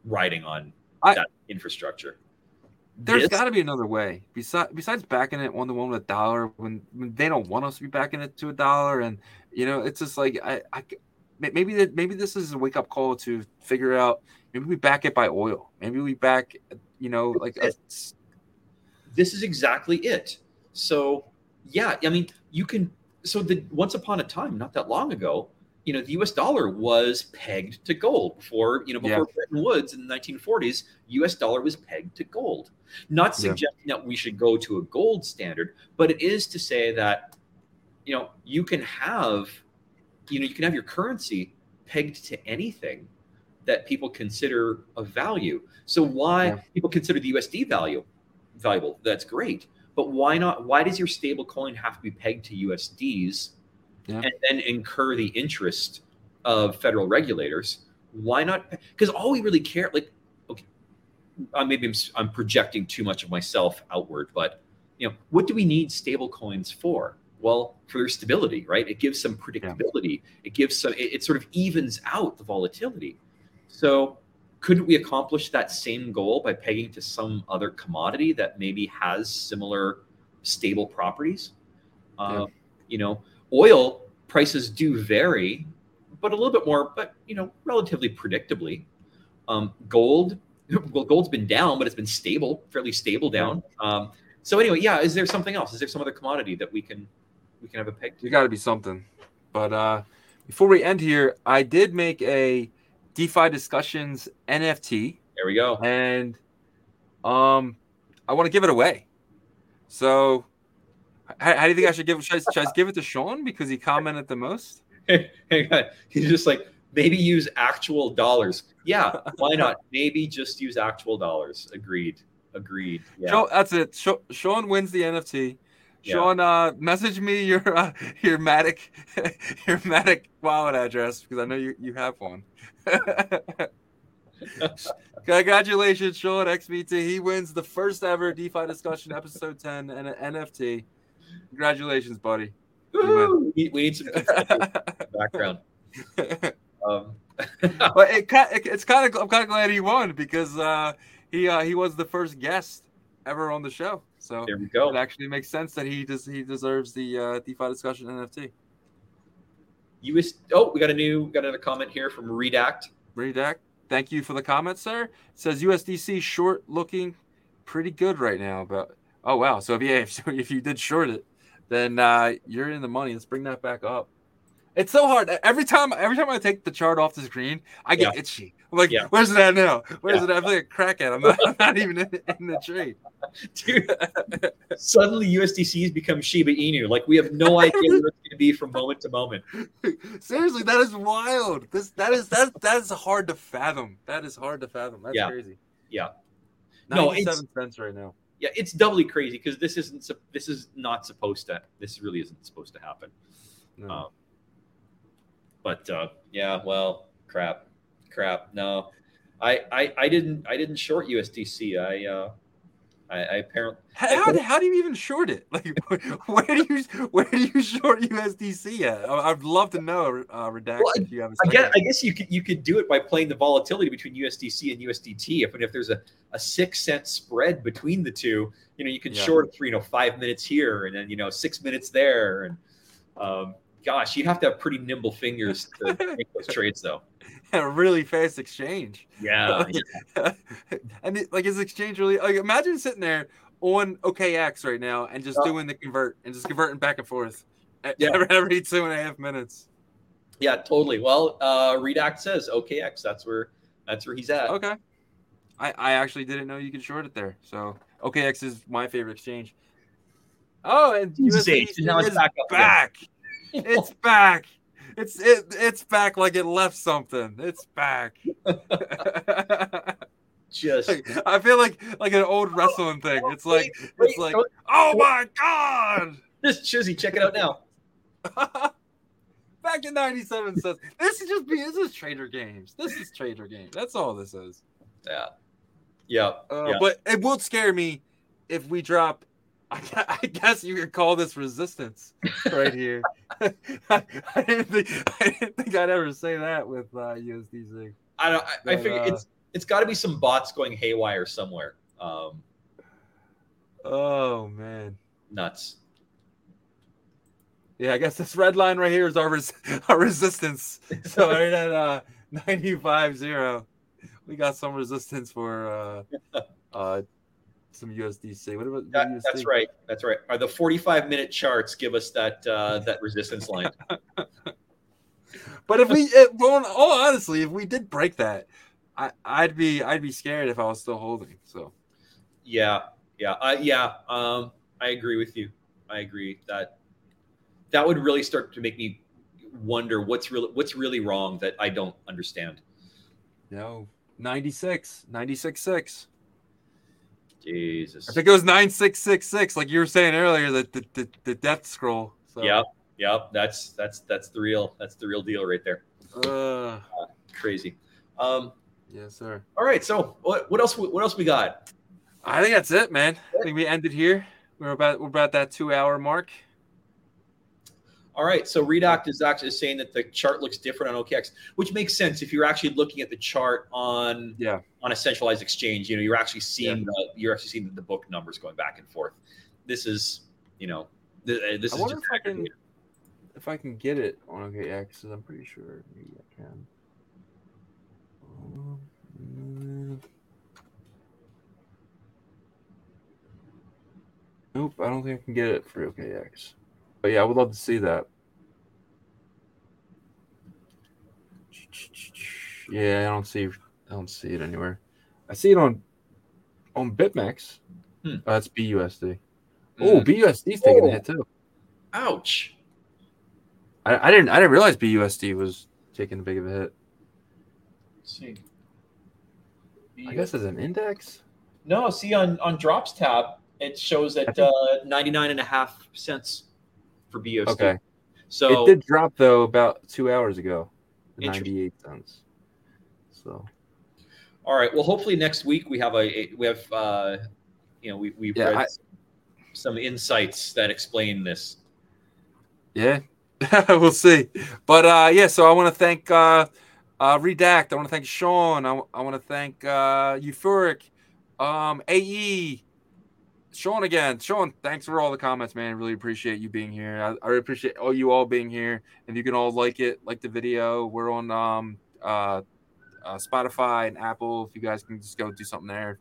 riding on I- that infrastructure There's got to be another way besides besides backing it one to one with a dollar when, when they don't want us to be backing it to a dollar, and you know it's just like I, I maybe that maybe this is a wake up call to figure out maybe we back it by oil, maybe we back you know like a, this is exactly it. So yeah, I mean, you can. So the once upon a time, not that long ago, you know, the U.S. dollar was pegged to gold before you know before Bretton Woods in the 1940s. U.S. dollar was pegged to gold. Not Yeah. suggesting that we should go to a gold standard, but it is to say that you know you can have you know you can have your currency pegged to anything that people consider of value. So why Yeah. people consider the USD value valuable? That's great. but why not? Why does your stable coin have to be pegged to USDs Yeah. and then incur the interest of federal regulators? Why not? Because all we really care, like, okay, uh, maybe I'm, I'm projecting too much of myself outward, but you know, what do we need stable coins for? Well, for their stability, right? It gives some predictability. It gives some. It, it sort of evens out the volatility. So, couldn't we accomplish that same goal by pegging to some other commodity that maybe has similar stable properties? Yeah. Uh, you know, oil prices do vary, but a little bit more, but you know, relatively predictably. Um, gold, (laughs) well, gold's been down, but it's been stable, fairly stable down. Um, so anyway, yeah, is there something else? Is there some other commodity that we can we can have a peg to? You got to be something. But uh, before we end here, I did make a DeFi discussions NFT, There we go. and um, I want to give it away. So, how, how do you think I should give? Should I, should I give it to Sean because he commented the most? He's just like maybe use actual dollars. Yeah, why not? (laughs) Maybe just use actual dollars. Agreed. Agreed. Yeah. Sean, that's it. Sha- Sean wins the NFT. Yeah. Sean, uh, message me your uh, your Matic (laughs) your Matic wallet address because I know you, you have one. (laughs) Congratulations, Sean XBT. He wins the first ever DeFi discussion episode 10 and an NFT. Congratulations, buddy. Woo! We, we need some (laughs) background. Um, (laughs) but it, it, it's kind of I'm kind of glad he won because uh, he uh, he was the first guest ever on the show. So there we go. it actually makes sense that he does he deserves the uh, DeFi discussion NFT. US. Oh, we got a new got another comment here from Redact. Redact, thank you for the comment, sir. It says USDC short looking pretty good right now. But oh wow, so if (laughs) you if, if you did short it, then uh, you're in the money. Let's bring that back up. It's so hard. Every time every time I take the chart off the screen, I get itchy. I'm like, Yeah. where's it at now? Where's Yeah. it at? I feel like a crackhead. I'm not, (laughs) I'm not even in, in the trade. Dude, suddenly has become Shiba Inu. Like we have no (laughs) idea what it's going to be from moment to moment. Seriously, that is wild. This that is that that is hard to fathom. That is hard to fathom. That's Yeah. crazy. Yeah. No, it's- Ninety-seven cents right now. Yeah, it's doubly crazy because this isn't. This is not supposed to. This really isn't supposed to happen. No. Um, But uh, yeah, well, crap, crap. No, I, I, I didn't, I didn't short USDC. I, uh, I, I apparently, How, how, do- how do you even short it? (laughs) Like, (laughs) where do you where do you short USDC at? I- I'd love to know, uh, Redact, Well, if you have a I guess, I guess you could, you could do it by playing the volatility between USDC and USDT. If, if there's a, a six cent spread between the two, you know, you can Yeah. short for you know five minutes here and then you know six minutes there, and um, gosh, you'd have to have pretty nimble fingers to (laughs) make those trades, though. (laughs) a really fast exchange. Yeah, (laughs) and it, like his exchange really like imagine sitting there on OKX right now and just Yeah. doing the convert and just converting back and forth Yeah. every, two and a half minutes. Yeah, totally. Well, uh, Redact says OKX. That's where that's where he's at. Okay. I, I actually didn't know you could short it there. So OKX is my favorite exchange. Oh, and USDC now it's back up back. It's back. It's it it's back like it left something. It's back. (laughs) Just I feel like like an old wrestling thing. It's like it's like oh my god. just Shizzy, check it out now. (laughs) Back in '97 says this is just be this is Trader Games. This is Trader Games. That's all this is. Yeah, yeah, Uh, Yeah. But it would scare me if we drop. (laughs) I, guess you could call this resistance right here. I, (laughs) I didn't think I didn't think I'd ever say that with uh, USDC. I don't. I, I figure uh, it's it's got to be some bots going haywire somewhere. Um, Oh man. nuts. Yeah, I guess this red line right here is our res- (laughs) our resistance. So right at uh, 95.0, we got some resistance for uh, uh, some USDC. What about That- USD? that's right. That's right. Are the 45 minute charts give us that uh, (laughs) that resistance line? But if we, it, well, oh, honestly, if we did break that, I, I'd be I'd be scared if I was still holding. So Yeah, yeah, I, yeah. Um, I agree with you. I agree that that would really start to make me wonder what's really what's really wrong that I don't understand. no, 96, 96.6. Jesus. I think it was nine six six six, like you were saying earlier, the the, the, the death scroll. So, Yep. Yep. That's that's that's the real that's the real deal right there. Uh, Crazy. Um. yes, sir. All right. So what what else what else we got? I think that's it, man. I think we ended here. We're about we're about that two hour mark. All right. So Redact is actually saying that the chart looks different on OKX, which makes sense if you're actually looking at the chart on Yeah. on a centralized exchange. You know, you're actually seeing the you're actually seeing the book numbers going back and forth. This is you know th- uh, this I is wonder if I can if I can get it on OKX. 'cause I'm pretty sure maybe I can. Um. Nope, I don't think I can get it for OKX. But yeah, I would love to see that. Yeah, I don't see I don't see it anywhere. I see it on on BitMEX. Hmm. Oh, that's BUSD. Oh, Mm. BUSD's taking Oh. a hit too. ouch. I, I didn't I didn't realize BUSD was taking a big of a hit. Let's see. I guess as an index. No, see on on drops tab, it shows think- uh, 99 and a half cents for BOC. Okay. So it did drop though about two hours ago. Ninety eight cents. So all right. Well, hopefully next week we have a, we have uh, you know we we've Yeah, read I- some insights that explain this. yeah. (laughs) we'll see. But uh yeah, so I want to thank uh uh Redact. I want to thank Sean. I, I want to thank uh Euphoric, um AE. Sean again. Sean, thanks for all the comments, man. Really appreciate you being here. I, I appreciate all you all being here. If you can all like it, like the video. We're on um uh, uh Spotify and Apple. If you guys can just go do something there.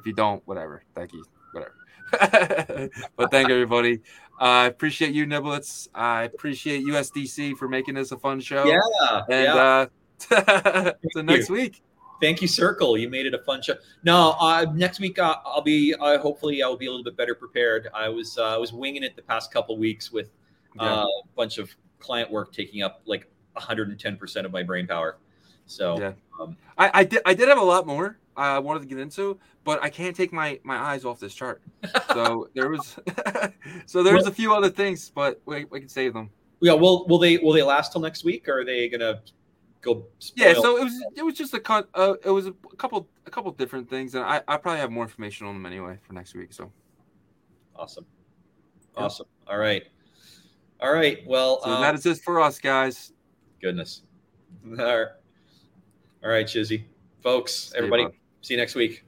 If you don't, whatever. Thank you. Whatever. (laughs) but thank everybody. I appreciate you, Niblettes. I appreciate USDC for making this a fun show. Yeah. And yeah. uh (laughs) next week. Thank you, Circle. You made it a fun show. No, uh, next week uh, I'll be. Uh, hopefully, I'll be a little bit better prepared. I was. Uh, I was winging it the past couple weeks with Yeah. uh, a bunch of client work taking up like 110 percent of my brain power. So Yeah. um, I, I did I did have a lot more I wanted to get into, but I can't take my my eyes off this chart. So (laughs) there was (laughs) so there's a few other things, but we, we can save them. yeah. Will will they will they last till next week? Or are they gonna go? Yeah, so it was it was just a cut. Uh, it was a couple a couple different things, and I I probably have more information on them anyway for next week. So, awesome, Yeah. awesome. All right, all right. Well, so um, that is it for us, guys. goodness. (laughs) All right, all right, Shizzy, folks, Stay everybody. well. See you next week.